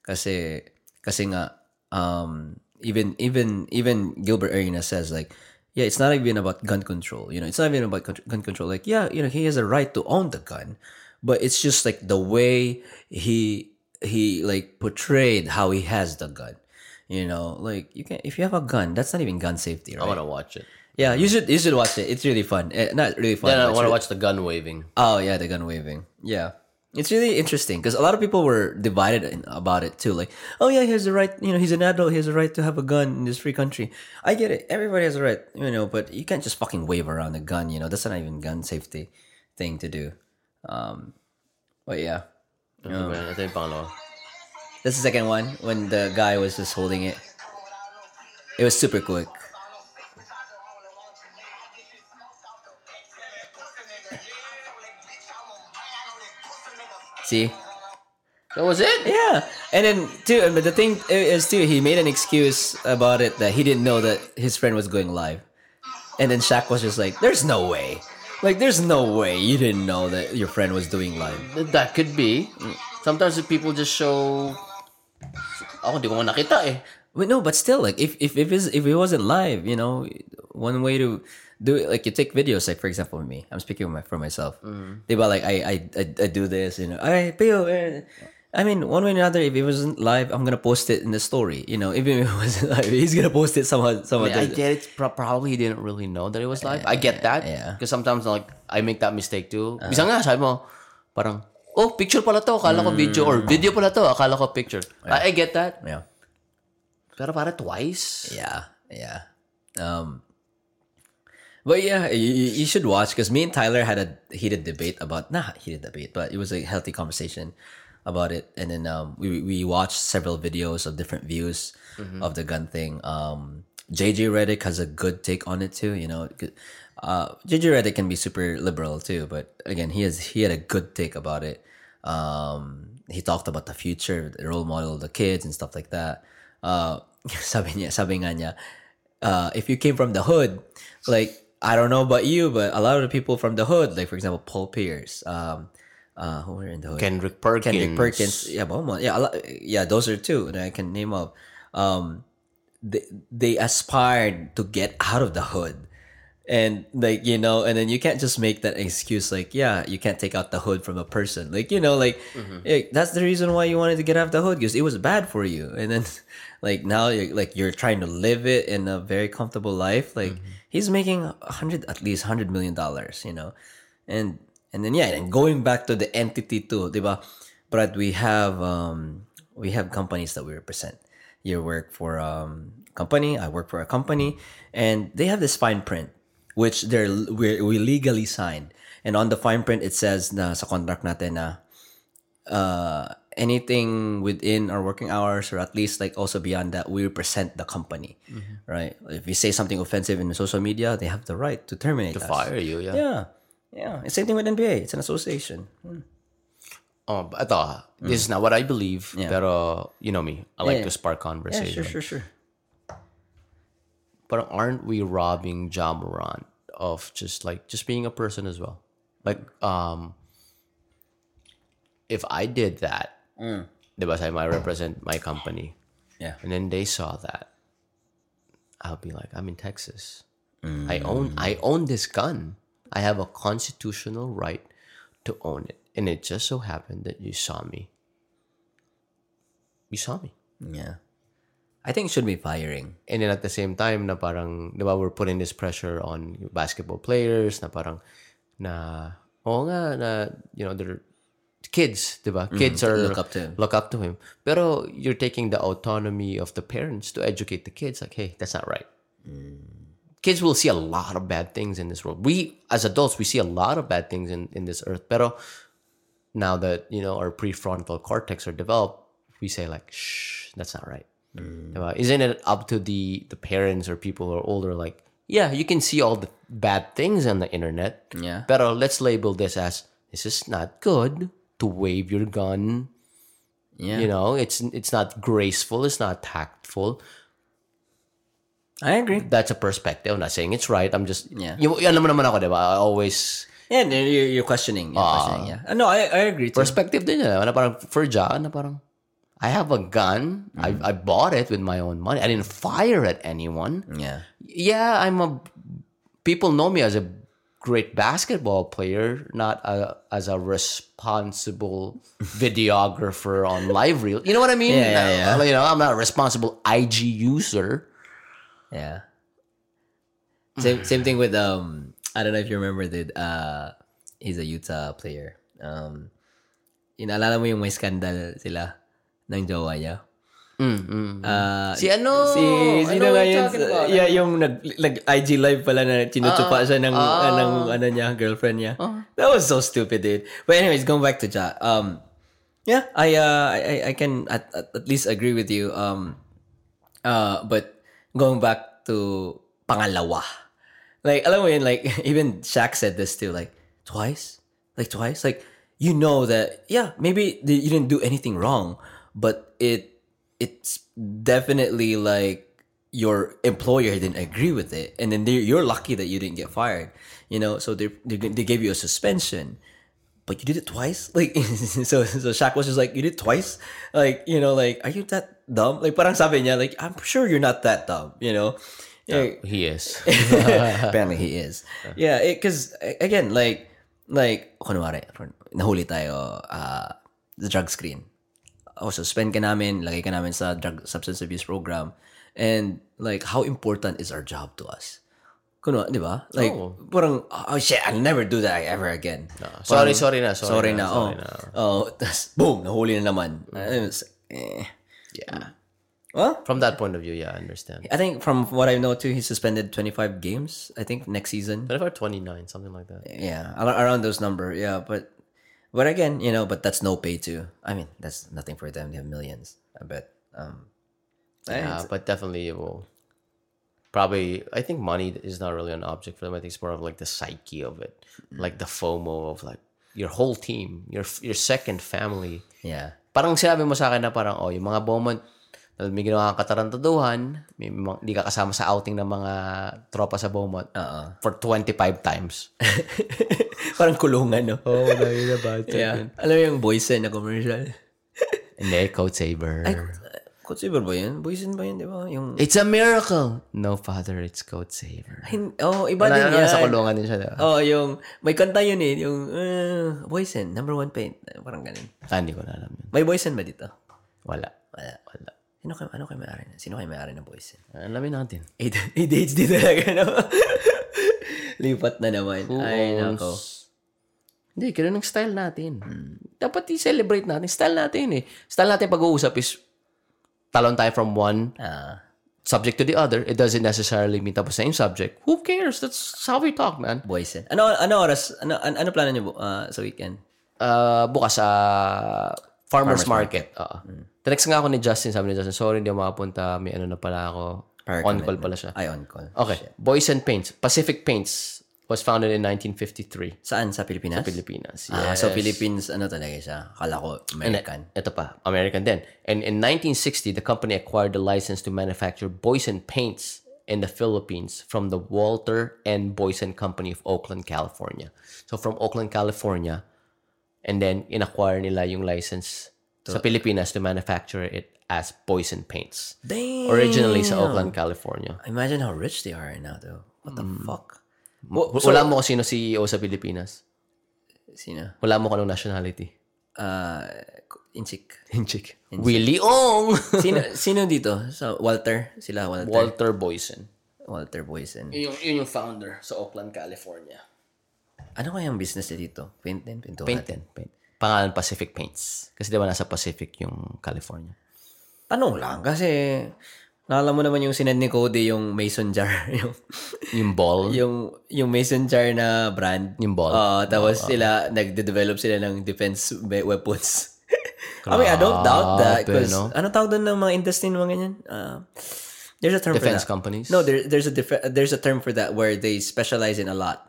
Kasi, kasi nga, um, even, even, even Gilbert Arenas says like, yeah, it's not even about gun control. You know, it's not even about gun control. Like, yeah, you know, he has a right to own the gun, but it's just like the way he, he like portrayed how he has the gun. You know, like you can if you have a gun, that's not even gun safety, I want to watch it. yeah, you should you should watch it. It's really fun. Eh, not really fun. Then I want to really- watch the gun waving. Oh yeah, the gun waving. Yeah, it's really interesting because a lot of people were divided in, about it too. Like, oh yeah, he has the right. You know, he's an adult. He has the right to have a gun in this free country. I get it. Everybody has a right. You know, but you can't just fucking wave around a gun. You know, that's not even gun safety thing to do. Um, but yeah, Ano ba yan? Ito yung pangalawa. that's the second one when the guy was just holding it. It was super quick. See. That was it? Yeah, and then too, but the thing is too, he made an excuse about it that he didn't know that his friend was going live, and then Shaq was just like, "There's no way, like, there's no way you didn't know that your friend was doing live." That could be. Sometimes the people just show... Ako, di ko nga nakita eh. But no, but still, like, if if if it's, if it wasn't live, you know, one way to do it, like, you take videos, like for example, me, I'm speaking my, for myself. They were like I, I I I do this, you know, I Pio. eh." I mean, one way or another, if it wasn't live, I'm gonna post it in the story. You know, even if it wasn't live, he's gonna post it somehow. Somehow. I, mean, I get it. Probably he didn't really know that it was live. I get that. yeah. Because sometimes like I make that mistake too. Bisa nga, sabi mo, parang, oh, picture pala to, akala ko video. Or video pala to, akala ko picture. I, I get that. yeah. Pero para twice. Yeah, yeah. Um, but yeah, you, you should watch because me and Tyler had a heated debate about not heated debate, but it was a healthy conversation about it. And then um, we we watched several videos of different views of the gun thing. Um, JJ Reddick has a good take on it too. You know, uh, JJ Reddick can be super liberal too, but again, he has he had a good take about it. Um, he talked about the future, the role model of the kids and stuff like that. Uh, sabi niya, sabi nga niya, uh, if you came from the hood, like I don't know about you, but a lot of the people from the hood, like for example, Paul Pierce, um, uh, who were in the hood? Kendrick Perkins. Kendrick Perkins, yeah, yeah, a lot, yeah, those are two that I can name of. Um, they they aspired to get out of the hood, And like, you know, and then you can't just make that excuse like, yeah, you can't take out the hood from a person. Like, you know, like, eh, that's the reason why you wanted to get out of the hood because it was bad for you. And then like now you're like you're trying to live it in a very comfortable life. Like he's making a hundred at least hundred million dollars, you know. And and then yeah, and going back to the entity too, diba? But we have um we have companies that we represent. You work for um company, I work for a company, and they have this fine print which they're we we legally signed. And on the fine print it says na sa contract natin na uh anything within our working hours or at least like also beyond that we represent the company right? If we say something offensive in the social media they have the right to terminate us. Fire you, yeah. yeah. Yeah. It's same thing with nba it's an association. Oh, but ito, ah, this is not what I believe, Yeah. pero you know me, I like Yeah. to spark conversation yeah sure sure sure. But aren't we robbing Jamoran of just like just being a person as well? Like, um, if I did that, Mm. diba, say I represent my company, yeah and then they saw that, I'll be like, I'm in Texas. I Mm. own I own this gun. I have a constitutional right to own it. And it just so happened that you saw me. You saw me. yeah i think it should be firing And then at the same time na parang, di ba, we're putting this pressure on basketball players na parang, na, oo nga, na, you know, they're kids, di ba? Kids are, Mm-hmm. look up to him. Look up to him. Pero you're taking the autonomy of the parents to educate the kids. Like, hey, that's not right. Kids will see a lot of bad things in this world. We, as adults, we see a lot of bad things in, in this earth. Pero now that, you know, our prefrontal cortex are developed, we say like, shh, that's not right. Diba? Isn't it up to the the parents or people who are older? Like, yeah, you can see all the bad things on the internet. Yeah. Pero let's label this as this is not good to wave your gun. yeah You know, it's it's not graceful. It's not tactful. i agree That's a perspective. I'm not saying it's right. I'm just Yeah. Yung, yan naman naman ako, diba? I always yeah you're, you're questioning you're questioning yeah Uh, no i, I agree too. perspective din yun. eh. Na parang for Ja, na parang I have a gun. I I bought it with my own money. I didn't fire at anyone. yeah yeah, I'm a. People know me as a great basketball player, not a, as a responsible videographer on live reel. You know what I mean? Yeah, yeah, yeah. Uh, You know, I'm not a responsible IG user. Yeah. Same same thing with um I don't know if you remember the uh he's a Utah player. Um inaalala mo yung may scandal sila ng jowa niya? Ah, Si ano? si sino know nga yun? Yeah, yung nag, nag IG live pala na tinutsupa siya ng ah. ng ano niya, girlfriend niya. That was so stupid, dude. But anyways, going back to Ja. Um yeah, I uh I I- I can at, at, at least agree with you. Um uh but going back to pangalawa. Like alam mo yun, like even Shaq said this too like twice? Like twice? Like you know that yeah, maybe you didn't do anything wrong, but it it's definitely like your employer didn't agree with it and then you're lucky that you didn't get fired you know? So they, they they gave you a suspension. But you did it twice? Like so so Shaq was just like you did it twice? Like you know like are you that dumb? Like parang sabi niya like I'm sure you're not that dumb you know? Yeah, He is. apparently he is. Yeah because again like like kunwari nahuli tayo uh, the drug screen oh, suspend ka namin, lagay ka namin sa drug substance abuse program. And like, how important is our job to us? Kuno, di ba? Like, Oo. parang, oh shit, I'll never do that ever again. sorry, sorry na. Sorry, Sorry, na. na, sorry oh. na. Oh, tas, boom, nahuli na naman. It's, eh. Yeah. Well, From that point of view, yeah, I understand. I think from what I know too, he's suspended 25 games, I think, next season. 25, 29, something like that. Yeah, ar- around those number. Yeah, but but again, you know, but that's no pay too. I mean, that's nothing for them. They have millions. I bet. Um, Yeah, but definitely it will. Probably, I think money is not really an object for them. I think it's more of like the psyche of it, like the FOMO of like your whole team, your your second family. yeah. Parang sinabi mo sa akin na parang, oh, yung mga Beaumont, na may ginawa kang katarantaduhan, may hindi ka kasama sa outing ng mga tropa sa Beaumont Uh-uh. for 25 times. Parang kulungan, no? oh, na yun about Yeah. Alam mo yung boys na commercial? Hindi, Coat Saber. Code Saver ba yun? Boysen ba yun, di ba? Yung... It's a miracle! No, father, it's Code Saver. Hin- oh, iba Ano, din yan. nasa kulungan din siya, diba? Oh, yung... May kanta yun eh. Yung... Uh, Boysen, number one paint. Parang ganun. Ah, hindi ko na alam yun. May Boysen ba dito? Wala. Wala. Wala. Sino kayo, ano kayo may-ari na? Sino kayo may-ari ng Boysen? Alamin natin. ADHD talaga, no? Lipat na naman. Ay, nako. Hindi, ganun ang style natin. Dapat i-celebrate natin. Style natin eh. Style natin pag-uusap is talon tayo from one Ah, subject to the other. It doesn't necessarily mean tapos yung subject. Who cares? That's how we talk, man. Boysen. Ano, ano oras? Ano, ano, ano plano niyo bu- ah, sa weekend? Uh, bukas sa farmer's, market. Oo. Tinext nga ako ni Justin. Sabi ni Justin, sorry, hindi ako makapunta. May ano na pala ako. Prior On call pala siya. Ay, on call. Okay. Boys and Paints. Pacific Paints was founded in 1953. Saan? Sa Pilipinas? Pilipinas. Ah, Yes. so Philippines, ano talaga siya? Kala ko, American. Ito pa, American din. And in 1960, the company acquired the license to manufacture Boysen paints in the Philippines from the Walter and Boysen Company of Oakland, California. So from Oakland, California, and then in-acquire nila yung license sa Pilipinas to manufacture it as Boysen paints. Damn! Originally sa Oakland, California. Imagine how rich they are right now, though. What the Mm. fuck? W- Wala mo kung sino CEO sa Pilipinas. Sino? Wala mo kung anong nationality. Uh, Inchik. Hinchik. Willie Ong! Sino, sino dito? So, Walter? Sila, Walter. Walter Boysen. Walter Boysen. Yun yung, yun yung founder sa Oakland, California. Ano kaya ang business niya dito? Paint din? Pintuhan? Paint din. Paint. Pangalan Pacific Paints. Kasi di ba nasa Pacific yung California. Tanong lang, kasi naalala mo naman yung sinend ni Cody, yung mason jar. yung, Yung ball. yung, yung mason jar na brand. Yung ball. Oo, tapos sila, nagde-develop sila ng defense we- weapons. I mean, I don't doubt that. Because, no? ano tawag doon ng mga industry ng mga ganyan? Uh, there's a term Defense for that. companies. No, there, there's a dif- there's a term for that where they specialize in a lot.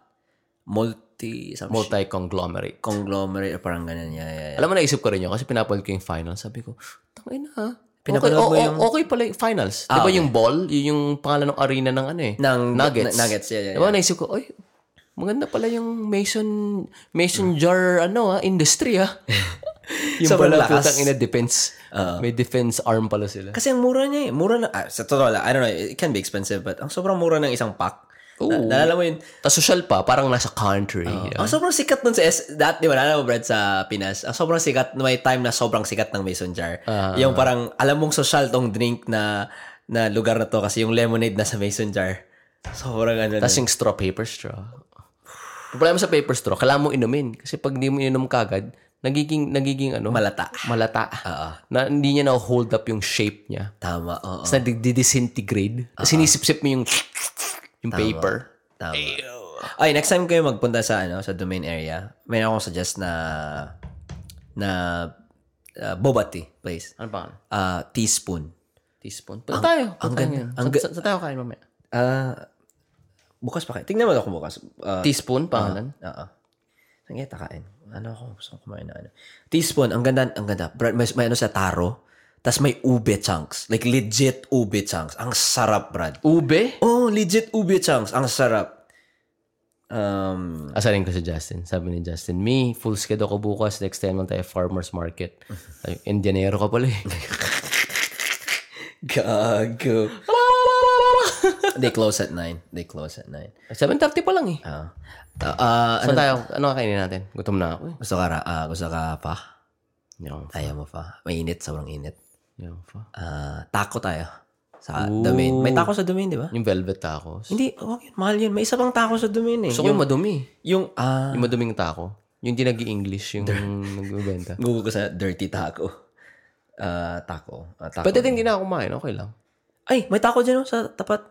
Multi, some Multi-conglomerate. conglomerate, parang ganun. Yeah, yeah, yeah. Alam mo, naisip ko rin yun kasi pinapanood ko yung finals. Sabi ko, tangin na ha. Okay, Pinapanood o- mo yung- okay pala yung finals. di ba yung ball? Yun yung pangalan ng arena ng ano eh. Ng Nuggets. n- Nuggets, yeah, yeah, Di ba naisip ko, oy, maganda pala yung Mason Mason jar ano ah, industry ah. yung Sobrang pala lakas. putang ina defense. May defense arm pala sila. Kasi ang mura niya eh. Mura na, ah, sa totoo lang, I don't know, it can be expensive, but ang sobrang mura ng isang pack. Na, naalala mo yun, Tapos social pa, parang nasa country. ang sobrang sikat nun sa S, that, di ba, naalala mo, Brad, sa Pinas, ang sobrang sikat, may time na sobrang sikat ng Mason Jar. yung parang, alam mong social tong drink na, na lugar na to kasi yung lemonade na sa Mason Jar. Sobrang ano. Tapos yung straw, paper straw. Problema sa paper straw, kailangan mo inumin. Kasi pag di mo inom kagad, nagiging, nagiging ano? Malata. Malata. Na hindi niya na-hold up yung shape niya. Tama, oo. Tapos nagdi-disintegrate. Tapos sinisip-sip mo yung, yung paper. Tama. Ay, next time kayo magpunta sa ano sa domain area, may akong suggest na na uh, boba tea place. Ano ba? Uh, teaspoon. Teaspoon. Punta tayo. ang Punta tayo. ganda- Sa- ang ga- sa, sa tayo kain mamaya. Ah, bukas pa kayo. Tingnan mo ako bukas. Uh, Teaspoon, pangalan? Oo. Saan kaya takain? Ano ako? Gusto ko kumain na ano. Teaspoon. Ang ganda. Ang ganda. May, may ano sa taro. Tapos may ube chunks. Like legit ube chunks. Ang sarap, Brad. Ube? Oh, legit ube chunks. Ang sarap. Um, Asarin ko si Justin. Sabi ni Justin, me, full sked ako bukas. Next time lang tayo farmer's market. Indianero ka pala eh. gago. They close at 9. They close at 9. 7.30 pa lang eh. Ah. Ah, ah, Saan tayo? Ano kakainin natin? Gutom na ako eh. gusto ka, ra- ah, gusto ka pa? Yung, Ayaw mo pa. Mainit, sobrang init. Yung, fa- Ah, taco tayo. Sa domain. May taco sa domain, di ba? yung velvet tacos. Hindi, wag yun. Mahal yun. May isa pang taco sa domain eh. Gusto ko yung madumi. Yung, ah, Yung maduming taco. Yung di nag-i-English, yung nagbibenta. Google ko sa dirty taco. Ah, taco. Ah, taco. Pwede din di na ako kumain. Okay lang. Ay, may taco dyan oh, sa tapat.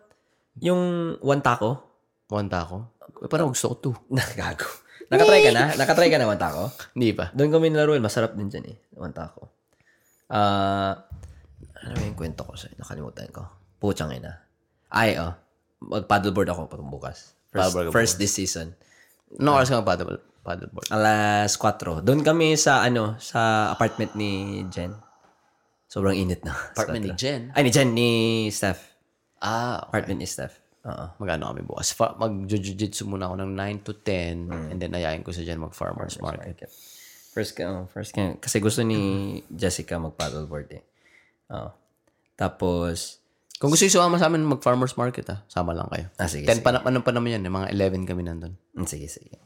Yung one taco. One taco. Eh, parang gusto ko two. Nagago. Nakatry ka na? Nakatry ka na one taco? Hindi pa. Doon kami nilaruin. Masarap din dyan eh. One taco. Ah, ano yung kwento ko sa'yo? Nakalimutan ko. Puchang ina. Ay, oh. Mag-paddleboard ako pag bukas. First, Paddleboard first this season. No oras ka mag-paddle, paddleboard. Alas 4. Doon kami sa ano, sa apartment ni Jen. Sobrang init na. Apartment ni Jen? Ay, ni Jen, ni Steph. Ah, okay. Apartment ni Steph. Oo. Magano kami bukas. Fa- mag-jujitsu muna ako ng 9 to 10 and then ayayin ko sa dyan mag-farmer's market. First ka, oh, first ka. Kasi gusto ni Jessica mag-paddleboard eh. Oo. Tapos, Kung gusto yung sumama sa amin mag-farmer's market, ah, sama lang kayo. ah, sige, 10 pa, na- ano pa naman yan, eh, mga 11 kami nandun. Mm, sige, sige.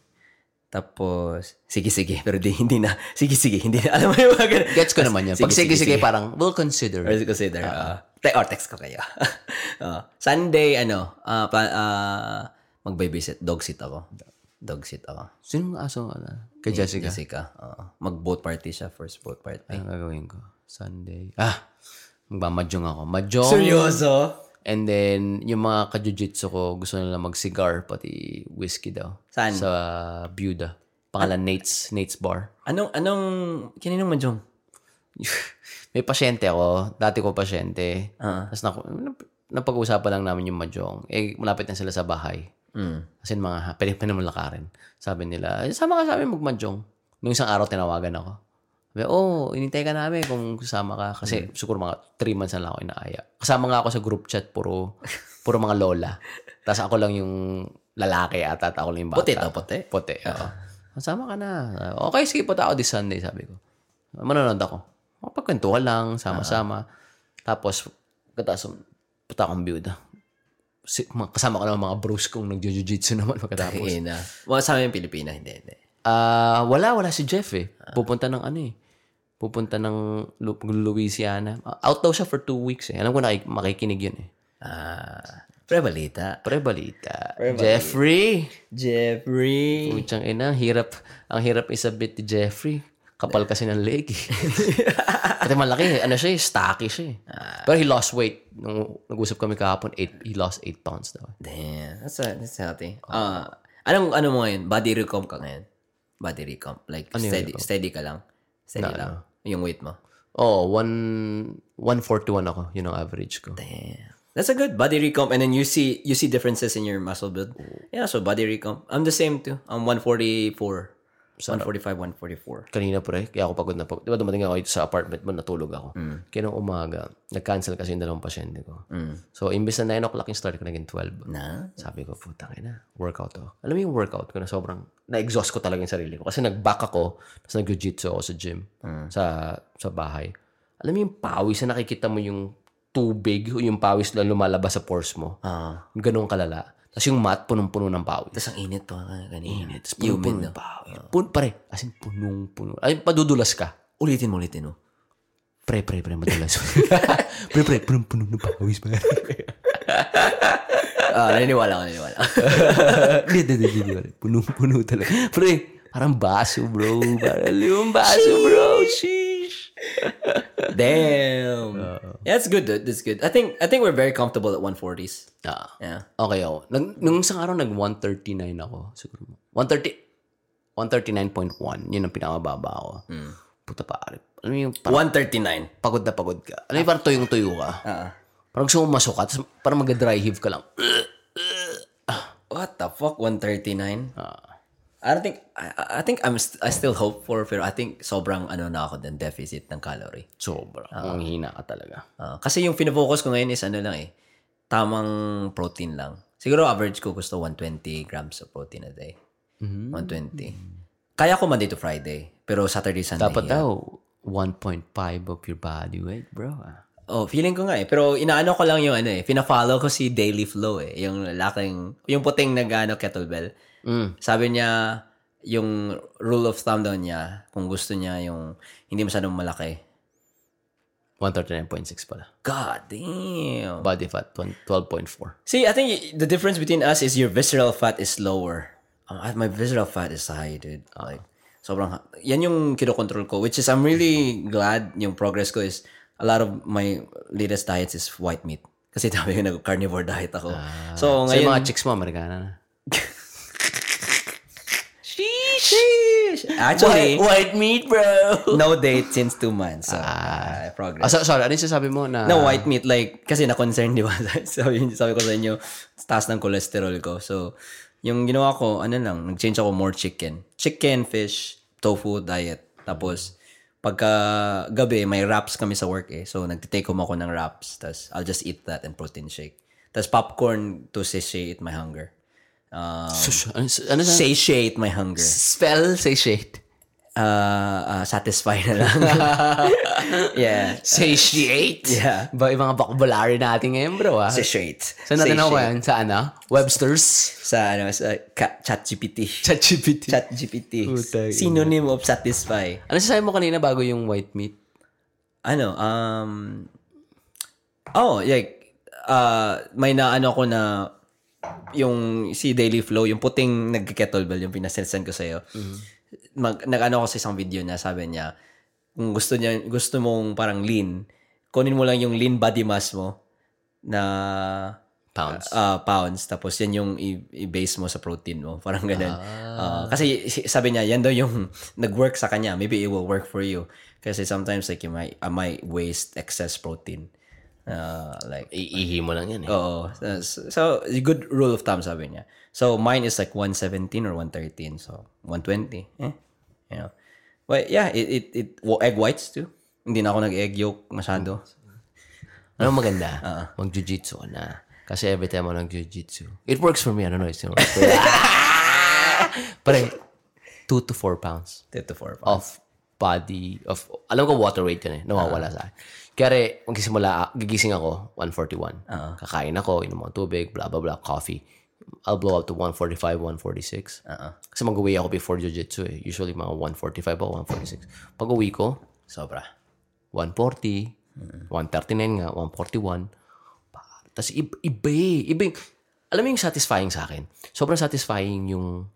Tapos, sige, sige. Pero di, hindi na. Sige, sige. Hindi na. Alam mo yung mga ganun. Gets ko naman yan. Pag sige-sige, parang, we'll consider. Or consider. Uh, te- or text ko kayo. uh, Sunday, ano, uh, pa, uh, mag-babysit. Dog sit ako. Dog sit ako. Sino ang aso? Ano? Kay Jessica? Jessica. Uh, mag-boat party siya. First boat party. Ano gagawin ko? Sunday. Ah! Magmamadyong ako. Madyong. Seryoso? And then, yung mga ka-jujitsu ko, gusto nila mag-cigar, pati whiskey daw. Saan? Sa Buda. Pangalan Nate's, Nate's Bar. Anong, anong, kininong madyong? May pasyente ako. Dati ko pasyente. Ah. Tapos nap- napag-uusapan lang namin yung madyong. Eh, malapit na sila sa bahay. Mm. As in, mga, pwede pa naman lakarin. Sabi nila, "Eh, sama ka sa amin magmadyong. Nung isang araw, tinawagan ako. Sabi, oh, inintay ka namin kung kasama ka. Kasi, siguro mga three months na lang ako inaaya. Kasama nga ako sa group chat, puro, puro mga lola. Tapos ako lang yung lalaki at at ako lang yung bata. Puti to, puti. Puti, oo. Kasama ka na. Okay, sige, punta ako this Sunday, sabi ko. Manonood ako. Mapagkwentuhan lang, sama-sama. Tapos, katapos, punta akong byuda. Si, mga- kasama ko naman mga bros kong nag-jiu-jitsu naman pagkatapos. Tapos, na. Well, sa amin Pilipina, hindi, hindi. Ah, wala, wala si Jeff eh. Pupunta ng ano eh. Pupunta ng Louisiana. Ah, Out daw siya for two weeks eh. Alam ko na makikinig yun eh. Ah, pre balita. Pre balita. Jeffrey! Jeffrey. Putsang ina, hirap. Ang hirap isabit ni Jeffrey. Kapal kasi ng leg. eh. Kasi malaki. Ano siya eh, stocky siya eh. Pero he lost weight. Nung nag-usap kami kahapon, eight, he lost 8 pounds daw. Damn, that's, a, that's healthy. Ah, anong, ano mo ngayon? Body recomp ka ngayon? Body recomp. Like, Ano steady, recomp? steady ka lang. Steady lang. Yung weight mo. Oh, one, 141 ako. Yun ang average ko. Damn. That's a good body recomp. And then you see you see differences in your muscle build. Yeah, so body recomp. I'm the same too. I'm 144. 145, 144. kanina pre, kaya ako pagod na pagod. Di ba dumating ako sa apartment mo, natulog ako. Kaya nung umaga, nag-cancel kasi yung dalawang pasyente ko. So, imbes na 9 o'clock yung start ko, naging 12. Na? Sabi ko, putang ina, workout ako. Alam mo yung workout ko na sobrang, na-exhaust ko talaga yung sarili ko. Kasi nag-back ako, tapos nag-jiu-jitsu ako sa gym, sa sa bahay. Alam mo yung pawis na nakikita mo yung tubig, o yung pawis na lumalabas sa pores mo. Ah. Ganun kalala. Tapos yung mat, punong-puno ng pawis. Tapos ang init pa kanina. Tapos punong-puno ng pawis. Pun, pare, as in punong-puno. Ay, padudulas ka. Ulitin mo, ulitin mo. Pre, pre, pre, madulas. pre, pre, punong-puno ng pawis. pare. Ah, naniniwala ko, naniniwala. Hindi, hindi, hindi, hindi. Punong-puno talaga. Pre, parang baso, bro. Parang yung baso, bro. Sheesh. Damn. Yeah, that's good, dude. That's good. I think I think we're very comfortable at 140s. Ah, Yeah. okay ako. Nag, nung isang araw, nag-139 ako. Siguro. 130. 139.1. Yun ang pinakamababa ako. Puta pare. Alam mo yung parang 139. pagod na pagod ka. Alam mo yung parang tuyong-tuyo ka. Ah. Parang gusto mo masuka. Tapos parang mag-dry heave ka lang. What the fuck? 139? Ah. I don't think I, I think I'm st- I still hope for pero I think sobrang ano na ako din deficit ng calorie. Sobra. Ang hina ka talaga. Ah, kasi yung fino-focus ko ngayon is ano lang eh. Tamang protein lang. Siguro average ko gusto 120 grams of protein a day. 120. Kaya ko Monday to Friday. Pero Saturday, Sunday. Dapat yeah. daw 1.5 of your body weight, bro. Ah. Oh, feeling ko nga eh. Pero inaano ko lang yung ano eh. Pina-follow ko si Daily Flow eh. Yung laking, yung puting nag ano, kettlebell. Mm. Sabi niya, yung rule of thumb daw niya, kung gusto niya yung hindi masyadong malaki. 139.6 pala. God damn. Body fat, 20 12.4. See, I think the difference between us is your visceral fat is lower. Um, my visceral fat is high, dude. Like, sobrang, yan yung kinokontrol ko, which is, I'm really glad yung progress ko is, a lot of my latest diets is white meat. Kasi sabi ko, nag-carnivore diet ako. so, So, yung ngayon, mga chicks mo, Amerikana na. Sheesh! Actually, white meat, bro! no date since two months. So, ah, progress. Ah, so, sorry, ano yung sasabi mo na... No, white meat, like, kasi na-concern, di ba? sabi, sabi ko sa inyo, taas ng cholesterol ko. So, yung ginawa ko, ano lang, nag-change ako more chicken. Chicken, fish, tofu diet. Tapos, pagka gabi, may wraps kami sa work eh. So, nagtitake home ako ng wraps. Tapos, I'll just eat that and protein shake. Tapos, popcorn to satiate my hunger. Um, ano, ano sa... satiate my hunger. Spell, say shade. uh, uh, satisfy na lang. yeah. Satiate. Yeah. Ba, yung mga vocabulary natin ngayon, bro, ah. Satiate. Saan natin ako Satiate. yan? Sa ano? Webster's? Sa, ano, sa ka- ChatGPT. ChatGPT. ChatGPT. Synonym of satisfy. Ano sasabi mo kanina bago yung white meat? Ano, um, oh, like, uh, may naano ko na yung si Daily Flow, yung puting nag-kettlebell, yung pinasensan ko sa'yo. Mag, nag-ano ko sa isang video na sabi niya, kung gusto niya, gusto mong parang lean, kunin mo lang yung lean body mass mo na Pounds. uh, pounds. Tapos yan yung i- i-base mo sa protein mo. Parang ganun. Uh, kasi si- sabi niya yan daw yung nag-work sa kanya. Maybe it will work for you. Kasi sometimes like you might I might waste excess protein uh, like Iihi mo lang yan eh. oo so, so good rule of thumb sabi niya so mine is like 117 or 113 so 120 eh you know but yeah it it, it well, egg whites too hindi na ako nag-egg yolk masyado Ano maganda? Mag-jujitsu ka na. Kasi every time ako nag-jujitsu, it works for me. I don't know. It's still works. Pare, 2 to 4 pounds 3 to 4 of body, of, alam ko water weight yun eh, nawawala sa akin. Kaya magsisimula, gigising ako, 141. Kakain ako, inom ako tubig, blah, blah, blah, coffee. I'll blow up to 145, 146. Kasi mag-uwi ako before jiu-jitsu eh. Usually mga 145 o 146. Pag uwi ko, sobra 140, 139 nga, 141. Pa- Tapos iba, iba eh. Iba yung, alam mo yung satisfying sa akin? Sobrang satisfying yung,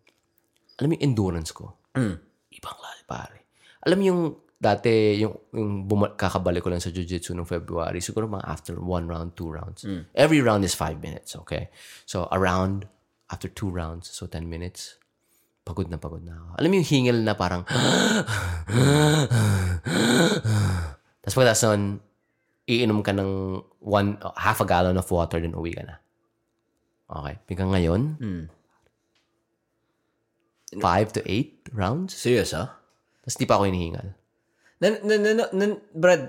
alam mo yung endurance ko. Ibang lali, pare. Alam mo yung, dati, yung, yung buma- kakabalik ko lang sa jiu-jitsu noong February, siguro mga after one round, two rounds. Every round is five minutes, okay? So, a round, after two rounds, so 10 minutes, pagod na pagod na ako. Alam mo yung hingal na parang, tapos pagkatapos nun, iinom ka ng one, half a gallon of water, then uwi ka na. Okay. Hanggang ngayon, five to eight rounds. serious ah Tapos di pa ako hinihingal. Nan, nan, nan, nan, Brad,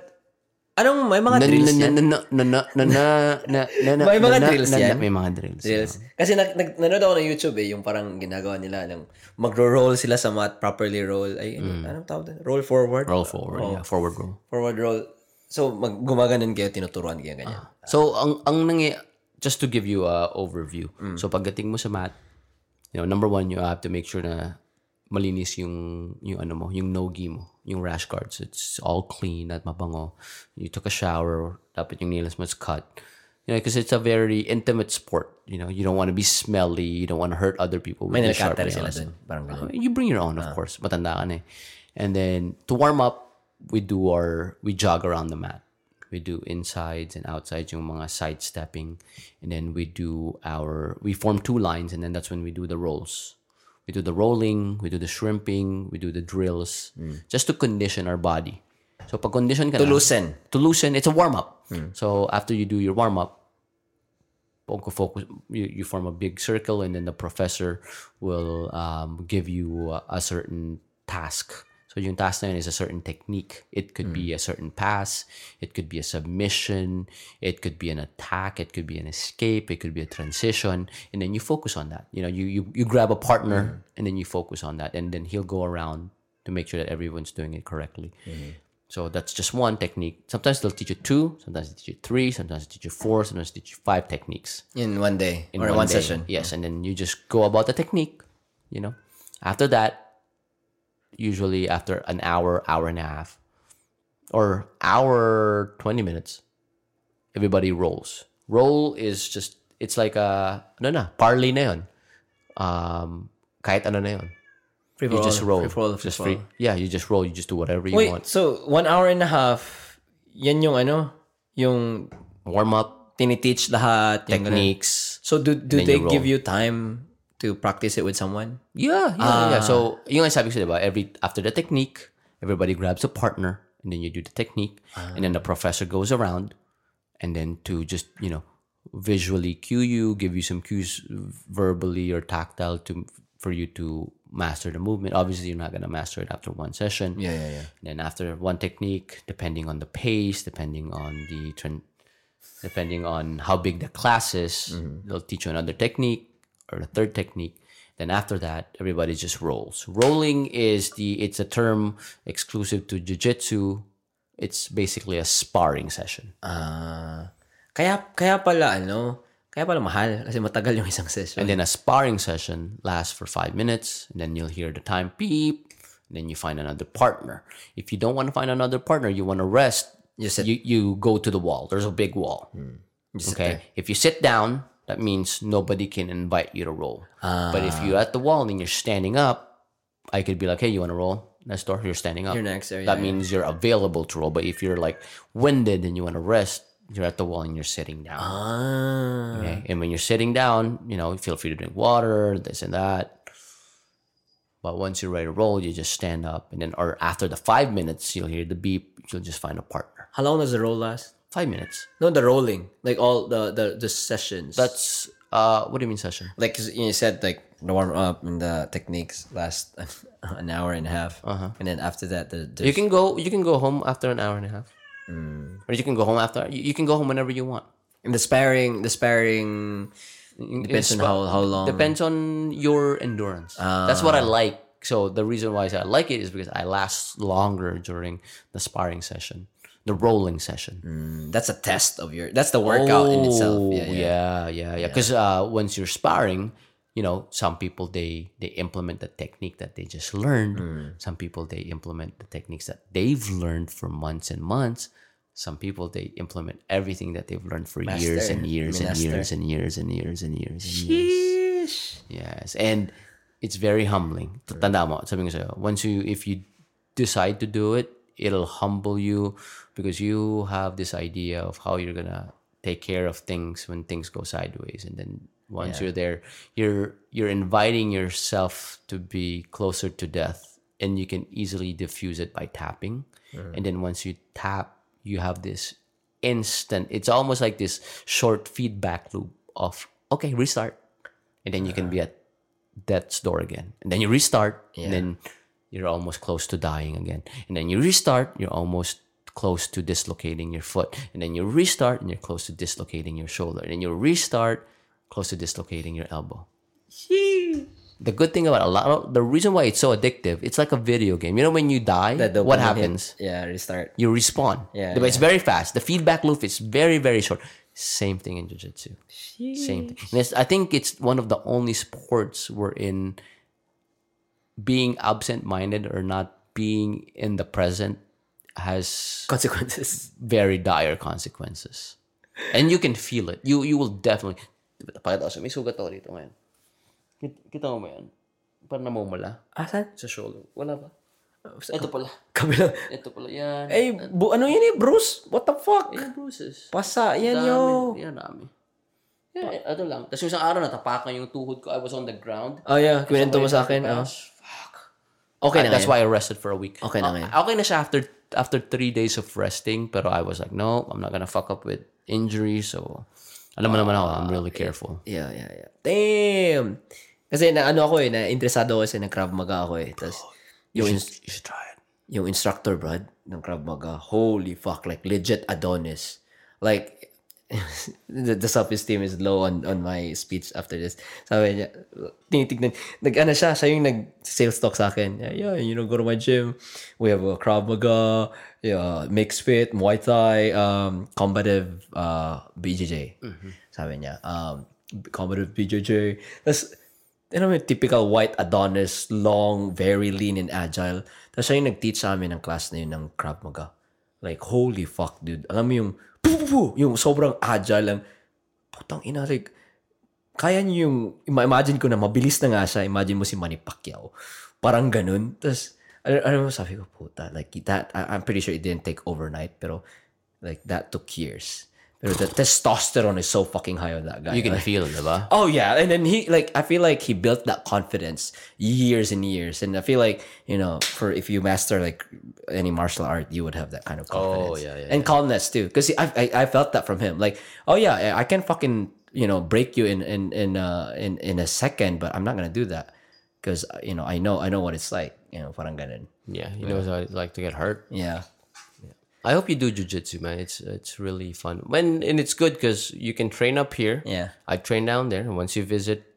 anong may mga drills yan? Na, na, na, na, na, na, na, may mga drills yan? May mga drills. drills. Kasi nag, nag, nanood ako ng YouTube eh, yung parang ginagawa nila, lang magro-roll sila sa mat, properly roll. Ay, ano, mm. anong tawag doon? Roll forward? Roll forward, oh, yeah. Forward roll. Forward roll. So, mag, gumaganan kayo, tinuturuan kayo ganyan. Ah. So, ang, ang nangy... Just to give you a overview. Mm. So, pagdating mo sa mat, you know, number one, you have to make sure na malinis yung, yung ano mo, yung nogi mo, yung rash guards. It's all clean at mabango. You took a shower, dapat yung nails mo is cut. You know, because it's a very intimate sport. You know, you don't want to be smelly. You don't want to hurt other people. with May nilakatari sila dun. Parang ganun. You bring your own, of course. Matanda ka na eh. And then, to warm up, we do our, we jog around the mat. We do insides and outsides, yung mga side stepping. And then we do our, we form two lines and then that's when we do the rolls. We do the rolling, we do the shrimping, we do the drills, just to condition our body. So pag condition ka To na, loosen. to loosen, it's a warm up. So after you do your warm up, focus, you, you form a big circle, and then the professor will um, give you a, a certain task. So yung task na yun is a certain technique. It could be mm. a certain pass. It could be a submission. It could be an attack. It could be an escape. It could be a transition. And then you focus on that. You know, you you, you grab a partner mm. and then you focus on that. And then he'll go around to make sure that everyone's doing it correctly. Mm-hmm. So that's just one technique. Sometimes they'll teach you two, sometimes they teach you three, sometimes they teach you four, sometimes they teach you five techniques In one day. in or one, one, session. Yes, mm. and then you just go about the technique. You know, after that, usually after an hour, hour and a half, or hour twenty minutes, everybody rolls. Roll is just it's like a no na parlay na yun. Um, kahit ano na yun. Free You just roll. Free free just free. Yeah, you just roll. You just do whatever you Wait, want. so one hour and a half, yan yung ano, yung Warm up tiniteach lahat. yung techniques. So do do they you give you time to practice it with someone? Yeah, yeah, yeah. Ah. So, yung sabi ko diba, every, after the technique, everybody grabs a partner, and then you do the technique, and then the ah. professor goes around, and then to just, you know, visually cue you, give you some cues verbally or tactile to for you to master the movement. Obviously, you're not gonna master it after one session. Yeah, yeah, yeah. And then after one technique, depending on the pace, depending on the trend, depending on how big the class is, mm-hmm. they'll teach you another technique or the third technique. Then after that, everybody just rolls. Rolling is the it's a term exclusive to jiu-jitsu. It's basically a sparring session. Ah. kaya, kaya pala, ano, kaya pala mahal. Kasi matagal yung isang session. And then a sparring session lasts for five minutes, and then you'll hear the time beep. And then you find another partner. If you don't want to find another partner, you want to rest. You sit- you, you go to the wall. There's a big wall. Sit Okay. If you sit down, that means nobody can invite you to roll. But if you're at the wall and you're standing up, I could be like, hey, you want to roll? Next door, you're standing up. You're next there, That yeah, means you're available to roll. But if you're like winded and you want to rest, you're at the wall and you're sitting down. Ah. Okay. And when you're sitting down, you know, feel free to drink water, this and that. But once you're ready to roll, you just stand up. And then, or after the five minutes, you'll hear the beep. You'll just find a partner. How long does the roll last? Five minutes. No, the rolling. Like all the, the, the sessions. That's, uh, what do you mean session? like 'cause you said like the warm up and the techniques last an hour and a half, uh-huh. and then after that the, the You can go. You can go home after an hour and a half, or you can go home after. You, you can go home whenever you want. and the sparring the sparring depends on how how long. Depends on your endurance. That's what I like. So the reason why I say I like it is because I last longer during the sparring session, the rolling session. That's a test of your. That's the workout in itself. Oh, Yeah, yeah. yeah, yeah, yeah. Because uh, once you're sparring, you know, some people they they implement the technique that they just learned. Hmm. Some people they implement the techniques that they've learned for months and months. Some people they implement everything that they've learned for years and years and years and years and years and years and years. Yes, and it's very humbling. Tanda mo, sabi ko sa'yo, once you, if you decide to do it, it'll humble you because you have this idea of how you're gonna take care of things when things go sideways, and then once you're there, you're you're inviting yourself to be closer to death, and you can easily diffuse it by tapping, uh-huh. and then once you tap, you have this instant. It's almost like this short feedback loop of okay, restart, and then you can be at death's door again. And then you restart, and then you're almost close to dying again. And then you restart, you're almost close to dislocating your foot. And then you restart, and you're close to dislocating your shoulder. And then you restart, close to dislocating your elbow. The good thing about a lot of the reason why it's so addictive, it's like a video game. You know, when you die, what hit. happens? Yeah, restart. You respawn. Yeah, But It's very fast. The feedback loop is very, very short. Same thing in jiu-jitsu. Same thing. And it's, I think it's one of the only sports wherein being absent-minded or not being in the present has Consequences. very dire consequences. And you can feel it. You you will definitely... Pakita ko sa'yo. May sugat ako dito ngayon. Kit- Kita mo ba yan? Parang namumula Asan? sa shoulder. Wala ba? Ito pala. Kabila. Ito pala. Yan. Eh, bu ano yun eh, Bruce? What the fuck? Yan, bruises. Pasa, yan Dami. yo. Yan, dami. Yan, ito lang. Tapos isang araw, natapakan yung tuhod ko. I was on the ground. Oh yeah, kwento mo sa akin. Oh. Okay na That's ngayon. why I rested for a week. Okay na Ah, ngayon. okay na siya after after three days of resting. Pero I was like, no, I'm not gonna fuck up with injuries. So, alam mo naman ako, I'm really careful. Yeah, yeah, yeah. Damn! Kasi na ano ako eh, na interesado ako kasi na Krav Maga ako eh. Tapos, You should, you should try it. yung instructor, brad, ng Krav Maga, holy fuck, like legit Adonis. Like, the, the self-esteem is low on on my speech after this. Sabi niya, tinitignan, nag, ano siya, siya yung nag-sales talk sa akin. Yeah, yeah, you know, go to my gym. We have a Krav Maga, yeah, mixed fit, Muay Thai, um, combative uh, BJJ. Sabi niya, um, combative BJJ. Tapos, you know, typical white Adonis, long, very lean and agile. Tapos siya yung nag-teach sa amin ng class na yun ng Krav Maga. Like, holy fuck, dude. Alam mo yung, yung sobrang agile lang. Putang ina, like, kaya niyo yung, ima- imagine ko na mabilis na nga siya. Imagine mo si Manny Pacquiao. Parang ganun. Tapos, ano, ano mo sabi ko, puta, like, that, I, I'm pretty sure it didn't take overnight, pero, like, that took years. The testosterone is so fucking high on that guy. You can Like, feel it, diba? Oh yeah, and then he like I feel like he built that confidence years and years, and I feel like you know for if you master like any martial art, you would have that kind of confidence. yeah, yeah, and calmness too, because I, I I felt that from him. Like oh yeah, I- can fucking you know break you in in in uh in in a second, but I'm not gonna do that because you know I know I know what it's like. You know, parang ganun. Yeah, he knows how it's like to get hurt. Yeah. I hope you do jujitsu, man. It's it's really fun. When and it's good because you can train up here. Yeah. I train down there. And once you visit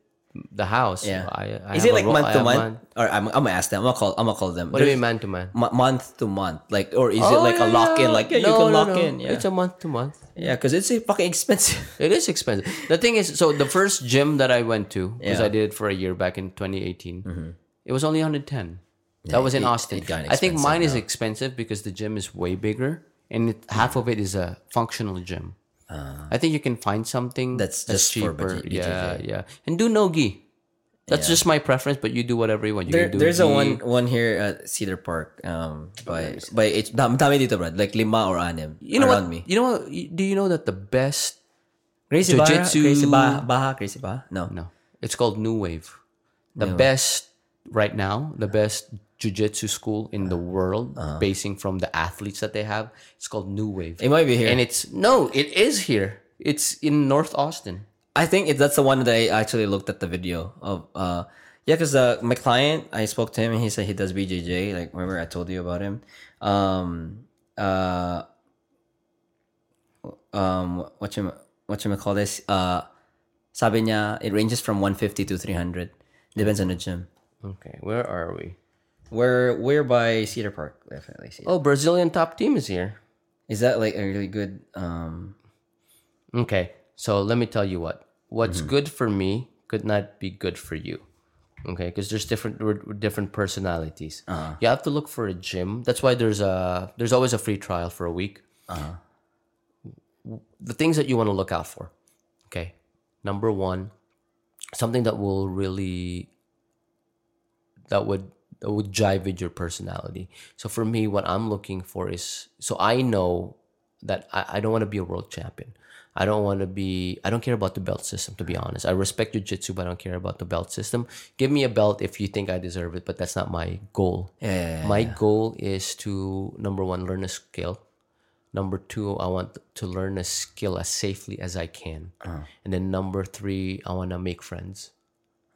the house. Yeah. I, I Is it like ro- month to have month? Or I'm, I'm gonna ask them. I'm gonna call. I'm gonna call them. What do you mean man to man? mo- month to month, like, or is it oh, like a lock in? Like, yeah, you can lock in. Yeah, It's a month to month. yeah, because it's fucking expensive. It is expensive. The thing is, so the first gym that I went to, because Yeah. I did it for a year back in 2018, mm-hmm. it was only 110. That was in it- Austin. it I think mine is expensive because the gym is way bigger, and it, half of it is a functional gym. I think you can find something Ah. That's just for cheaper. Yeah, yeah, and do no gi. That's just my preference, but you do whatever you want. You There, can do there's a one one here at Cedar Park. Um, by by it's dami, dito, Brad. Like lima or anim. You know around what? me. You know what? Do you know that the best? Crazy Jiu-jitsu- Crazy Baha, Baha, Crazy Baha. No, No, it's called New Wave. The best right now, the best jiu-jitsu school in the world, Uh-huh. basing from the athletes that they have. It's called New Wave, it might be here. and it's no, it is here. It's in North Austin. I think it, that's the one that I actually looked at the video of. Uh, yeah, because uh, my client, I spoke to him and he said he does BJJ. Like, remember I told you about him? Um, uh, um, what you what you call this? Uh, sabi niya, it ranges from 150 to 300. Depends on the gym. Okay, where are we? We're we're by Cedar Park, definitely. Cedar. Oh, Brazilian top team is here. Is that like a really good? Um, Okay, so let me tell you what. What's Mm-hmm. good for me could not be good for you. Okay, because there's different we're- we're different personalities. Uh-huh. You have to look for a gym. That's why there's a there's always a free trial for a week. Uh-huh. The things that you want to look out for. Okay, number one, something that will really that would that would jive with your personality. So for me, what I'm looking for is so I know that I, I don't want to be a world champion. I don't want to be. I don't care about the belt system. To be honest, I respect jiu-jitsu, but I don't care about the belt system. Give me a belt if you think I deserve it, but that's not my goal. yeah, yeah, my goal is to number one learn a skill. Number two, I want to learn a skill as safely as I can. Uh-huh. And then number three, I want to make friends.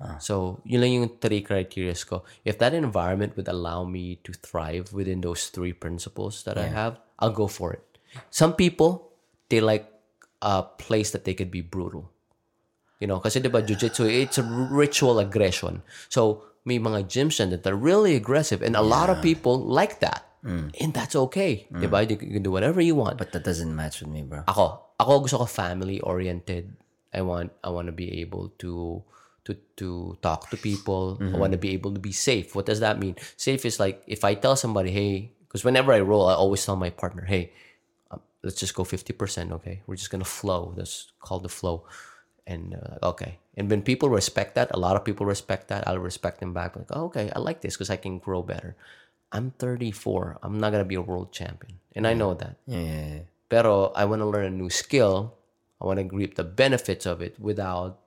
Ah. So, yun lang yung three criteria ko. If that environment would allow me to thrive within those three principles that I have, I'll go for it. Some people, they like a place that they could be brutal. You know, kasi diba jiu-jitsu, it's a ritual aggression. So, may mga gyms dyan that are really aggressive and a lot of people like that. Mm. And that's okay. Mm. Diba? You can do whatever you want. but that doesn't match with me, bro. ako, ako gusto ko family oriented. I want I want to be able to to to talk to people. I want to be able to be safe. What does that mean? Safe is like if I tell somebody, "Hey," because whenever I roll, I always tell my partner, "Hey, um, let's just go 50%, okay? We're just going to flow. That's called the flow." And uh, okay. And when people respect that, a lot of people respect that. I'll respect them back like, oh, "Okay, I like this because I can grow better." I'm 34. I'm not going to be a world champion. And I know that. Yeah, yeah, yeah. Pero I want to learn a new skill. I want to reap the benefits of it without.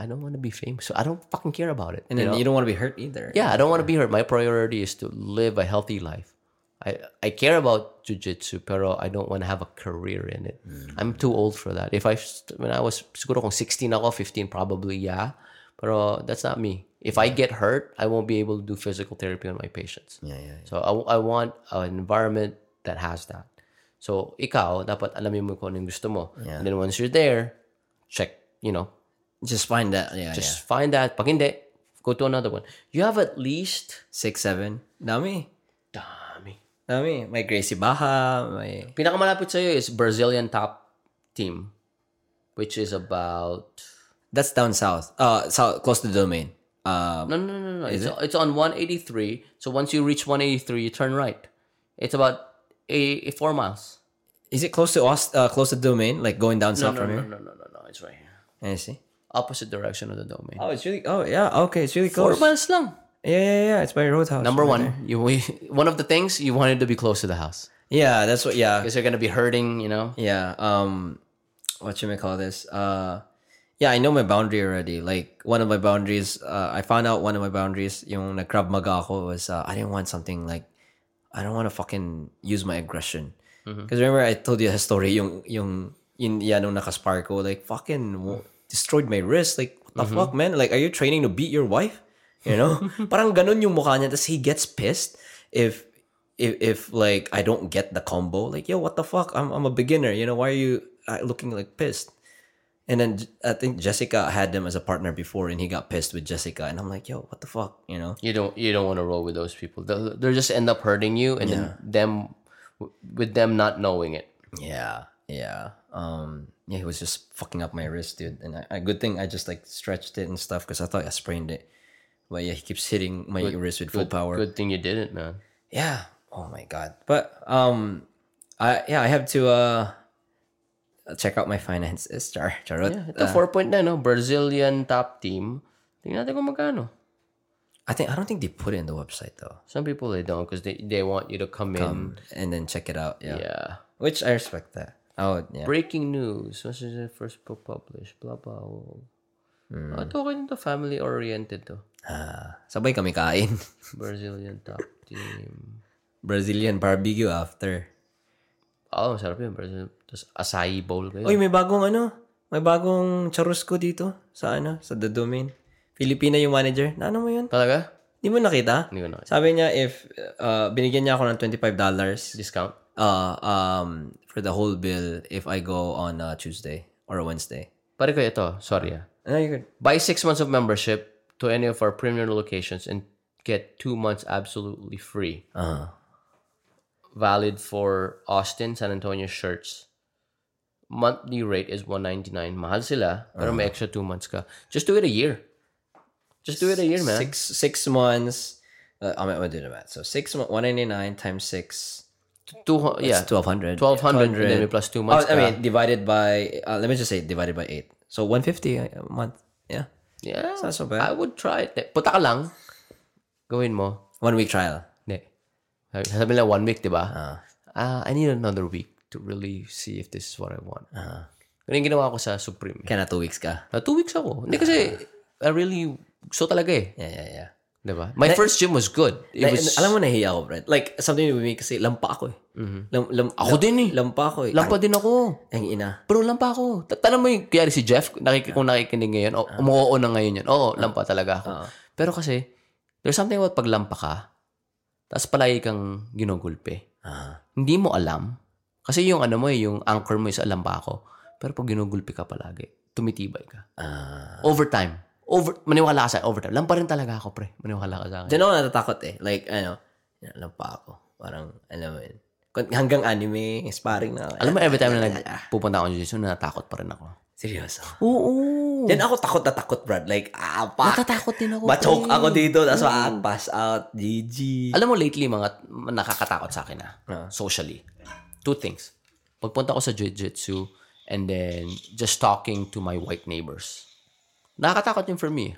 I don't want to be famous. So I don't fucking care about it. And you then know? you don't want to be hurt either. yeah, I don't want to be hurt. My priority is to live a healthy life. I I care about jujitsu, pero I don't want to have a career in it. Mm-hmm. I'm too old for that. If I when I was siguro kung 16 ako, 15 probably yeah. Pero that's not me. If I get hurt, I won't be able to do physical therapy on my patients. Yeah, yeah. yeah. So I, I want an environment that has that. So ikaw, dapat alamin mo kung anong gusto mo. Yeah. And then once you're there, check, you know, Just find that. Yeah, just find that. Pag hindi, go to another one. You have at least. Six, seven. Dami. dami. Dami. May Gracie Baha. May... Pinakamalapit sa'yo is Brazilian top team, which is about, That's down south. Uh, south, close to the domain. Um, no, no, no, no. It's, it's on 183. So once you reach 183, you turn right. It's about a, a four miles. is it close to us? uh, close to the domain? Like going down No, south no, from no, here? No, no, no, no, no. It's right here. I see. Opposite direction of the domain. Oh, it's really. Oh, yeah. Okay, it's really close. Four miles lang. Yeah, yeah, yeah. It's by Roadhouse. Number right one, you we, one of the things you wanted to be close to the house. Yeah, that's what. Yeah, because you're gonna be hurting. You know. yeah. Um, what should I call this? Uh, yeah, I know my boundary already. Like one of my boundaries, uh, I found out one of my boundaries. Yung nag Krav Maga ako was uh, I didn't want something like I don't want to fucking use my aggression. Because remember I told you a story yung yung yun yeah nung nakaspar ko like fucking destroyed my wrist. Like what the fuck man? Like are you training to beat your wife? You know? Parang ganun yung mukha niya. Tapos he gets pissed if if if like I don't get the combo. Like yo what the fuck? I'm I'm a beginner. You know why are you uh, looking like pissed? And then I think Jessica had them as a partner before, and he got pissed with Jessica. And I'm like, yo, what the fuck, you know? You don't you don't want to roll with those people. They'll, they'll just end up hurting you, and then them with them not knowing it. Yeah, yeah. Um, yeah, he was just fucking up my wrist, dude. And I, a good thing I just like stretched it and stuff because I thought I sprained it. But yeah, he keeps hitting my wrist with full power. Good thing you didn't, man. Yeah. Oh my god. But um, I yeah I have to uh check out my finances. Char, charot. Yeah, ito 4 point na, no? Brazilian top team. Tingnan natin kung magkano. I think I don't think they put it in the website though. Some people they don't because they, they want you to come, in. And then check it out. Yeah. Yeah. Which I respect that. Oh yeah. Breaking news. What is the first book published? Blah, blah. blah. Ah, ito okay to. Family-oriented to. Ah, sabay kami kain. Brazilian top team. Brazilian barbecue after. Oh, masarap yun. Brazil. Tapos acai bowl kayo. Uy, may bagong ano? May bagong charusco dito sa ano, sa The Domain. Filipina yung manager. Na ano mo yun? Talaga? Di mo nakita? Hindi ko nakita. Sabi niya if uh, binigyan niya ako ng $25 Discount? uh, um, for the whole bill if I go on uh, Tuesday or Wednesday. Pare ko ito. Sorry ah. Ano yun? Buy six months of membership to any of our premium locations and get two months absolutely free. Uh, Valid for Austin, San Antonio shirts. Monthly rate is 199 Mahal sila, pero may extra two months ka. Just do it a year. Just do it a year, man. six six months. Uh, I'm gonna do the math. So six 199 times six. Two, yeah. It's 1200. 1200 and then plus two Oh, months I ka. mean, divided by, uh, let me just say, divided by 8. So, 150 a month. Yeah. yeah. not so bad. I would try it. Punta ka lang. Gawin mo. One week trial. Hindi. Sabi- nila one week, di ba? Ah, I need another week to really see if this is what I want. Uh, Ganun yung ginawa ko sa Supreme. Kaya na two weeks ka. Na two weeks ako. Hindi kasi, I really, gusto talaga eh. Yeah, yeah, yeah. Di ba? My first gym was good. It Na- was, alam mo, nahiya ako, Brad. Like, something with me kasi lampa ako eh. Lam, lam, Ako din eh. Lampa ako eh. lampa din ako. Ang ina. Pero lampa ako. Ta- Tanong mo yung, kaya si Jeff, nakik kung nakikinig ngayon, o umuoo na ngayon yan. Oo, lampa talaga ako. Pero kasi, there's something about pag lampa ka, tapos palagi kang ginugulpe. Ah. Hindi mo alam. Kasi yung ano mo eh, yung anchor mo is alam pa ako. Pero pag ginugulpi ka palagi, tumitibay ka. Ah. Overtime. Over, maniwala sa overtime. Lampa rin talaga ako, pre. Maniwala ka sa akin. Diyan ako natatakot eh. Like, ano, yan, lampa ako. Parang, alam mo yun. Kun- Hanggang anime, sparring na. Alam mo, every time na nagpupunta ako ng jiu-jitsu, natatakot pa rin ako. Seryoso. Oo. Yan ako takot na takot, Brad. Like, ah, pak. Natatakot din ako. Ma-choke pre. ako dito, tapos ma-pass out. GG. Alam mo, lately, mga nakakatakot sa akin na. Socially. Two things. Pagpunta ko sa jiu-jitsu and then just talking to my white neighbors. Nakakatakot yun for me.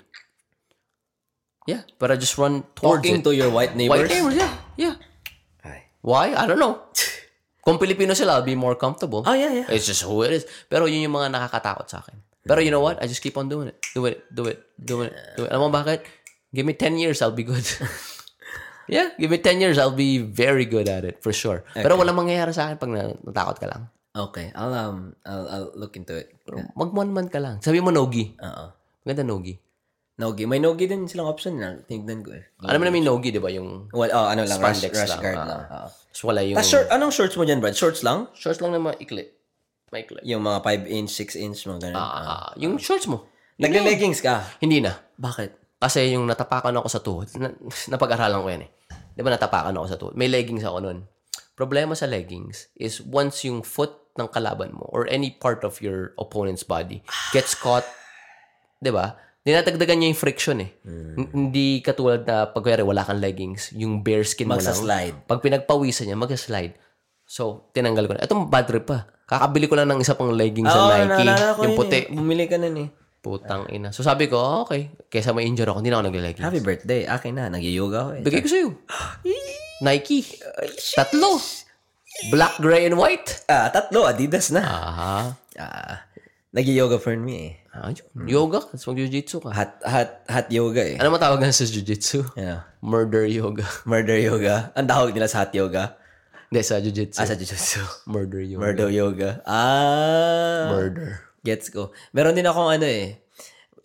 Yeah. But I just run towards Talking it. to your white neighbors. White neighbors, yeah. Yeah. Ay. Why? I don't know. Kung Pilipino sila, I'll be more comfortable. Oh, yeah, yeah. It's just who it is. Pero yun yung mga nakakatakot sa akin. Pero you know what? I just keep on doing it. Do it, do it, do it, do it. Alam mo bakit? Give me 10 years, I'll be good. yeah, give me 10 years, I'll be very good at it, for sure. Pero walang mangyayari sa akin pag na- natakot ka lang. Okay, I'll, um, I'll, I'll look into it. Pero mag one month ka lang. Sabi mo Nogi. Oo. Maganda Nogi. Nogi. May Nogi din silang option na. Tingnan ko eh. Alam mo namin Nogi, di ba? Yung Well, oh, ano lang, rush, Spandex rush lang, guard ah. lang. Oo. Tapos wala yung... Tas short, anong shorts mo dyan, Brad? Shorts lang? Shorts lang na maikli. Maikli. Yung mga 5 inch, 6 inch, mga ganun. Ah, yung shorts mo. Nagle-leggings ka? Hindi na. Bakit? Kasi yung natapakan ako sa tuhod, na, napag-aralan ko yan eh. Di ba natapakan ako sa tuhod? May leggings ako nun. Problema sa leggings is once yung foot ng kalaban mo or any part of your opponent's body gets caught, di ba? Dinatagdagan niya yung friction eh. H- Hindi katulad na pag kaya wala kang leggings, yung bare skin mo lang. Magsa-slide. Pag pinagpawisan niya, mag-slide. So, tinanggal ko na. Ito, bad trip pa. Kakabili ko lang ng isa pang leggings Oo, sa Nike. yung yun puti. eh. Bumili ka nun eh. Putang ina. So sabi ko, oh, okay. Kesa may injure ako, hindi na ako nagle-leggings. Happy birthday. Akin na. Nag-yoga ako eh. Bigay ko sa'yo. Nike. Tatlo. Black, gray, and white. Ah, tatlo. Adidas na. Aha. Ah, nag-yoga for me eh. Ah, yun. Yoga. Tapos mag-jiu-jitsu ka. Hot, hot, hot yoga eh. Ano matawag nga sa jiu-jitsu? Ano? Murder yoga. Murder yoga. Ang tawag nila sa hot yoga. Hindi, sa jiu-jitsu. Ah, sa jujutsu. Murder yoga. Murder yoga. Ah. Murder. Gets ko. Meron din akong ano eh.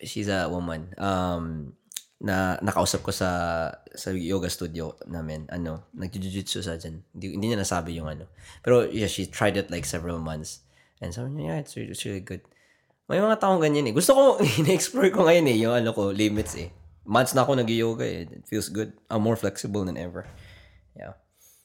She's a woman. Um, na nakausap ko sa sa yoga studio namin. Ano, nag-jiu-jitsu sa dyan. Hindi, hindi niya nasabi yung ano. Pero yeah, she tried it like several months. And sabi niya, yeah, it's, it's really good. May mga taong ganyan eh. Gusto ko, in-explore ko ngayon eh, yung ano ko, limits eh. Months na ako nag-yoga eh. It feels good. I'm more flexible than ever. Yeah.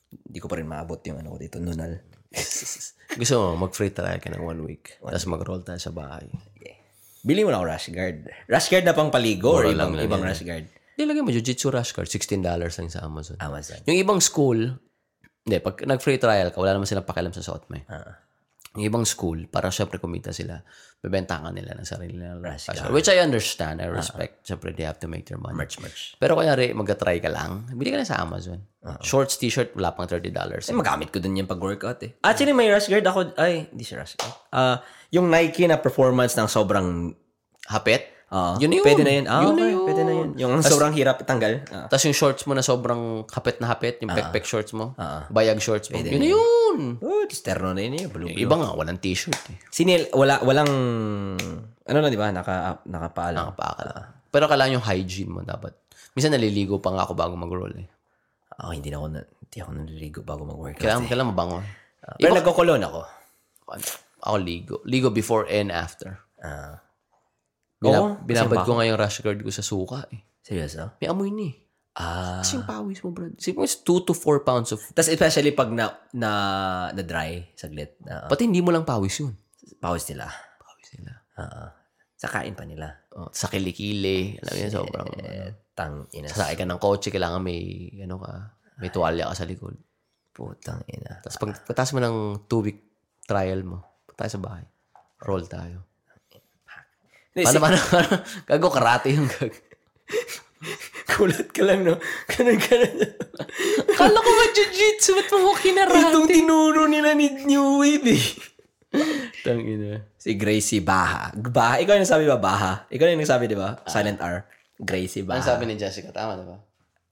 Hindi ko pa rin maabot yung ano ko dito, nunal. Gusto mo, mag-free trial ka ng one week. Tapos mag-roll tayo sa bahay. Okay. Bili mo na ako rash guard. Rash guard na pang paligo or Mura ibang, lang ibang yan. rash guard? Hindi, lagay mo, Jiu-Jitsu Rush Card, $16 lang sa Amazon. Amazon. Yung ibang school, hindi, pag nag-free trial ka, wala naman silang pakialam sa suot mo. eh. Ah. Yung ibang school, para syempre kumita sila, bebentakan nila ng sarili nila. Rush Card. Which I understand, I respect. Syempre, they have to make their money. Merch, merch. Pero kaya rin, mag-try ka lang, bili ka na sa Amazon. Shorts, t-shirt, wala pang $30. Eh, magamit ko din yung pag-workout eh. Actually, may rush guard ako. Ay, hindi siya rush guard. Ah, yung Nike na performance ng sobrang... Hapit? Ah, Yun na yun. Pwede na yun. Ah, Yun na okay, yun. Pwede na yun. Yung sobrang hirap tanggal. Ah. Tapos yung shorts mo na sobrang hapit na hapit, yung pek-pek shorts mo, bayag shorts mo, yun na yun. Oh, terno na yun eh. Blue, Yung iba nga, walang t-shirt eh. Sinil, wala, walang, ano na, di ba? Naka, nakapaalam. Nakapakal. Pero kailangan yung hygiene mo dapat. Minsan naliligo pa nga ako bago mag-roll eh. Ako, hindi na ako, na, hindi ako naliligo bago mag-workout. Kailangan, kailangan mabango. Pero nagkukulon ako. Ako ligo. Ligo before and after. Ah. Bina- Oo, binabad ko nga yung rash guard ko sa suka eh. seryoso? May amoy ni. Ah. Kasi yung pawis mo, bro. Sige mo, 2 to 4 pounds of... Tapos especially pag na, na, na dry, saglit. Uh, Pati hindi mo lang pawis yun. pawis nila. Pawis nila. Oo. sa kain pa nila. Oh, sa kilikili. Alam mo yun, sobrang... Eh, tang ina. Sasakay ka ng kotse, kailangan may, ano ka, may tuwalya ka sa likod. Putang ina. Tapos pag pagtas mo ng two-week trial mo, punta tayo sa bahay. Roll tayo. Paano, si- paano, paano? Gago, karate yung gag. Kulat ka lang, no? Ganun, ganun. Kala ko ba jiu-jitsu? Ba't mo kinarate? Itong tinuro nila ni New Wave, eh. Tangina. Si Gracie Baha. Baha. Ikaw yung nagsabi ba, Baha? Ikaw yung nagsabi, di ba? Silent R. Gracie Baha. sabi ni Jessica? Tama, diba?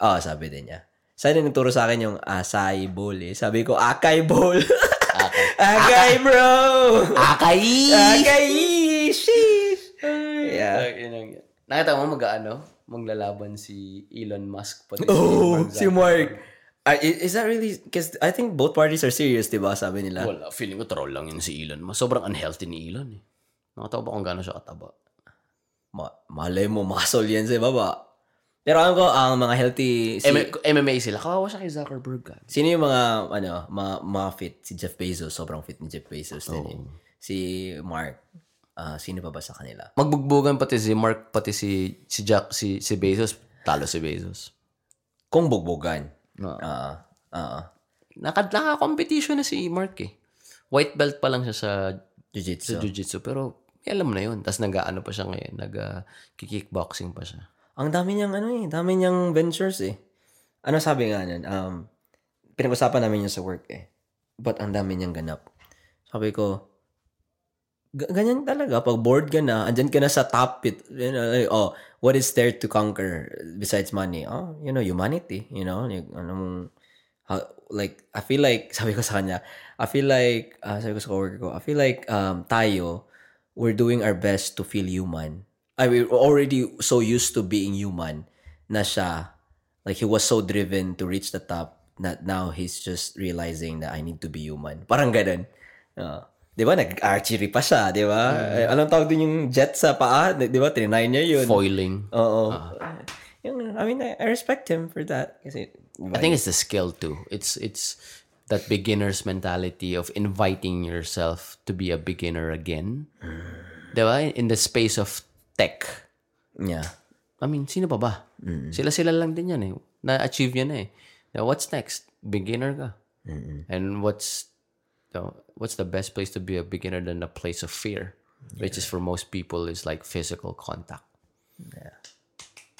Oo, sabi din niya. Sana nagturo sa akin yung Asai Bowl, eh. Sabi ko, Akay Bowl. Akay, bro! Akay! Akay! Sheesh! Yeah. Nakita mo mag-ano? Maglalaban si Elon Musk pati Oh, si si Mark Mark. Ah, i- is that really, because I think both parties are serious, di ba? Sabi nila. Wala, feeling ko troll lang yun si Elon. Mas sobrang unhealthy ni Elon eh. Nakatawa ba kung gano'n siya kataba? Ma- malay mo, muscle yan sa baba. Pero alam ko, ang mga healthy, si, M- MMA sila. Kawawa siya kay Zuckerberg. God. sino yung mga, ano, mga, mga fit? Si Jeff Bezos, sobrang fit ni Jeff Bezos din eh. Si Mark, ah, sino pa ba sa kanila? Magbugbugan pati si Mark, pati si si Jack, si si Bezos. Talo si Bezos. Kung bugbugan. Ah, ah, Naka, naka-competition na si Mark eh. White belt pa lang siya sa, jiu-jitsu. sa jiu-jitsu. Pero eh, alam mo na yun. Tapos nag-ano pa siya ngayon. Nag-kickboxing pa siya. Ang dami niyang ano eh, dami niyang ventures eh. Ano sabi nga nun? Um, pinag-usapan namin yun sa work eh. But ang dami niyang ganap. Sabi ko, ganyan talaga. Pag bored ka na, andyan ka na sa top it. You know, like, oh, what is there to conquer besides money? Oh, you know, humanity. You know, like, anong, how- like, I feel like, sabi ko sa kanya, I feel like, ah, sabi ko sa coworker ko, I feel like um, tayo, we're doing our best to feel human. I we're already so used to being human na siya, like he was so driven to reach the top that now he's just realizing that I need to be human. Parang ganun. Uh, di ba? Nag-archery pa siya, di ba? Eh, Anong tawag din yung jet sa paa? Di ba? Trinay niya yun. Foiling. Oo. Yung, I mean, I, respect him for that. Kasi, I think it's the skill too. It's it's that beginner's mentality of inviting yourself to be a beginner again. Diba? In the space of tech. yeah. I mean, sino pa ba? Sila-sila lang din yan eh. Na-achieve yan eh. Now, what's next? Beginner ka. And what's the, what's the best place to be a beginner than a place of fear? Which is for most people is like physical contact.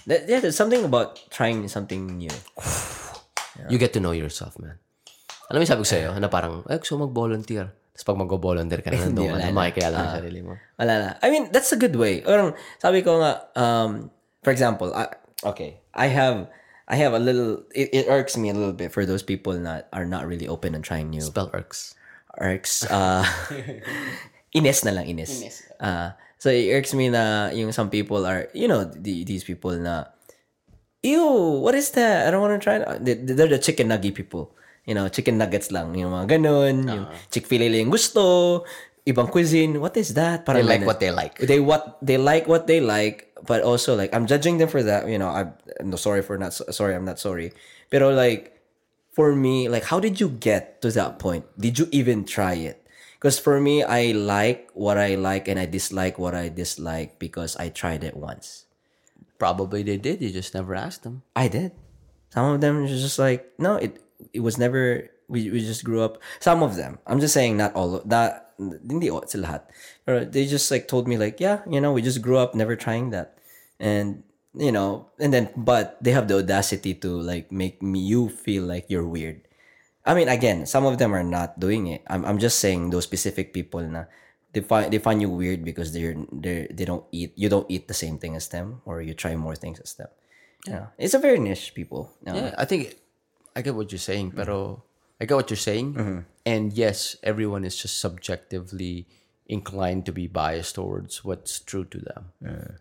That, yeah, there's something about trying something new. You get to know yourself, man. Alam mo sabi ko sa'yo, na parang, ay, gusto mag-volunteer. Tapos pag mag-volunteer ka na nandun, ano, makikilala mo sarili mo. Wala na. I mean, that's a good way. Or, sabi ko nga, um, for example, I, okay, I have, I have a little, it, it irks me a little bit for those people that are not really open and trying new. Spell irks. Irks, uh, Ines na lang, Ines. Uh, so, it irks me na yung some people are, you know, the, these people na, ew, what is that? I don't want to try that. They- They're the chicken nugget people. You know, chicken nuggets lang. Yung mga ganun. Yung Chick-fil-A yung gusto. ibang cuisine. What is that? They Parang like ganun. what they like. They what they like what they like, but also like I'm judging them for that. You know, I'm, I'm no sorry for not sorry. I'm not sorry. Pero like for me, like how did you get to that point? Did you even try it? Because for me, I like what I like and I dislike what I dislike because I tried it once. Probably they did. You just never asked them. I did. Some of them was just like no, it it was never. We, we just grew up. Some of them. I'm just saying not all. That hindi all lahat. Pero they just like told me like yeah, you know, we just grew up never trying that, and you know, and then but they have the audacity to like make me you feel like you're weird. I mean, again, some of them are not doing it. I'm I'm just saying those specific people na they find they find you weird because they're they they don't eat you don't eat the same thing as them or you try more things as them. Yeah, it's a very niche people. Yeah, I think I get what you're saying, pero I get what you're saying. Mm-hmm. And yes, everyone is just subjectively inclined to be biased towards what's true to them.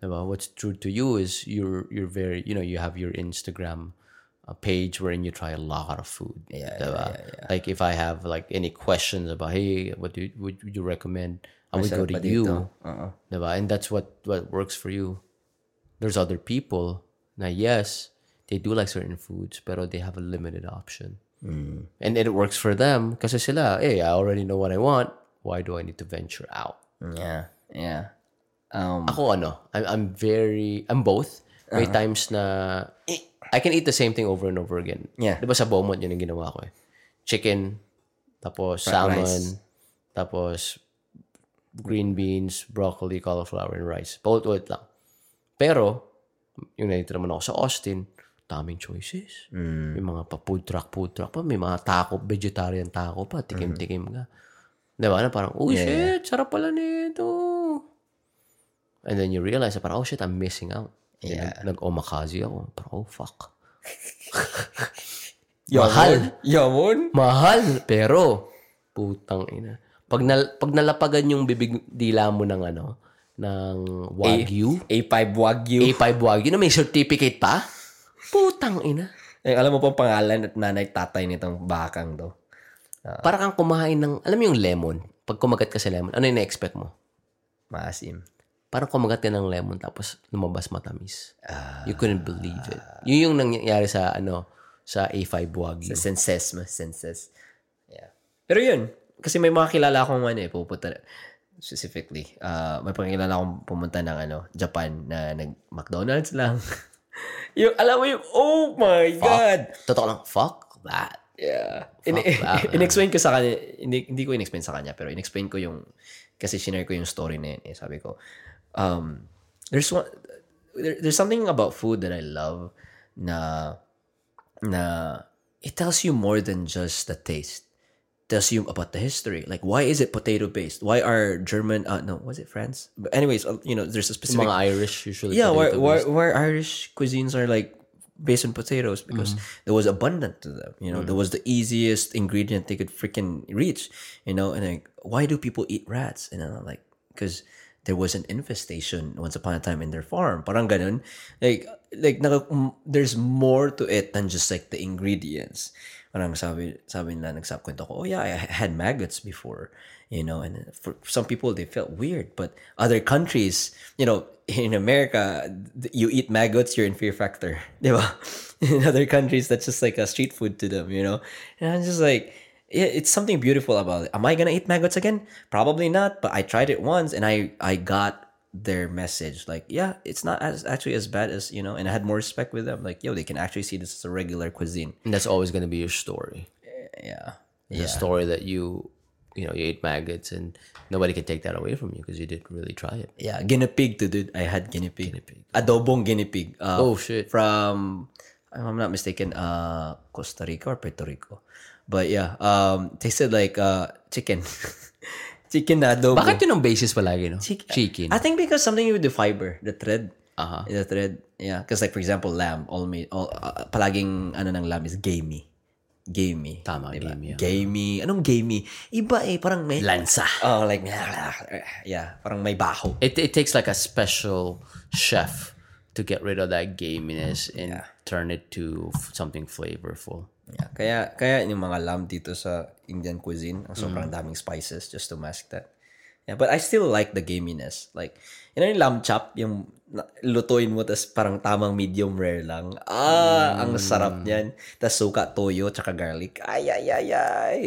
Diba? What's true to you is you're you're very you know you have your Instagram uh, page wherein you try a lot of food. Yeah, diba? Uh, like if I have like any questions about hey, what do you, would you recommend? I would go to you. Uh-uh. And that's what what works for you. There's other people Now yes, they do like certain foods, pero oh, they have a limited option. Mm. And it works for them kasi sila, hey, I already know what I want. Why do I need to venture out? Yeah, yeah. Um, Ako ano, I'm, I'm very, I'm both. May Uh-huh. times na I can eat the same thing over and over again. Yeah. Di ba sa Beaumont yun ang ginawa ko eh. Chicken, tapos salmon, rice. tapos green beans, broccoli, cauliflower, and rice. Paulit-ulit lang. Pero, yung nandito naman ako sa Austin, daming choices. Mm. May mga pa food truck, food truck pa. May mga taco, vegetarian taco pa. Tikim-tikim Mm-hmm. ka. Di ba? Na parang, oh shit, sarap pala nito. And then you realize parang, oh shit, I'm missing out. And then Nag, nag-omakase ako. Parang, oh fuck. Mahal. Yamon? Mahal. Pero, putang ina. Pag, nal, pag nalapagan yung bibig dila mo ng ano, ng Wagyu, A5 Wagyu. A5 Wagyu, na may certificate pa, putang ina. Eh, alam mo pa ang pangalan at nanay tatay nitong bakang to? Para kang kumain ng, alam mo yung lemon, pag kumagat ka sa lemon, ano yung na-expect mo? Maasim. Parang kumagat ka ng lemon tapos lumabas matamis. you couldn't believe it. Yun yung nangyayari sa, ano, sa A5 Wagyu. Sa senses mo, senses. Yeah. Pero yun, kasi may mga kilala akong ano eh, pupunta, specifically, uh, may pangkilala akong pumunta ng ano, Japan na nag-McDonald's lang. yung, alam mo yung, oh my God! Totoo lang, fuck that. Yeah. In, that, in-explain ko sa kanya, hindi, hindi ko in-explain sa kanya, pero in-explain ko yung, kasi shinare ko yung story na yun. Eh, sabi ko, um, there's one, there, there's something about food that I love na, na, it tells you more than just the taste. It tells you about the history. Like, why is it potato based? Why are German, uh, no, was it France? But anyways, uh, you know, there's a specific Mga Irish usually. yeah, why, based. why Irish cuisines are like based on potatoes because mm-hmm. there was abundant to them. You know, there mm. was the easiest ingredient they could freaking reach. You know, and like, why do people eat rats? And I'm like, because there was an infestation once upon a time in their farm. Parang ganun. Like, like naka, there's more to it than just like the ingredients. Parang sabi, sabi nila, nagsakwento ko, oh yeah, I had maggots before. You know, and for some people, they felt weird. But other countries, you know, in America, you eat maggots, you're in fear factor. In other countries, that's just like a street food to them, you know? And I'm just like, yeah, it's something beautiful about it. Am I gonna eat maggots again? Probably not, but I tried it once and I I got their message. Like, yeah, it's not as actually as bad as, you know, and I had more respect with them. Like, yo, they can actually see this as a regular cuisine. And that's always going to be your story. Eh, yeah. The story that you, you know, you ate maggots and nobody can take that away from you because you didn't really try it. Yeah, guinea pig to dude. I had guinea pig. Adobong guinea pig. Uh, Oh, shit. From, I'm not mistaken, uh, Costa Rica or Puerto Rico. But yeah, um, tasted like uh, chicken. chicken na adobo. Bakit yun ang basis palagi, no? Chick- Chicken. I think because something with the fiber, the thread. Aha. The thread. Yeah, because like for example, lamb, all me, all, uh, palaging ano ng lamb is gamey. Gamey. Tama, diba? gamey, ah. Gamey. Anong gamey? Iba eh, parang may... Lansa. Oh, like, yeah, parang may baho. It, it takes like a special chef to get rid of that gaminess and turn it to something flavorful. Yeah. Kaya, kaya yung mga lamb dito sa Indian cuisine, ang sobrang daming spices just to mask that. Yeah, but I still like the gaminess. Like, you know yung lamb chop, yung lutuin mo tas parang tamang medium rare lang. Ah, ang sarap niyan. Tas suka, toyo, tsaka garlic. Ay, ay, ay, ay.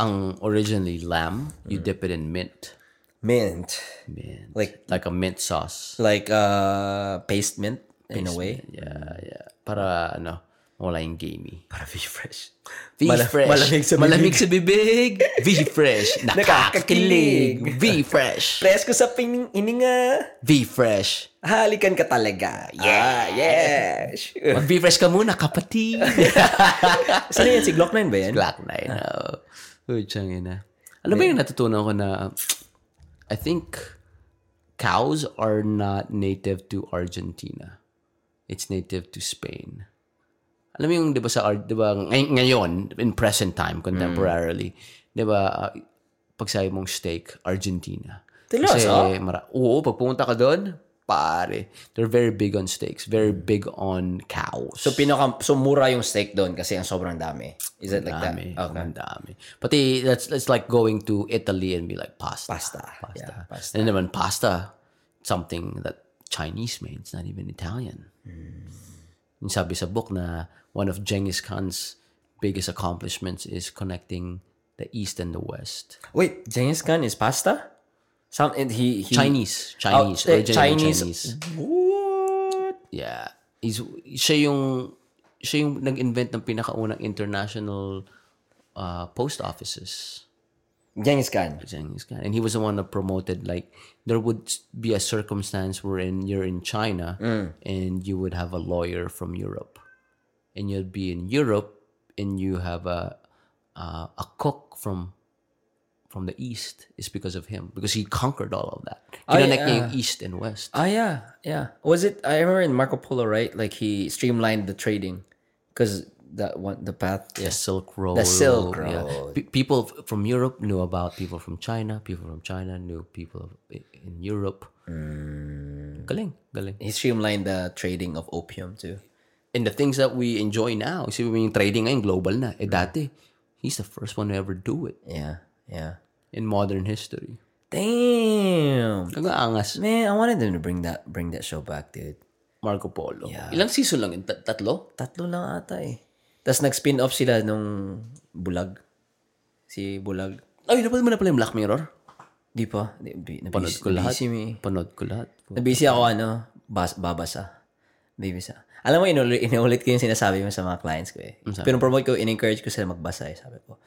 Ang originally lamb, you dip it in mint. Mint. Mint. Like, Like a mint sauce. like, uh, paste mint in a way. Yeah, yeah. Para ano, wala yung gamey. Para be fresh. V Mala- Fresh. malamig sa bibig. Malamig sa bibig. V Fresh. Nakakakilig. V Fresh. Presko sa pining ininga. V Fresh. Halikan ka talaga. Yeah, yes. Mag V Fresh ka muna, kapatid. Saan yan? Si Glock 9 ba yan? Black Knight. Oh. Uy, tiyang ina. Alam mo yung natutunan ko na I think cows are not native to Argentina. It's native to Spain. Alam mo yung, di ba sa, Ar- di ba, ngay- ngayon, in present time, contemporarily, di ba, uh, pag sabi mong steak, Argentina. Kasi, Seryoso? mara- oo, pag pumunta ka doon, pare, they're very big on steaks, very big on cows. So, pinaka, so mura yung steak doon kasi ang sobrang dami. Is it like dami. that? Okay. Ang dami. Pati, that's, it's like going to Italy and be like, pasta. Pasta. Yeah, pasta. And naman, pasta, something that Chinese made. It's not even Italian. Hmm. Yung sabi sa book na one of Genghis Khan's biggest accomplishments is connecting the East and the West. Wait, Genghis Khan is pasta? Some, he, he, Chinese. Chinese. Oh, originally Chinese. Chinese. What? Yeah. He's, siya yung, siya yung nag-invent ng pinakaunang international uh, post offices. Genghis Khan. Genghis Khan. And he was the one that promoted like there would be a circumstance wherein you're in China and you would have a lawyer from Europe. And you'd be in Europe and you have a uh, a cook from from the east is because of him because he conquered all of that. Niya yeah. yung east and west. Ah, yeah, yeah. Was it? I remember in Marco Polo, right? Like he streamlined the trading because that one, the path. The Silk Road. The Silk yeah. Road. Pe- people from Europe knew about people from China. People from China knew people in Europe. Mm. Galing, galing. He streamlined the trading of opium too. And the things that we enjoy now, kasi yung trading ngayon global na. Eh dati, he's the first one to ever do it Yeah, yeah. in modern history. Damn, Nag-aangas. man, I wanted them to bring that bring that show back, dude. Marco Polo. Yeah. Ilang season lang yun? Tat- Tatlo? Tatlo lang ata eh. Tapos nag-spin off sila nung Bulag. Si Bulag. Ay, napanood mo na pala yung Black Mirror? Di pa. Di, di, Panood nabisi, ko lahat. nabisi. Panood ko lahat. Nabisi ako ano, bas, babasa. Babasa. Alam mo, inulit, inulit ko yung sinasabi mo sa mga clients ko eh. Pero promote ko, in-encourage ko sila magbasa eh. Sabi ko,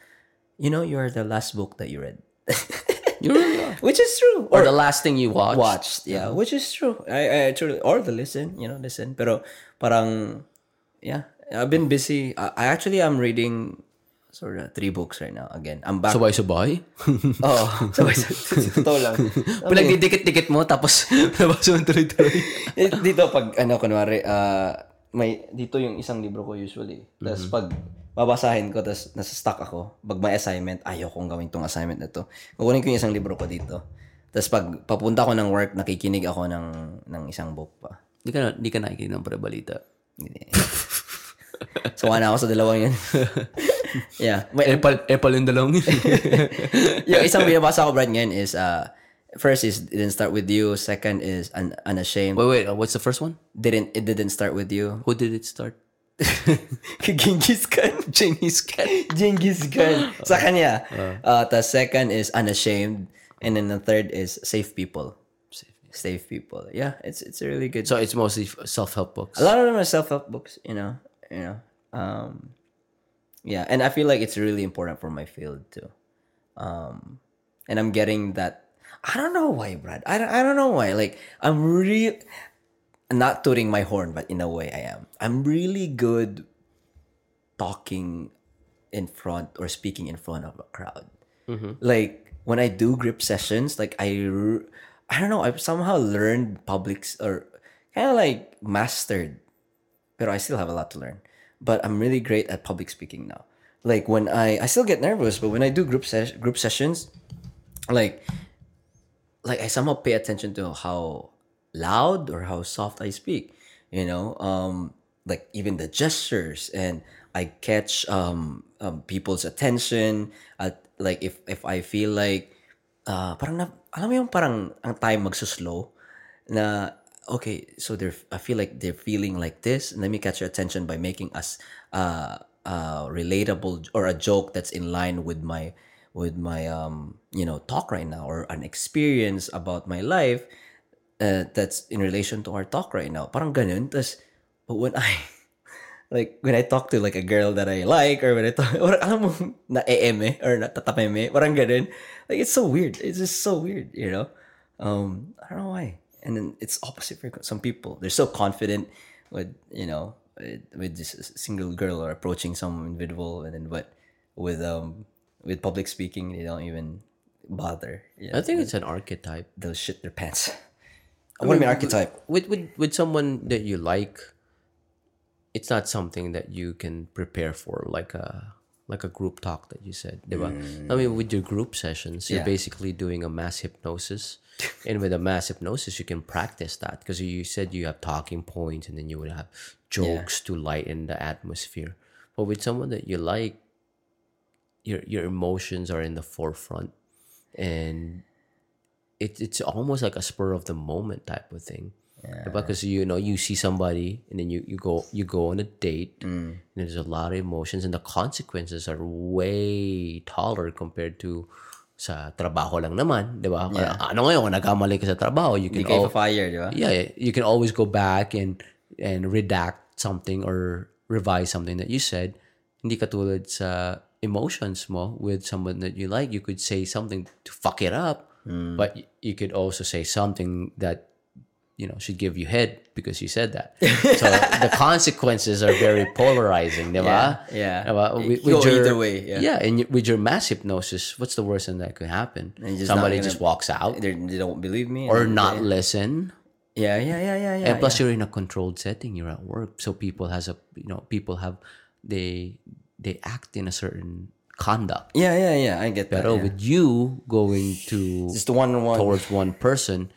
you know, you are the last book that you read. You really. Which is true. Or the last thing you watched. watched. Yeah, which is true. I, I truly, or the listen, you know, listen. Pero parang, yeah, I've been busy. I, I actually am reading sort of three books right now. Again, I'm back. Sabay-sabay. oh, sabay Totoo lang. Pinagdidikit-dikit mo, tapos nabasa mo tuloy-tuloy. Eh, dito pag ano kunwari uh, may dito yung isang libro ko usually. Tapos pag babasahin ko tapos nasa stuck ako, pag may assignment, ayaw kong gawin tong assignment na to. Kukunin ko yung isang libro ko dito. Tapos pag papunta ko ng work, nakikinig ako ng ng isang book pa. Di ka, di ka nakikinig ng pre-balita. Hindi. so, na ako sa dalawang yun. Yeah. May, Apple, epal yung dalawang yun. yung isang binabasa ko, Brad, ngayon is, uh, first is Didn't Start With You. Second is un- Unashamed. wait, wait, uh, what's the first one? Didn't It Didn't Start With You. Who did it start? Genghis Khan. Genghis Khan. Genghis Khan. Sa kanya. Uh, the second is Unashamed. And then the third is Safe People. Safe People. Yeah, it's it's really good. So it's mostly self-help books. a lot of them are self-help books, you know. You know. Um yeah, and I feel like it's really important for my field too. Um and I'm getting that I don't know why, Brad. I don't, I don't know why. Like I'm really not tooting my horn, but in a way I am. I'm really good talking in front or speaking in front of a crowd. Like when I do grip sessions, like i i don't know, I've somehow learned publics or kind of like mastered, but I still have a lot to learn. But I'm really great at public speaking now. Like when I, I still get nervous, but when I do group ses- group sessions, like like I somehow pay attention to how loud or how soft I speak. You know, um, like even the gestures, and I catch um, um people's attention. At like if if I feel like uh, parang na, alam mo yung parang ang time magsuslow na okay, so they're I feel like they're feeling like this. Let me catch your attention by making us uh uh relatable or a joke that's in line with my with my um you know talk right now or an experience about my life uh, that's in relation to our talk right now. Parang ganun. Tas, but when I like when I talk to like a girl that I like or when I talk or alam mo na eme or natatapeme parang ganun like it's so weird it's just so weird you know um I don't know why and then it's opposite for some people they're so confident with you know with, this single girl or approaching some individual and then but with um with public speaking they don't even bother I think it's an archetype. they'll shit their pants what do you mean archetype With with with someone that you like, it's not something that you can prepare for like a like a group talk that you said, diba? I mean, with your group sessions, you're Yeah. basically doing a mass hypnosis. And with a mass hypnosis, you can practice that because you said you have talking points and then you would have jokes to lighten the atmosphere. But with someone that you like, your your emotions are in the forefront and it, it's almost like a spur of the moment type of thing. Because you know you see somebody and then you, you go you go on a date mm. and there's a lot of emotions and the consequences are way taller compared to sa trabaho lang naman, 'di ba? Ano ngayon, kung nagkamali ka sa trabaho, you can Hindi al- fire di ba yeah, you can always go back and and redact something or revise something that you said. Hindi katulad sa emotions mo with someone that you like. You could say something to fuck it up, but y- you could also say something that you know should give you head because you said that. so the consequences are very polarizing, di ba? Yeah, yeah. Diba? It could go either way, yeah. and with your mass hypnosis, what's the worst thing that could happen? And just Somebody gonna- just walks out They're, don't believe me or not listen. yeah yeah yeah yeah yeah and plus you're in a controlled setting you're at work so people has a you know people have they they act in a certain conduct yeah yeah yeah I get that pero oh, yeah. with you going to just the one on one towards one person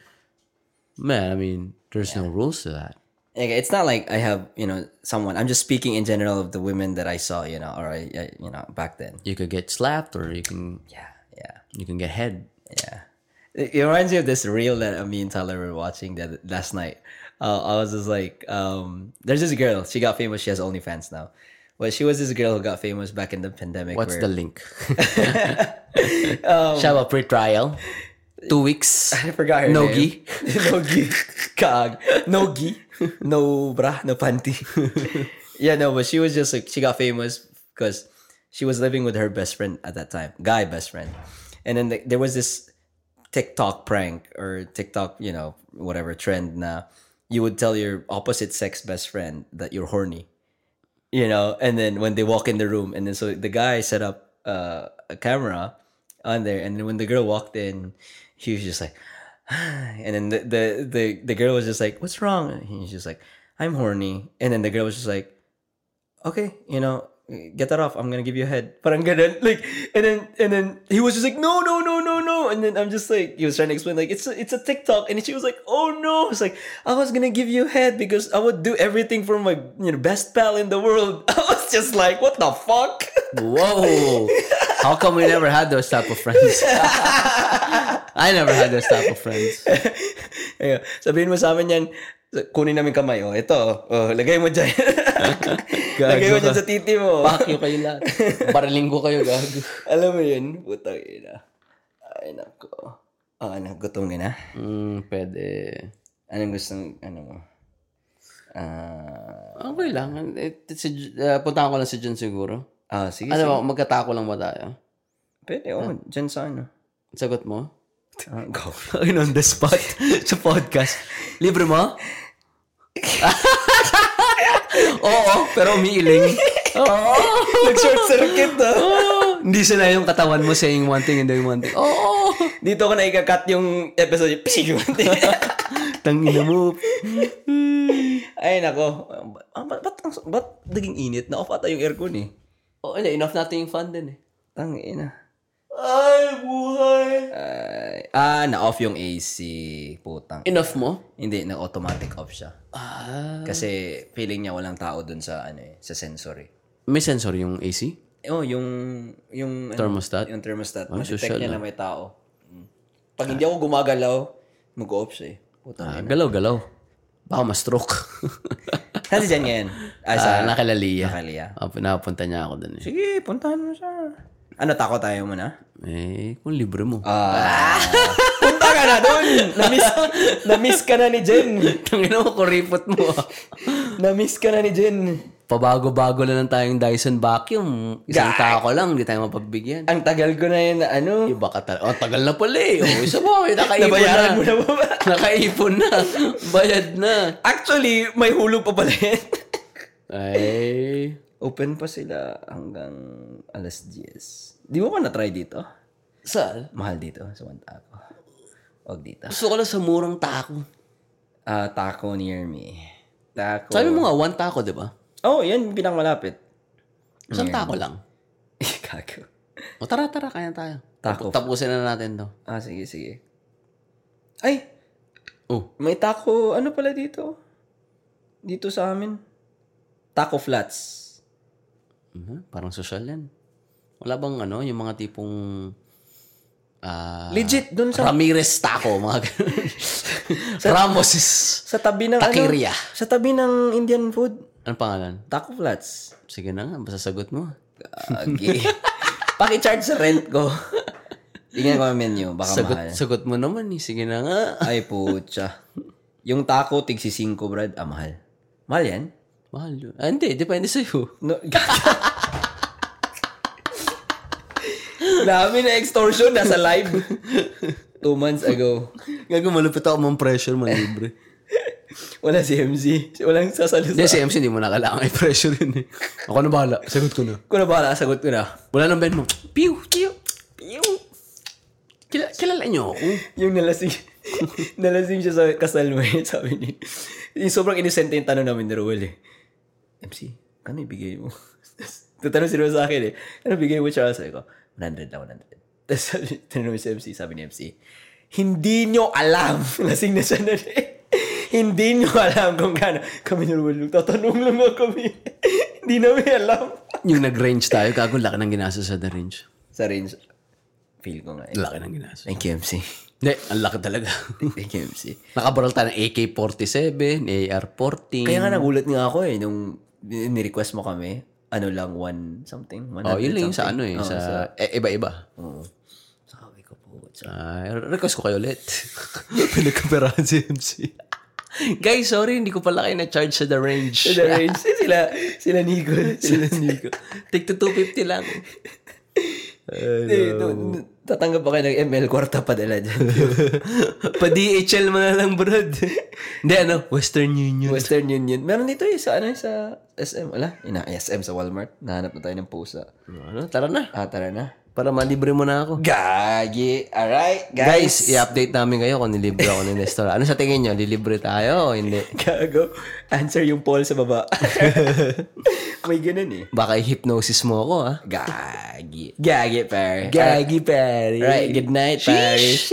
man i mean there's no rules to that it's not like I have you know someone. I'm just speaking in general of the women that I saw, you know, or I, I you know back then. you could get slapped or you can Yeah, yeah, you can get head yeah. It, it reminds me of this reel that me and Tyler were watching that last night. Uh, I was just like, um, there's this girl. She got famous. She has OnlyFans now. But she was this girl who got famous back in the pandemic. what's where- the link shall a pre-trial two weeks I forgot her Nogi. name. Nogi. Kag. Nogi. No bra, no panty. yeah, no, but she was just like, she got famous because she was living with her best friend at that time, guy best friend. And then the, there was this TikTok prank or TikTok, you know, whatever trend Now you would tell your opposite sex best friend that you're horny. You know, and then when they walk in the room, and then so the guy set up uh, a camera on there, and then when the girl walked in, he was just like, and then the, the the the girl was just like, "What's wrong?" And he's just like, "I'm horny," and then the girl was just like, "Okay, you know." Get that off. I'm gonna give you a head. Parang ganun. Like, and then and then he was just like, no, no, no, no, no. And then I'm just like, he was trying to explain like it's a, it's a TikTok, and she was like, oh no. It's like I was gonna give you a head because I would do everything for my you know best pal in the world. I was just like, what the fuck? whoa how come we never had those type of friends i never had those type of friends Ayun. Sabihin mo sa amin yan, kunin namin kamay. Oh, ito. Oh, lagay mo dyan. lagay mo dyan sa titi mo. You kayo lahat. Bariling ko kayo, gago. Alam mo yun? Putang ina. Ay, nako. Ah, ano, gutom ka na? Hmm, pwede. Anong gusto, ano mo? Ah, Okay lang. Eh, si, uh, puntahan ko lang si John siguro. ah, sige, Ano sige. magkatako lang ba tayo? Pwede, oh, dyan sa ano. Sagot mo? Ah, go. On the spot sa podcast. Libre mo? Oo, pero umiiling. Oo. Nag-short circuit. Oo. Hindi sila yung katawan mo saying one thing and doing one thing. Oo. Dito ko na ikakat yung episode yung pisig Tangina mo. Ay, nako. Ah, ba't, ba't, ba't naging init? Na-off ata yung aircon eh. Oh, hindi. Enough natin yung fun din eh. Tangina. Ay, buhay. Ay, ah, na-off yung AC. Putang. Enough mo? Hindi, na-automatic off siya. Ah. Kasi feeling niya walang tao dun sa ano eh, sa sensory. May sensor yung AC? Oh, yung yung ano, Thermostat? yung thermostat. Ah, Ma-detect social niya na. na may tao. Pag hindi ako gumagalaw, mag-off siya eh. Puta. Ah, galaw-galaw. Baka ma-stroke. Saan si Jen ngayon? Ah, sa Ah, nakalalia. Nakalia. Ah, pinapunta niya ako doon eh. Sige, puntahan mo siya. Ano, tako tayo muna? Eh, kung libre mo. Ah. Punta ka na doon. Na-miss, na-miss ka na ni Jen. Tangina mo, kuripot mo. Na-miss ka na ni Jen. Pabago-bago lang ng tayong Dyson vacuum. Isang tako lang, hindi tayo mapagbigyan. Ang tagal ko na yun na ano. Iba ka talaga. Oh, tagal na pala eh. Oh, isa mo, nakaipon Nabayaran na. mo na ba ba? Nakaipon na. Bayad na. Actually, may hulog pa pala yan. Ay. Open pa sila hanggang alas 10. Di mo ka na-try dito? Saan? Mahal dito sa one taco. Huwag dito. Gusto ko lang sa murang tako. Ah, taco near me. Taco. Sabi mo nga, one tako, di ba? Oh, yan pinakamalapit. Isang tako lang. Gago. O tara, tara, kaya tayo. Taco. Tapusin na natin to. Ah, sige, sige. Ay, Oh, may taco, ano pala dito? Dito sa amin. Taco flats. Mhm, parang social yan. Wala bang ano, yung mga tipong... ah Legit, dun sa, Ramirez Taco, mga ganun. Ramos is... sa tabi ng Taqueria. ano? Sa tabi ng Indian food. Ano pangalan? Taco flats. Sige na nga, basta sagot mo. Gagi. Paki-charge sa rent ko. Tingnan ko ang menu, baka Sagot, mahal. sagot mo naman eh. Sige na nga. Ay, putya. Yung taco, tigsi 5, brad. Ah, mahal. Mahal yan? Mahal yun. Ah, hindi, depende sa'yo. No, Dami na extortion, nasa live. Two months ago. Gago, malupit ako mong pressure, malibre. Wala si MC. Walang sasalita. Hindi, si MC, hindi mo na kailangan i-pressure yun eh. Ako na bahala. Sagot ko na. Kung na bahala, sagot ko na. Wala nang Ben mo. Piu, piu, piu. Kila, kilala niyo ako. Yung nalasing, nalasing siya sa kasal mo eh, sabi niya. Yung sobrang innocent yung tanong namin ni Ruel eh. MC, kano ibigay mo? Tatanong si Ruel sa akin eh. Ano bigay mo siya? Sabi ko, 100 lang, 100. Tapos sabi, tinanong si MC, sabi ni MC, hindi nyo alam. Lasing na siya na eh. Hindi nyo alam kung gano'n. Kami Ruel, tatanong lang nga kami. hindi namin alam. Yung nag-range tayo, gago, laki ng ginasa sa the range. Sa range, feel ko nga eh. Laki ng ginasa. Thank you, MC. Hindi, ang laki talaga. Thank you, MC. Nakabarol tayo ng AK-47, AR-14. Kaya nga nagulat nga ako eh, nung ni-request mo kami, ano lang, one something? 100 Oh, yun lang yung sa ano eh, Oo, sa, eh, iba-iba. Oo. Sabi ko po. Sa, Ah, request ko kayo ulit. Pinagkaperahan si MC. Guys, sorry, hindi ko pala kayo na-charge sa the range. sa the range. Eh, sila, sila Nico. Sila Nico. Take to 250 lang. Eh, no, no, tatanggap pa kayo ng ML kwarta pa dala dyan. Pa-DHL mo na lang, brad. Hindi, ano, Western Union. Western Union. Meron dito eh, sa ano, sa SM. Wala, ina, SM sa Walmart. Nahanap na tayo ng pusa. Ano, tara na. Ah, tara na. Para malibre mo na ako. Gagi. Alright, Guys, guys. i-update namin kayo kung nilibre ako ni Nestor. Ano sa tingin nyo? Lilibre tayo o hindi? Gago. Answer yung poll sa baba. May ganun eh. Baka i-hypnosis mo ako, ha? Gagi. Gagi, pare. Gagi, pare. Alright, good night, Paris.